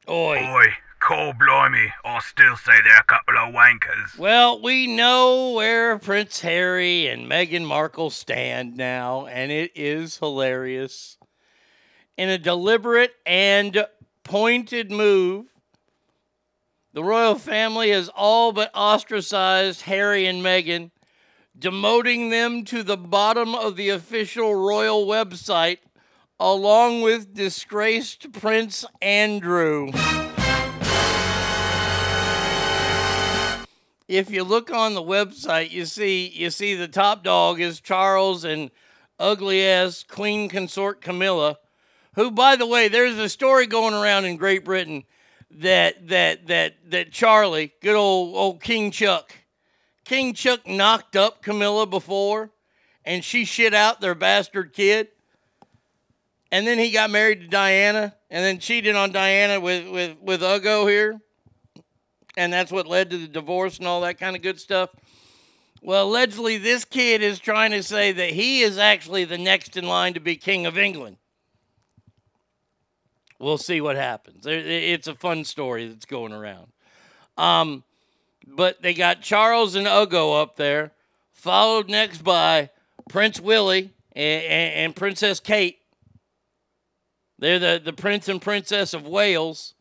Oi. Oi, cold blimey, I still say they're a couple of wankers. Well, we know where Prince Harry and Meghan Markle stand now, and it is hilarious. In a deliberate and pointed move, the royal family has all but ostracized Harry and Meghan, demoting them to the bottom of the official royal website, along with disgraced Prince Andrew. if you look on the website, you see you see the top dog is Charles and ugly ass Queen consort Camilla, who by the way, there's a story going around in Great Britain that that that that Charlie, good old old King Chuck, King Chuck knocked up Camilla before, and she shit out their bastard kid. And then he got married to Diana, and then cheated on Diana with with with Ugo here and that's what led to the divorce and all that kind of good stuff. Well, allegedly, this kid is trying to say that he is actually the next in line to be King of England. We'll see what happens. It's a fun story that's going around. Um, but they got Charles and Ugo up there, followed next by Prince Willie and, and, and Princess Kate. They're the, the Prince and Princess of Wales.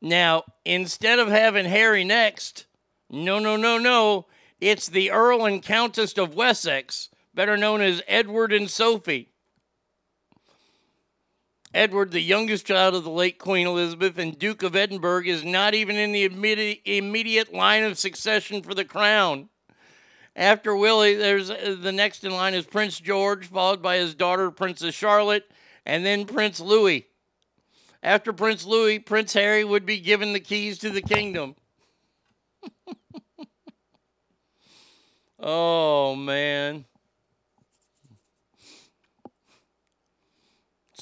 Now, instead of having Harry next, no, no, no, no, it's the Earl and Countess of Wessex, better known as Edward and Sophie. Edward, the youngest child of the late Queen Elizabeth and Duke of Edinburgh, is not even in the immediate, line of succession for the crown. After Willie, there's uh, the next in line is Prince George, followed by his daughter Princess Charlotte, and then Prince Louis. After Prince Louis, Prince Harry would be given the keys to the kingdom. oh, man.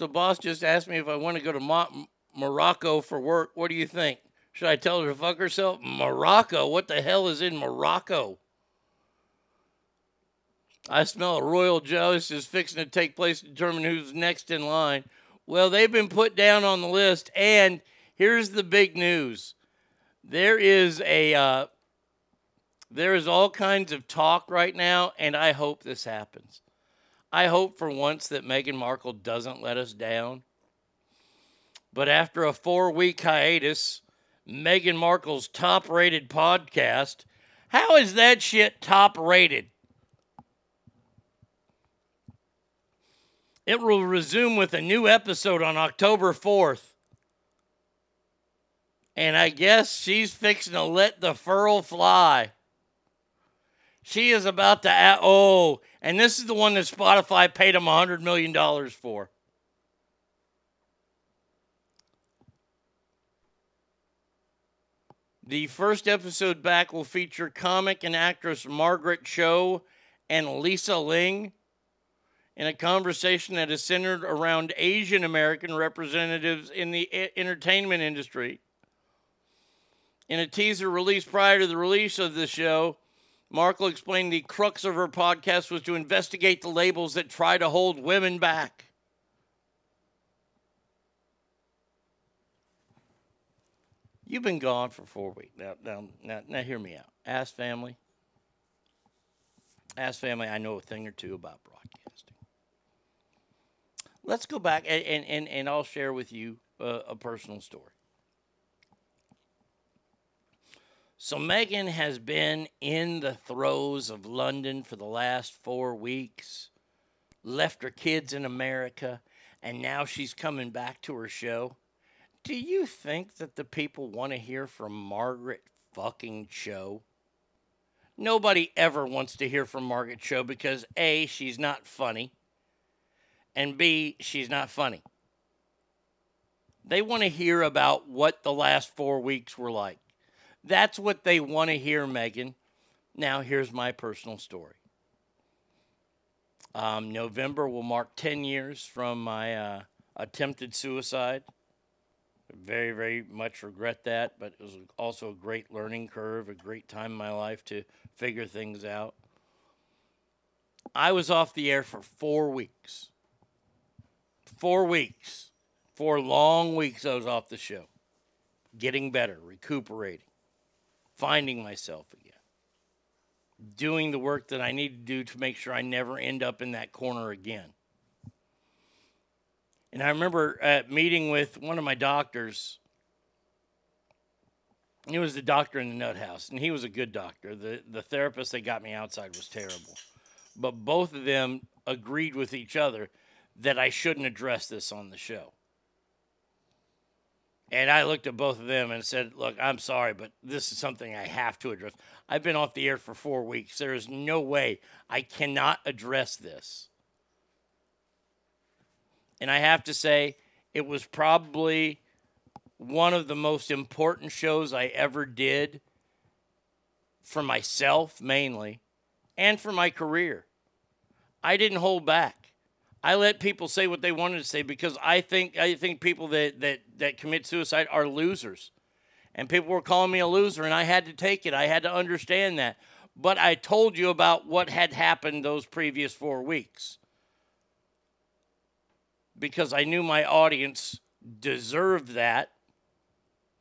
So, boss just asked me if I want to go to Mo- Morocco for work. What do you think? Should I tell her to fuck herself? Morocco? What the hell is in Morocco? I smell a royal jealous is fixing to take place to determine who's next in line. Well, they've been put down on the list, and here's the big news: there is a uh, there is all kinds of talk right now, and I hope this happens. I hope for once that Meghan Markle doesn't let us down. But after a four-week hiatus, Meghan Markle's top-rated podcast, how is that shit top-rated? It will resume with a new episode on October 4th. And I guess she's fixing to let the furl fly. She is about to, a- oh, and this is the one that Spotify paid him $100 million for. The first episode back will feature comic and actress Margaret Cho and Lisa Ling. in a conversation that is centered around Asian American representatives in the entertainment industry. In a teaser released prior to the release of the show, Markle explained the crux of her podcast was to investigate the labels that try to hold women back. You've been gone for four weeks. Now, now, now, now hear me out. Ask family. Ask family, I know a thing or two about broadcasting. Let's go back and, and, and, I'll share with you uh, a personal story. So, Megan has been in the throes of London for the last four weeks, left her kids in America, and now she's coming back to her show. Do you think that the people want to hear from Margaret fucking Cho? Nobody ever wants to hear from Margaret Cho because A, she's not funny, and B, she's not funny. They want to hear about what the last four weeks were like. That's what they want to hear, Megan. Now, here's my personal story. Um, November will mark 10 years from my uh, attempted suicide. Very, very much regret that, but it was also a great learning curve, a great time in my life to figure things out. I was off the air for four weeks. Four weeks. Four long weeks I was off the show. Getting better, recuperating, finding myself again, doing the work that I need to do to make sure I never end up in that corner again. And I remember uh, meeting with one of my doctors. He was the doctor in the nut house, and he was a good doctor. The, the therapist that got me outside was terrible. But both of them agreed with each other that I shouldn't address this on the show. And I looked at both of them and said, Look, I'm sorry, but this is something I have to address. I've been off the air for four weeks. There is no way I cannot address this. And I have to say, it was probably one of the most important shows I ever did for myself, mainly, and for my career. I didn't hold back. I let people say what they wanted to say because I think I think people that, that, that commit suicide are losers. And people were calling me a loser, and I had to take it. I had to understand that. But I told you about what had happened those previous four weeks because I knew my audience deserved that.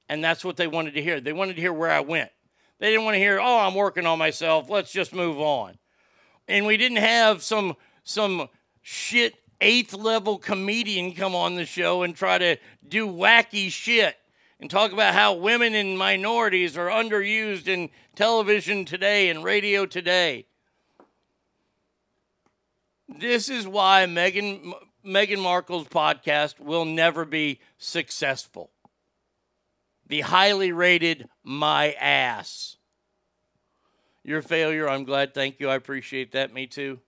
And that's what they wanted to hear. They wanted to hear where I went. They didn't want to hear, oh, I'm working on myself. Let's just move on. And we didn't have some some shit eighth level comedian come on the show and try to do wacky shit and talk about how women and minorities are underused in television today and radio today. This is why Meghan Meghan Markle's podcast will never be successful. The highly rated My Ass. Your failure, I'm glad. Thank you. I appreciate that. Me too.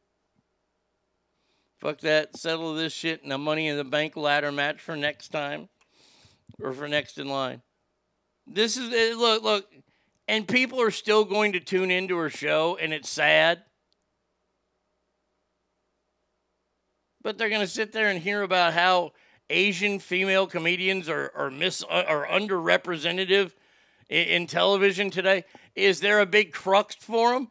Fuck that. Settle this shit in a money in the bank ladder match for next time or for next in line. This is, eh, look, look, and people are still going to tune into her show, and it's sad. but they're going to sit there and hear about how Asian female comedians are are mis are underrepresented in, in television today. Is there a big crux for them?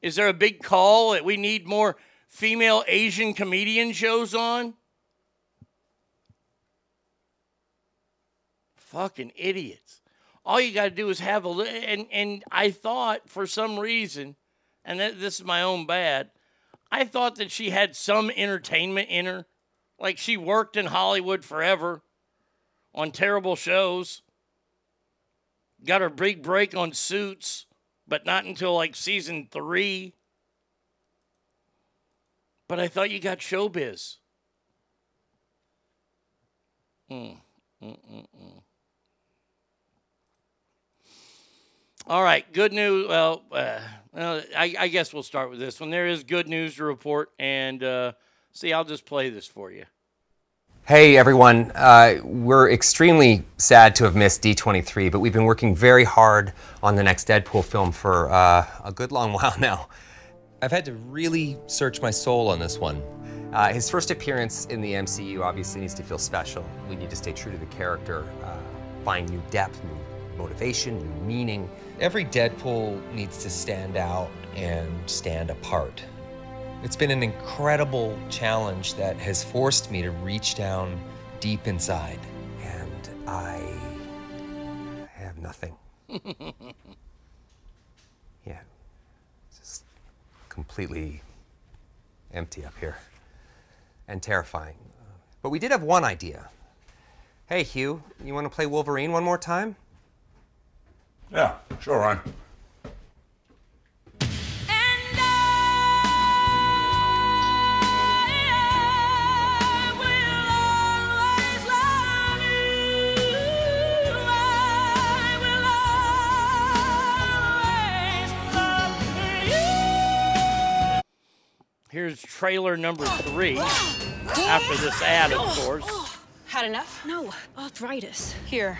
Is there a big call that we need more female Asian comedian shows on? Fucking idiots. All you got to do is have a and and I thought for some reason, and this is my own bad. I thought that she had some entertainment in her. Like she worked in Hollywood forever on terrible shows. Got her big break on Suits, but not until like season three. But I thought you got showbiz. Mm, mm, mm, mm. All right, good news. Well, uh, I, I, guess we'll start with this one. There is good news to report, and uh, see, I'll just play this for you. Hey everyone, uh, we're extremely sad to have missed D23, but we've been working very hard on the next Deadpool film for uh, a good long while now. I've had to really search my soul on this one. Uh, his first appearance in the MCU obviously needs to feel special. We need to stay true to the character, uh, find new depth, new motivation, new meaning. Every Deadpool needs to stand out and stand apart. It's been an incredible challenge that has forced me to reach down deep inside. And I have nothing. yeah, just completely empty up here and terrifying. But we did have one idea. Hey, Hugh, you want to play Wolverine one more time? Yeah, sure, Ryan. Here's trailer number three. After this ad, of course. Had enough? No, arthritis. Here,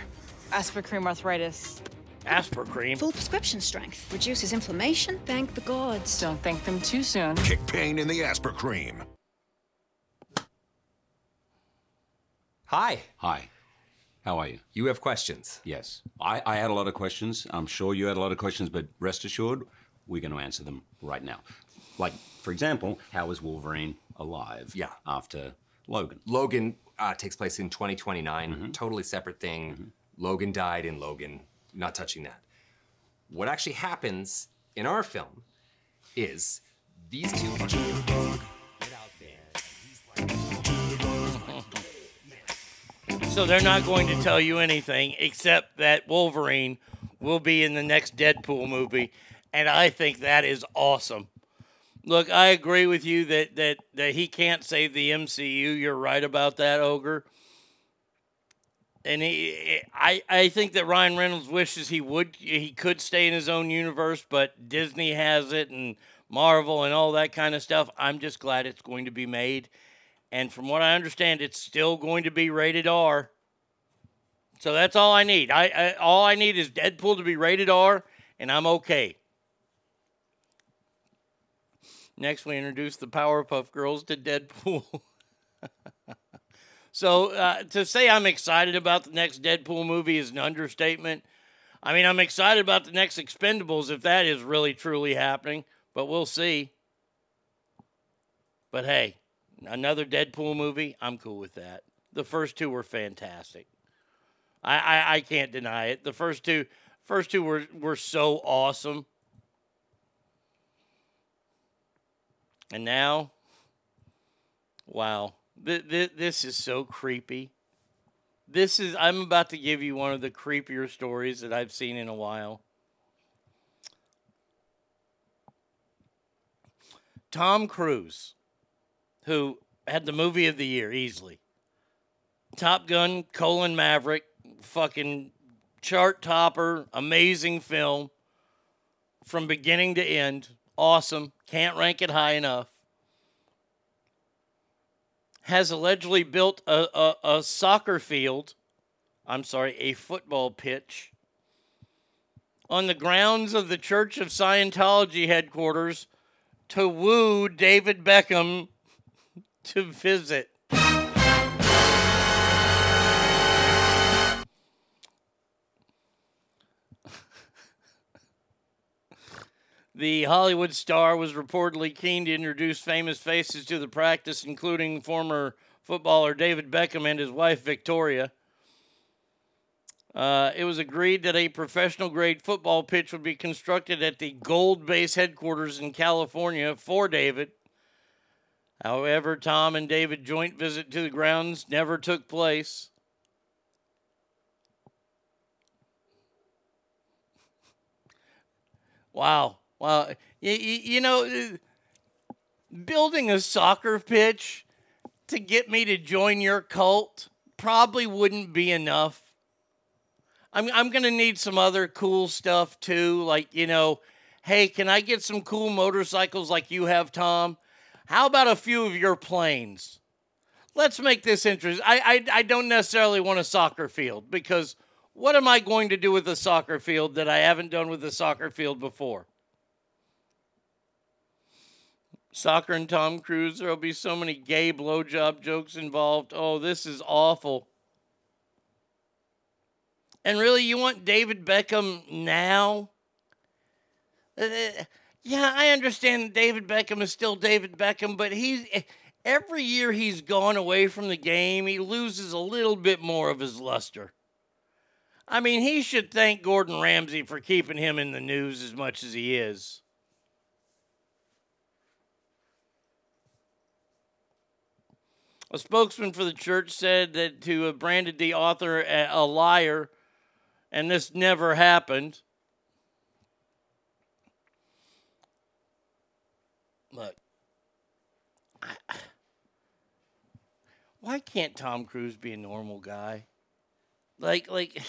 Aspercreme arthritis. Aspercreme. Full prescription strength. Reduces inflammation. Thank the gods. Don't thank them too soon. Kick pain in the Aspercreme. Hi. Hi. How are you? You have questions. Yes. I, I had a lot of questions. I'm sure you had a lot of questions, but rest assured, we're going to answer them right now. Like, for example, how is Wolverine alive? Yeah. After Logan. Logan uh, takes place in 2029, Mm-hmm. totally separate thing. Logan died in Logan, not touching that. What actually happens in our film is these two get out there. So they're not going to tell you anything except that Wolverine will be in the next Deadpool movie, and I think that is awesome. Look, I agree with you that that that he can't save the MCU. You're right about that, Ogre. And he, I, I think that Ryan Reynolds wishes he would, he could stay in his own universe, but Disney has it and Marvel and all that kind of stuff. I'm just glad it's going to be made, and from what I understand, it's still going to be rated R. So that's all I need. I, I all I need is Deadpool to be rated R, and I'm okay. Next, we introduce the Powerpuff Girls to Deadpool. so uh, to say I'm excited about the next Deadpool movie is an understatement. I mean, I'm excited about the next Expendables if that is really truly happening, but we'll see. But hey, another Deadpool movie, I'm cool with that. The first two were fantastic. I, I, I can't deny it. The first two first two were, were so awesome. And now, wow, th- th- this is so creepy. This is, I'm about to give you one of the creepier stories that I've seen in a while. Tom Cruise, who had the movie of the year easily. Top Gun, colon Maverick, fucking chart topper, amazing film from beginning to end. Awesome. Can't rank it high enough. Has allegedly built a, a, a soccer field, I'm sorry, a football pitch, on the grounds of the Church of Scientology headquarters to woo David Beckham to visit. The Hollywood star was reportedly keen to introduce famous faces to the practice, including former footballer David Beckham and his wife Victoria. Uh, it was agreed that a professional grade football pitch would be constructed at the Gold Base headquarters in California for David. However, Tom and David joint visit to the grounds never took place. Wow. Wow. You, you know, building a soccer pitch to get me to join your cult probably wouldn't be enough. I'm, I'm going to need some other cool stuff too. Like, you know, hey, can I get some cool motorcycles like you have, Tom? How about a few of your planes? Let's make this interesting. I, I, I don't necessarily want a soccer field because what am I going to do with a soccer field that I haven't done with a soccer field before? Soccer and Tom Cruise. There'll be so many gay blowjob jokes involved. Oh, this is awful. And really, you want David Beckham now? Uh, yeah, I understand that David Beckham is still David Beckham, but he's every year he's gone away from the game, he loses a little bit more of his luster. I mean, he should thank Gordon Ramsay for keeping him in the news as much as he is. A spokesman for the church said that to have branded the author a, liar, and this never happened. Look, I, why can't Tom Cruise be a normal guy? Like, like,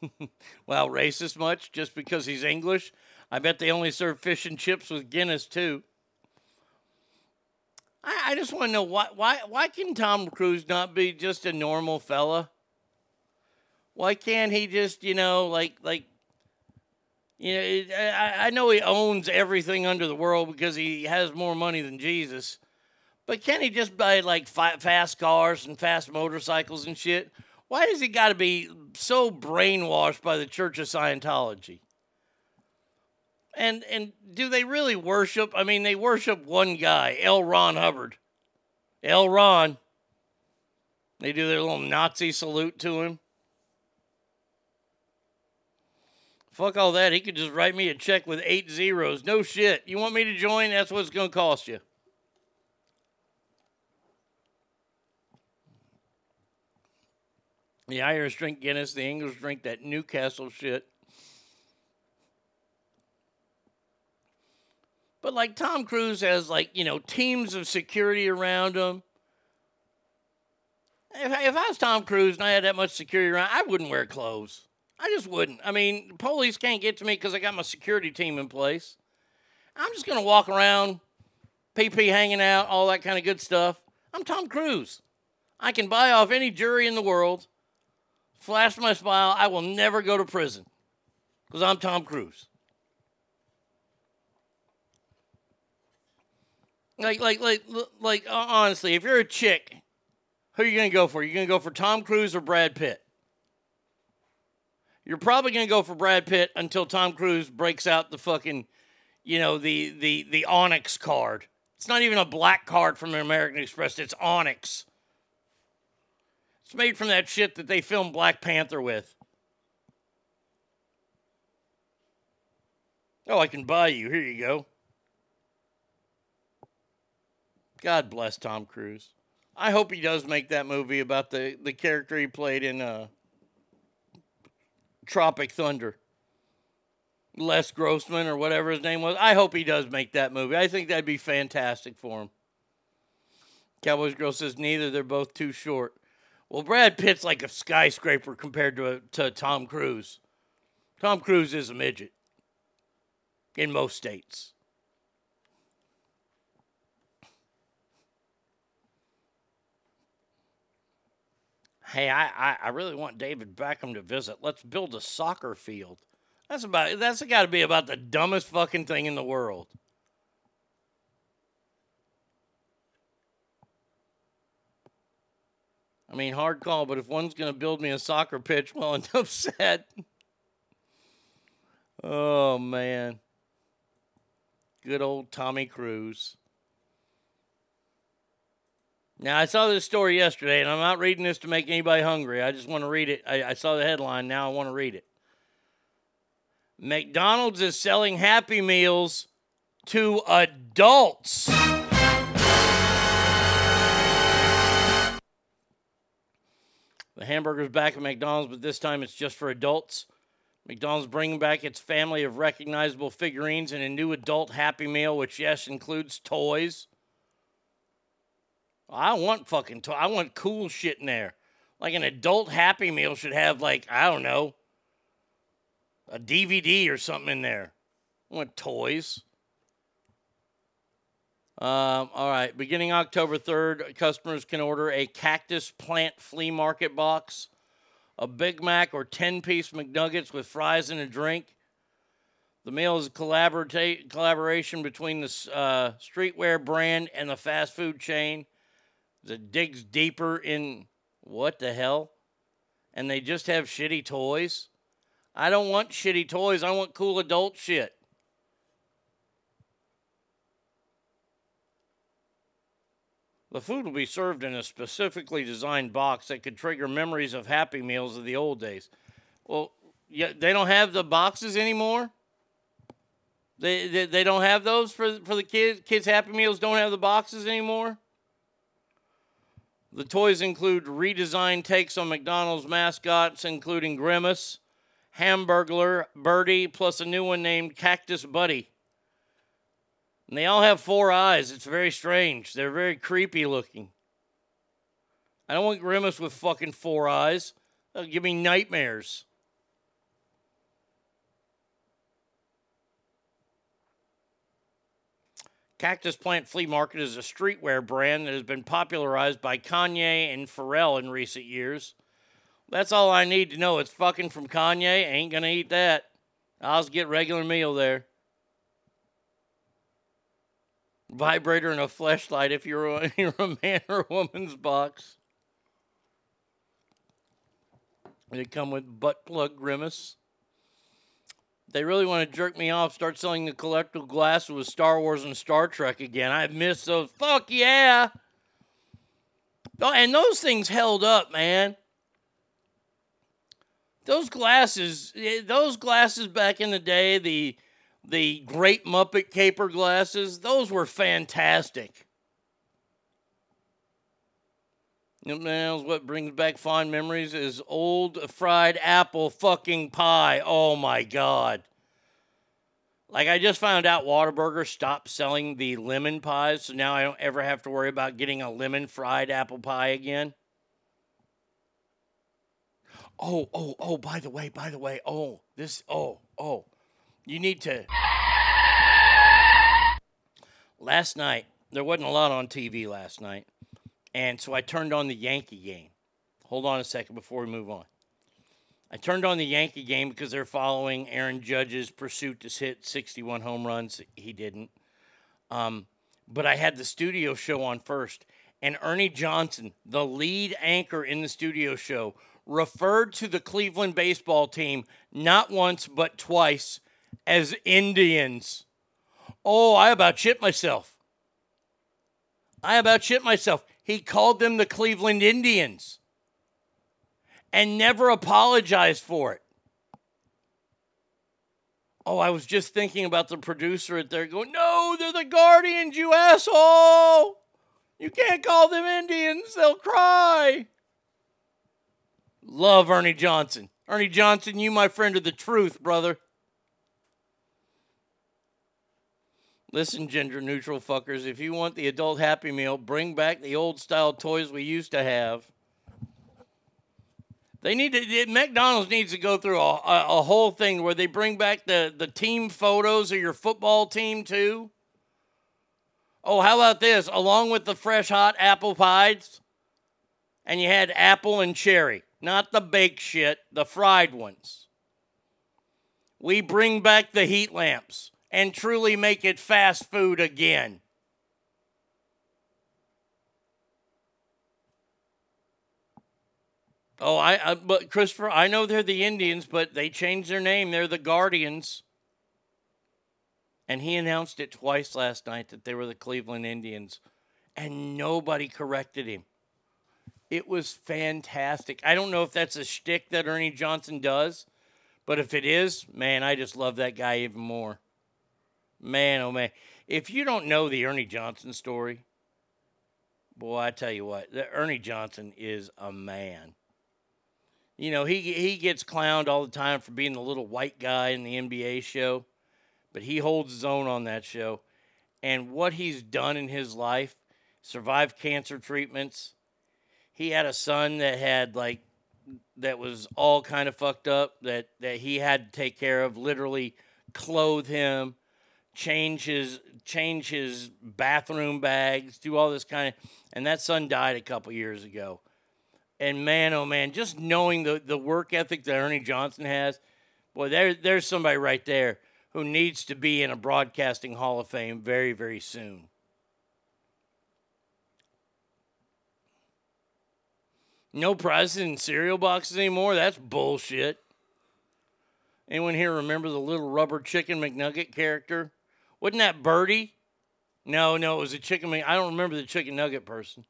wow, racist much just because he's English? I bet they only serve fish and chips with Guinness too. I, I just want to know why why why can Tom Cruise not be just a normal fella? Why can't he just you know like like you know I, I know he owns everything under the world because he has more money than Jesus, but can't he just buy like fi- fast cars and fast motorcycles and shit? Why does he got to be so brainwashed by the Church of Scientology? And and do they really worship? I mean, they worship one guy, L. Ron Hubbard. L. Ron. They do their little Nazi salute to him. Fuck all that. He could just write me a check with eight zeros. No shit. You want me to join? That's what it's going to cost you. The Irish drink Guinness. The English drink that Newcastle shit. But like Tom Cruise has like, you know, teams of security around him. If, if I was Tom Cruise and I had that much security around, I wouldn't wear clothes. I just wouldn't. I mean, police can't get to me because I got my security team in place. I'm just going to walk around, PP hanging out, all that kind of good stuff. I'm Tom Cruise. I can buy off any jury in the world, flash my smile. I will never go to prison because I'm Tom Cruise. Like, like, like, like, honestly, if you're a chick, who are you gonna go for? You're gonna go for Tom Cruise or Brad Pitt? You're probably gonna go for Brad Pitt until Tom Cruise breaks out the fucking, you know, the the the Onyx card. It's not even a black card from American Express. It's Onyx. It's made from that shit that they filmed Black Panther with. Oh, I can buy you. Here you go. God bless Tom Cruise. I hope he does make that movie about the, the character he played in uh, Tropic Thunder. Les Grossman or whatever his name was. I hope he does make that movie. I think that'd be fantastic for him. Cowboys Girl says neither. They're both too short. Well, Brad Pitt's like a skyscraper compared to, to Tom Cruise. Tom Cruise is a midget in most states. Hey, I, I, I really want David Beckham to visit. Let's build a soccer field. That's about that's got to be about the dumbest fucking thing in the world. I mean, hard call, but if one's going to build me a soccer pitch, well, enough said. oh, man. Good old Tommy Cruise. Now, I saw this story yesterday, and I'm not reading this to make anybody hungry. I just want to read it. I, I saw the headline. Now I want to read it. McDonald's is selling Happy Meals to adults. The hamburger's back at McDonald's, but this time it's just for adults. McDonald's bringing back its family of recognizable figurines in a new adult Happy Meal, which, yes, includes toys. I want fucking toy. I want cool shit in there. Like an adult Happy Meal should have, like, I don't know, a DVD or something in there. I want toys. Um, all right. Beginning October 3rd, customers can order a cactus plant flea market box, a Big Mac or 10 piece McNuggets with fries and a drink. The meal is a collaborata- collaboration between the uh, streetwear brand and the fast food chain that digs deeper in what the hell? And they just have shitty toys? I don't want shitty toys. I want cool adult shit. The food will be served in a specifically designed box that could trigger memories of Happy Meals of the old days. Well, yeah, they don't have the boxes anymore. They, they, they don't have those for for the kids. Kids Happy Meals don't have the boxes anymore. The toys include redesigned takes on McDonald's mascots, including Grimace, Hamburglar, Birdie, plus a new one named Cactus Buddy. And they all have four eyes. It's very strange. They're very creepy looking. I don't want Grimace with fucking four eyes. That'll give me nightmares. Cactus Plant Flea Market is a streetwear brand that has been popularized by Kanye and Pharrell in recent years. That's all I need to know. It's fucking from Kanye. Ain't gonna eat that. I'll just get regular meal there. Vibrator and a flashlight if you're a, you're a man or a woman's box. They come with butt plug grimace. They really want to jerk me off, start selling the collectible glasses with Star Wars and Star Trek again. I've missed those. Fuck yeah. Oh, And those things held up, man. Those glasses, eh, those glasses back in the day, the the Great Muppet Caper glasses, those were fantastic. You what brings back fond memories is old fried apple fucking pie. Oh my god. Like I just found out Whataburger stopped selling the lemon pies, so now I don't ever have to worry about getting a lemon fried apple pie again. Oh, oh, oh, by the way, by the way, oh, this oh, oh. You need to Last night, there wasn't a lot on TV last night. And so I turned on the Yankee game. Hold on a second before we move on. I turned on the Yankee game because they're following Aaron Judge's pursuit to hit 61 home runs. He didn't. Um, but I had the studio show on first. And Ernie Johnson, the lead anchor in the studio show, referred to the Cleveland baseball team not once but twice as Indians. Oh, I about shit myself. I about shit myself. He called them the Cleveland Indians and never apologized for it. Oh, I was just thinking about the producer at there going, No, they're the Guardians, you asshole. You can't call them Indians, they'll cry. Love Ernie Johnson. Ernie Johnson, you, my friend, are the truth, brother. Listen, gender neutral fuckers, if you want the adult Happy Meal, bring back the old style toys we used to have. They need to. McDonald's needs to go through a, a, a whole thing where they bring back the the team photos of your football team too. Oh, how about this? Along with the fresh hot apple pies, and you had apple and cherry, not the baked shit, the fried ones. We bring back the heat lamps and truly make it fast food again. Oh, I, I but Christopher, I know they're the Indians, but they changed their name. They're the Guardians. And he announced it twice last night that they were the Cleveland Indians, and nobody corrected him. It was fantastic. I don't know if that's a shtick that Ernie Johnson does, but if it is, man, I just love that guy even more. Man, oh man. If you don't know the Ernie Johnson story, boy, I tell you what, Ernie Johnson is a man. You know, he he gets clowned all the time for being the little white guy in the NBA show, but he holds his own on that show. And what he's done in his life, survived cancer treatments. He had a son that had like that was all kind of fucked up that that he had to take care of, literally clothe him, change his change his bathroom bags, do all this kind of and that son died a couple years ago. And man, oh man, just knowing the, the work ethic that Ernie Johnson has, boy, there there's somebody right there who needs to be in a broadcasting hall of fame very, very soon. No prizes in cereal boxes anymore? That's bullshit. Anyone here remember the little rubber chicken McNugget character? Wasn't that Birdie? No, no, it was a chicken. Mc- I don't remember the chicken nugget person.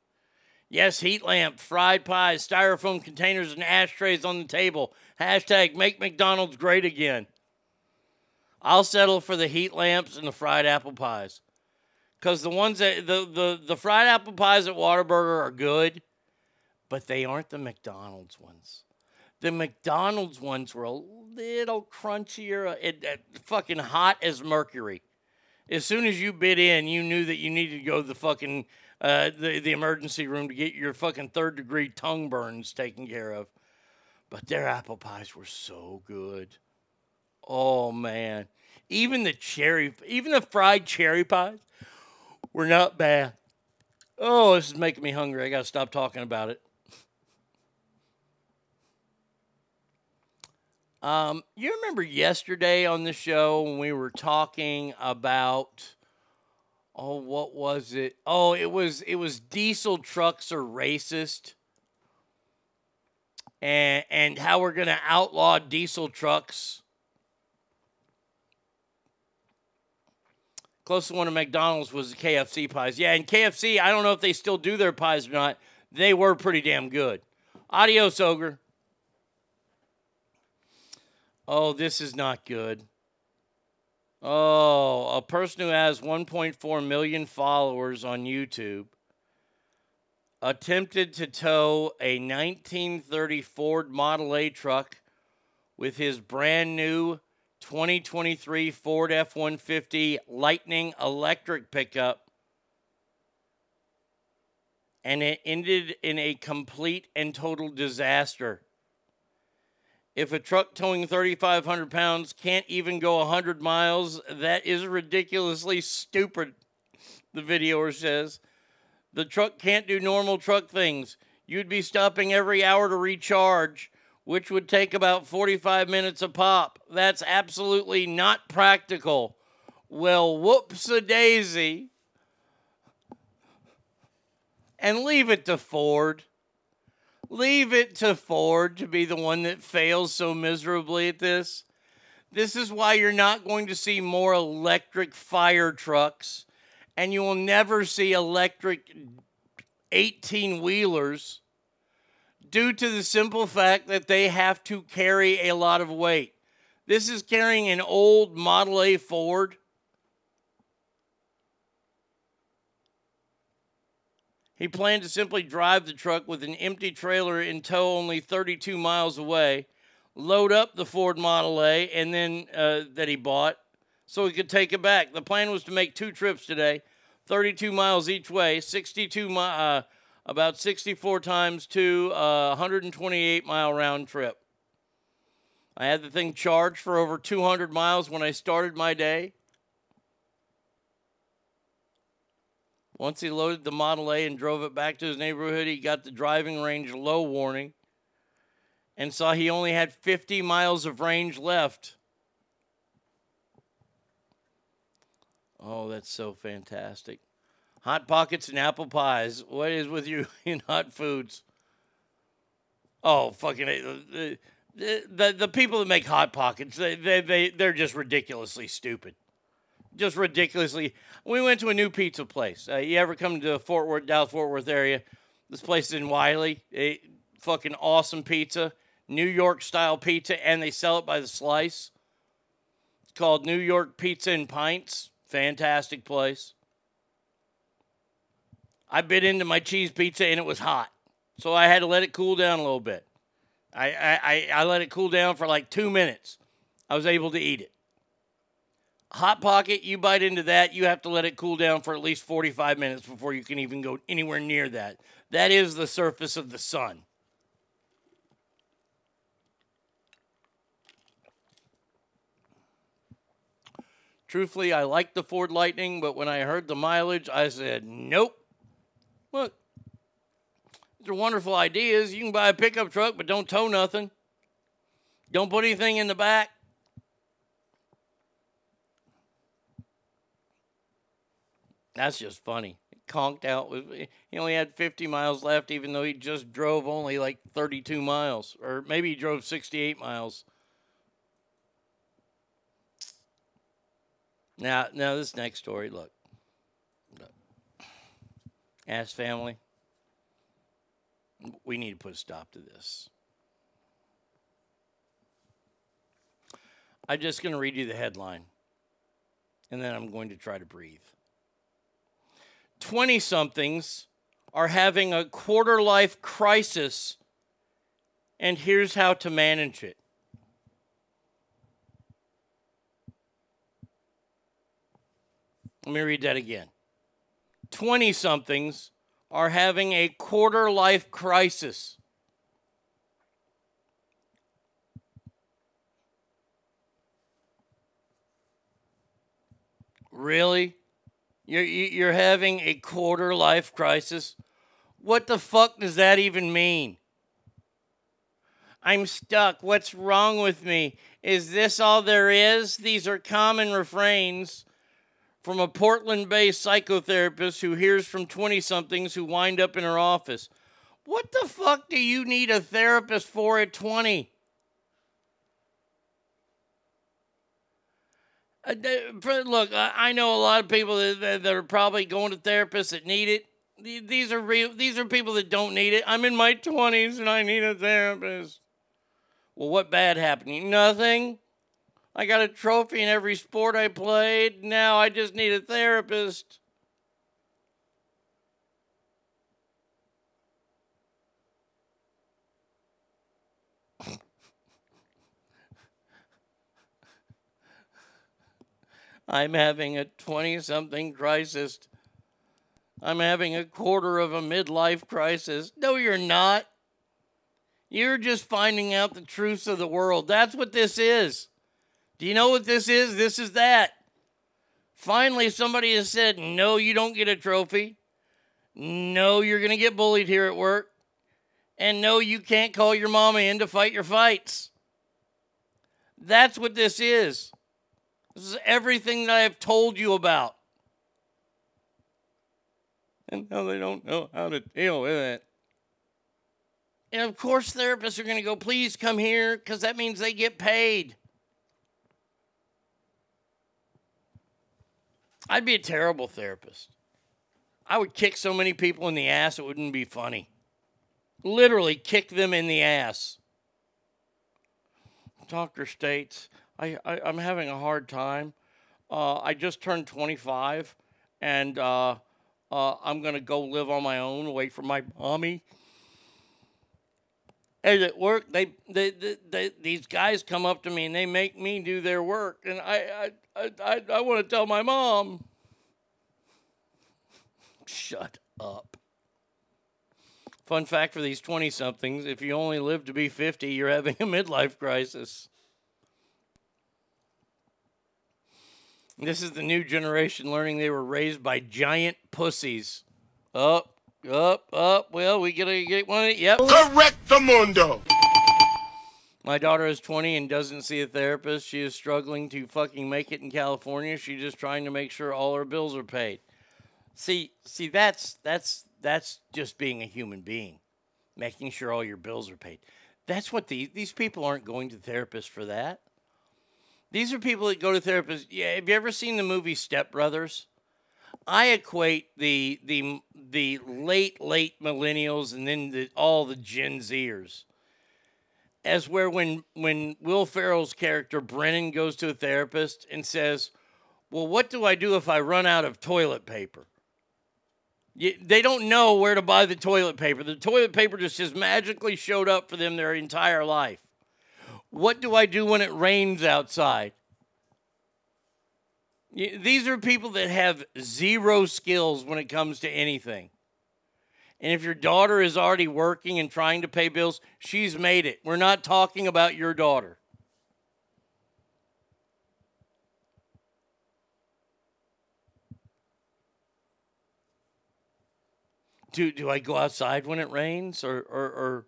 Yes, heat lamp, fried pies, styrofoam containers, and ashtrays on the table. Hashtag make McDonald's great again. I'll settle for the heat lamps and the fried apple pies. Because the ones that the, the the fried apple pies at Whataburger are good, but they aren't the McDonald's ones. The McDonald's ones were a little crunchier, uh, it, it- fucking hot as mercury. As soon as you bit in, you knew that you needed to go to the fucking uh, the the emergency room to get your fucking third degree tongue burns taken care of. But their apple pies were so good. Oh man, even the cherry, even the fried cherry pies were not bad. Oh, this is making me hungry. I gotta stop talking about it. Um, you remember yesterday on the show when we were talking about oh what was it? Oh, it was it was diesel trucks are racist. And and how we're going to outlaw diesel trucks. Closest one to McDonald's was the KFC pies. Yeah, and KFC, I don't know if they still do their pies or not. They were pretty damn good. Adios, Ogre. Oh, this is not good. Oh, a person who has 1.4 million followers on YouTube attempted to tow a 1930 Ford Model A truck with his brand new 2023 Ford F 150 Lightning electric pickup. And it ended in a complete and total disaster. If a truck towing 3,500 pounds can't even go 100 miles, that is ridiculously stupid, the videoer says. The truck can't do normal truck things. You'd be stopping every hour to recharge, which would take about 45 minutes a pop. That's absolutely not practical. Well, whoops a daisy. And leave it to Ford. Leave it to Ford to be the one that fails so miserably at this. This is why you're not going to see more electric fire trucks, and you will never see electric 18 wheelers due to the simple fact that they have to carry a lot of weight. This is carrying an old Model A Ford. He planned to simply drive the truck with an empty trailer in tow only 32 miles away, load up the Ford Model A and then uh, that he bought so he could take it back. The plan was to make two trips today, 32 miles each way, 62 mi- uh, about 64 times two, uh, 128 mile round trip. I had the thing charged for over 200 miles when I started my day. Once he loaded the Model A and drove it back to his neighborhood, he got the driving range low warning and saw he only had 50 miles of range left. Oh, that's so fantastic. Hot pockets and apple pies. What is with you in hot foods? Oh, fucking the the, the, the people that make hot pockets, they, they they they're just ridiculously stupid. Just ridiculously. We went to a new pizza place. Uh, you ever come to Fort Worth, Dallas Fort Worth area? This place is in Wylie. A fucking awesome pizza, New York style pizza, and they sell it by the slice. It's called New York Pizza and Pints. Fantastic place. I bit into my cheese pizza and it was hot, so I had to let it cool down a little bit. I, I, I let it cool down for like two minutes. I was able to eat it. Hot Pocket, you bite into that, you have to let it cool down for at least 45 minutes before you can even go anywhere near that. That is the surface of the sun. Truthfully, I like the Ford Lightning, but when I heard the mileage, I said, nope. Look, these are wonderful ideas. You can buy a pickup truck, but don't tow nothing. Don't put anything in the back. That's just funny. Conked out with he only had 50 miles left, even though he just drove only like 32 miles, or maybe he drove 68 miles. Now, now this next story. Look, look. Family. We need to put a stop to this. I'm just going to read you the headline, and then I'm going to try to breathe. 20 somethings are having a quarter life crisis, and here's how to manage it. Let me read that again. 20 somethings are having a quarter life crisis. Really? You're, you're having a quarter life crisis? What the fuck does that even mean? I'm stuck. What's wrong with me? Is this all there is? These are common refrains from a Portland based psychotherapist who hears from 20 somethings who wind up in her office. What the fuck do you need a therapist for at 20? Uh, th- for- Uh, uh, look, I know a lot of people that, that, are probably going to therapists that need it. These are real. These are people that don't need it. I'm in my 20s and I need a therapist. Well, what bad happened? Nothing. I got a trophy in every sport I played. Now I just need a therapist. I'm having a 20 something crisis. I'm having a quarter of a midlife crisis. No, you're not. You're just finding out the truths of the world. That's what this is. Do you know what this is? This is that. Finally, somebody has said, no, you don't get a trophy. No, you're going to get bullied here at work. And no, you can't call your mama in to fight your fights. That's what this is. This is everything that I have told you about. And now they don't know how to deal with it. And of course, therapists are going to go, please come here because that means they get paid. I'd be a terrible therapist. I would kick so many people in the ass, it wouldn't be funny. Literally kick them in the ass. Doctor states, I, I, I'm having a hard time. Uh, I just turned 25 and uh, uh, I'm to go live on my own away from my mommy. And at work, they, they, they, they these guys come up to me and they make me do their work, and I I I, I, I want to tell my mom. Shut up. Fun fact for these 20 somethings if you only live to be 50, you're having a midlife crisis. This is the new generation learning they were raised by giant pussies. Up, up, up. Well, we gotta get one. Yep. Correct the mundo. My daughter is 20 and doesn't see a therapist. She is struggling to fucking make it in California. She's just trying to make sure all her bills are paid. See, see that's that's that's just being a human being, making sure all your bills are paid. That's what these these people aren't going to therapists for that. These are people that go to therapists. Yeah, have you ever seen the movie Step Brothers? I equate the the the late late millennials and then the, all the Gen Zers as where when when Will Ferrell's character Brennan goes to a therapist and says, "Well, what do I do if I run out of toilet paper?" They don't know where to buy the toilet paper. The toilet paper just has magically showed up for them their entire life. What do I do when it rains outside? These are people that have zero skills when it comes to anything. And if your daughter is already working and trying to pay bills, she's made it. We're not talking about your daughter. Do, do I go outside when it rains or, or, or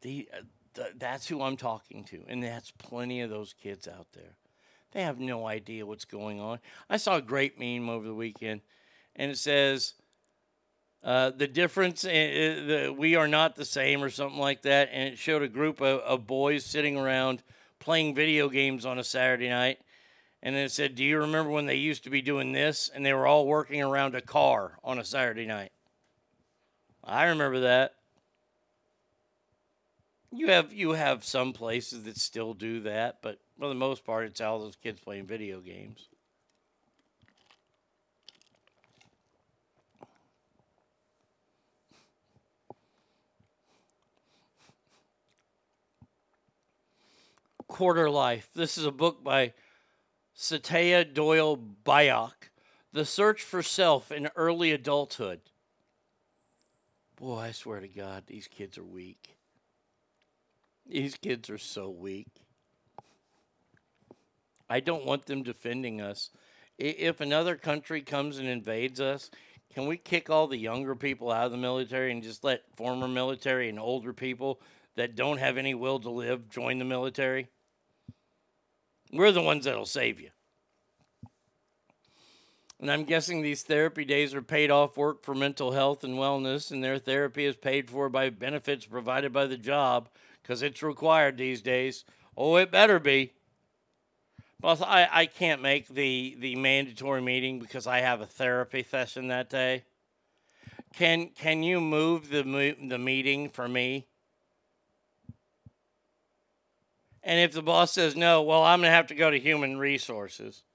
the, uh, th- that's who I'm talking to. And that's plenty of those kids out there. They have no idea what's going on. I saw a great meme over the weekend, and it says, uh, the difference uh, the, we are not the same or something like that and it showed a group of, of boys sitting around playing video games on a saturday night and it said do you remember when they used to be doing this and they were all working around a car on a saturday night i remember that you have you have some places that still do that but for the most part it's all those kids playing video games Quarter Life. This is a book by Satya Doyle Byock. The Search for Self in Early Adulthood. Boy, I swear to God, these kids are weak. These kids are so weak. I don't want them defending us. If another country comes and invades us, can we kick all the younger people out of the military and just let former military and older people that don't have any will to live join the military? We're the ones that'll save you. And I'm guessing these therapy days are paid off work for mental health and wellness, and their therapy is paid for by benefits provided by the job because it's required these days. Oh, it better be. Plus, I, I can't make the, the mandatory meeting because I have a therapy session that day. Can can you move the the meeting for me? And if the boss says no, well, I'm going to have to go to human resources.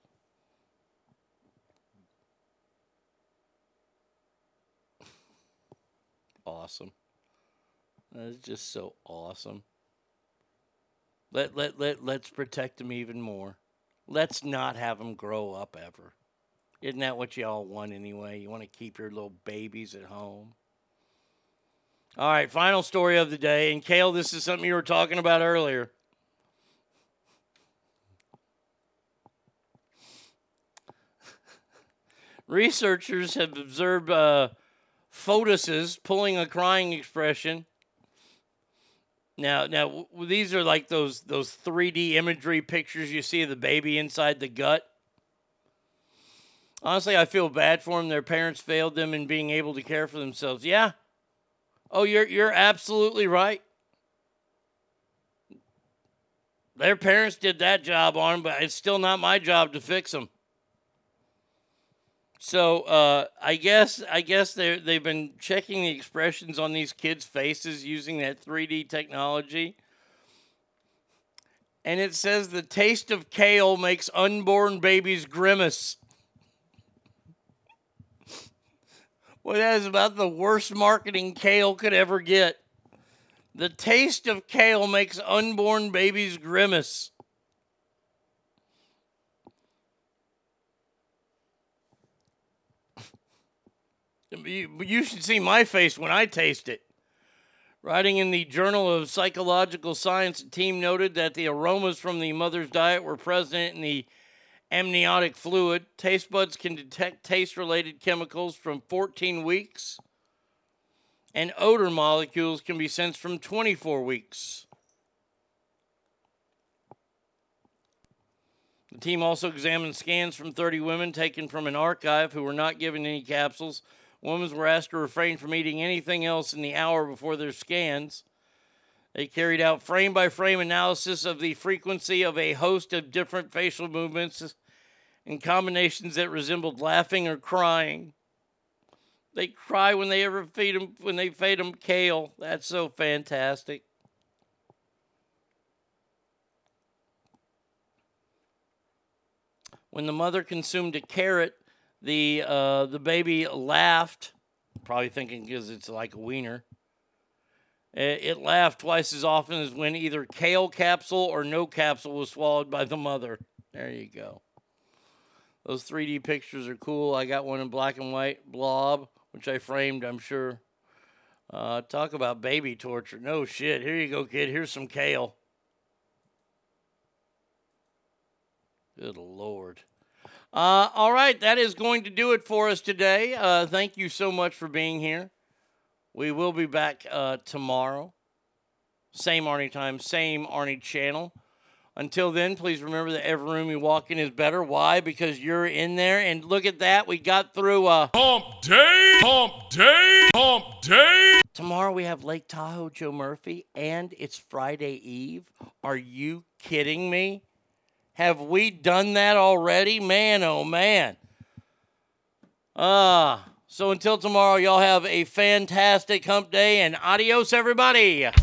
Awesome. That is just so awesome. Let, let, let, let's protect them even more. Let's not have them grow up ever. Isn't that what y'all want anyway? You want to keep your little babies at home? All right, final story of the day. And Kale, this is something you were talking about earlier. Researchers have observed uh, fetuses pulling a crying expression. Now, now these are like those those 3D imagery pictures you see of the baby inside the gut. Honestly, I feel bad for them. Their parents failed them in being able to care for themselves. Yeah. Oh, you're you're absolutely right. Their parents did that job on them, but it's still not my job to fix them. So uh, I guess I guess they they've been checking the expressions on these kids' faces using that 3D technology. And it says the taste of kale makes unborn babies grimace. Well, that is about the worst marketing kale could ever get. The taste of kale makes unborn babies grimace. You, should see my face when I taste it. Writing in the Journal of Psychological Science, a team noted that the aromas from the mother's diet were present in the amniotic fluid. Taste buds can detect taste related chemicals from 14 weeks, and odor molecules can be sensed from 24 weeks. The team also examined scans from 30 women taken from an archive who were not given any capsules. Women were asked to refrain from eating anything else in the hour before their scans. They carried out frame by frame analysis of the frequency of a host of different facial movements and combinations that resembled laughing or crying. They cry when they ever feed them when they feed them kale. That's so fantastic. When the mother consumed a carrot, the uh, the baby laughed, probably thinking because it's like a wiener. It, laughed twice as often as when either kale capsule or no capsule was swallowed by the mother. There you go. Those 3D pictures are cool. I got one in black and white, blob, which I framed, I'm sure. Uh, talk about baby torture. No shit. Here you go, kid. Here's some kale. Good Lord. Uh, all right, that is going to do it for us today. Uh, thank you so much for being here. We will be back uh, tomorrow. Same Arnie time, same Arnie channel. Until then, please remember that every room you walk in is better. Why? Because you're in there. And look at that. We got through a Hump day, hump day, hump day. Tomorrow we have Lake Tahoe, Joe Murphy, and it's Friday Eve. Are you kidding me? Have we done that already? Man, oh man. Ah, so until tomorrow, y'all have a fantastic hump day and adios, everybody. Well,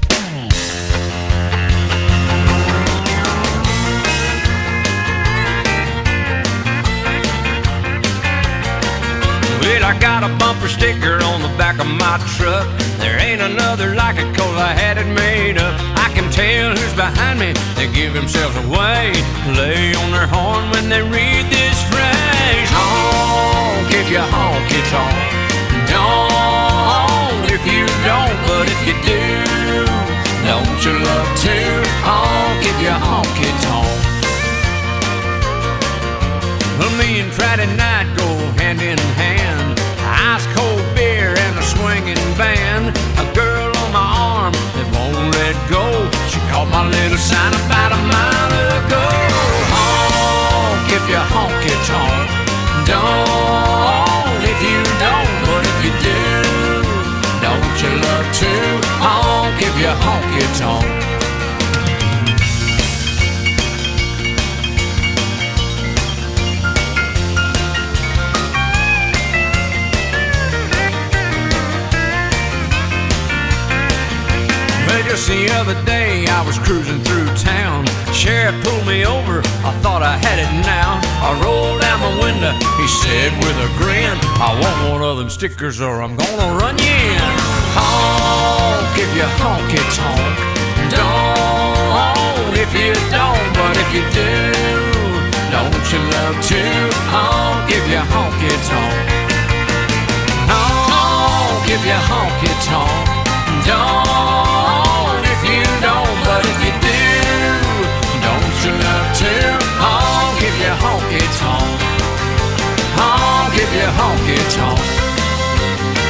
I got a bumper sticker on the back of my truck. There ain't another like it cause I had it made up. I can tell who's behind me. They give themselves away. Lay on their horn when they read this phrase. Honk if you honk it honk. Don't if you don't, but if you do, don't you love to honk if you honk it honk. Well, me and Friday night go hand in hand. Ice cold beer and a swinging band. Let go. She caught my little sign about a mile ago. Honk if you honk it honk. Don't if you don't, but if you do, don't you love to honk if you honk it just the other day I was cruising through town. Sheriff pulled me over. I thought I had it now. I rolled down my window. He said with a grin, I want one of them stickers or I'm gonna run you in. Honk if you honk it honk. Don't if you don't, but if you do, don't you love to honk if you honk it honk. Honk if you honk it honk. Don't you love to honk if you honk it honk. If you honk it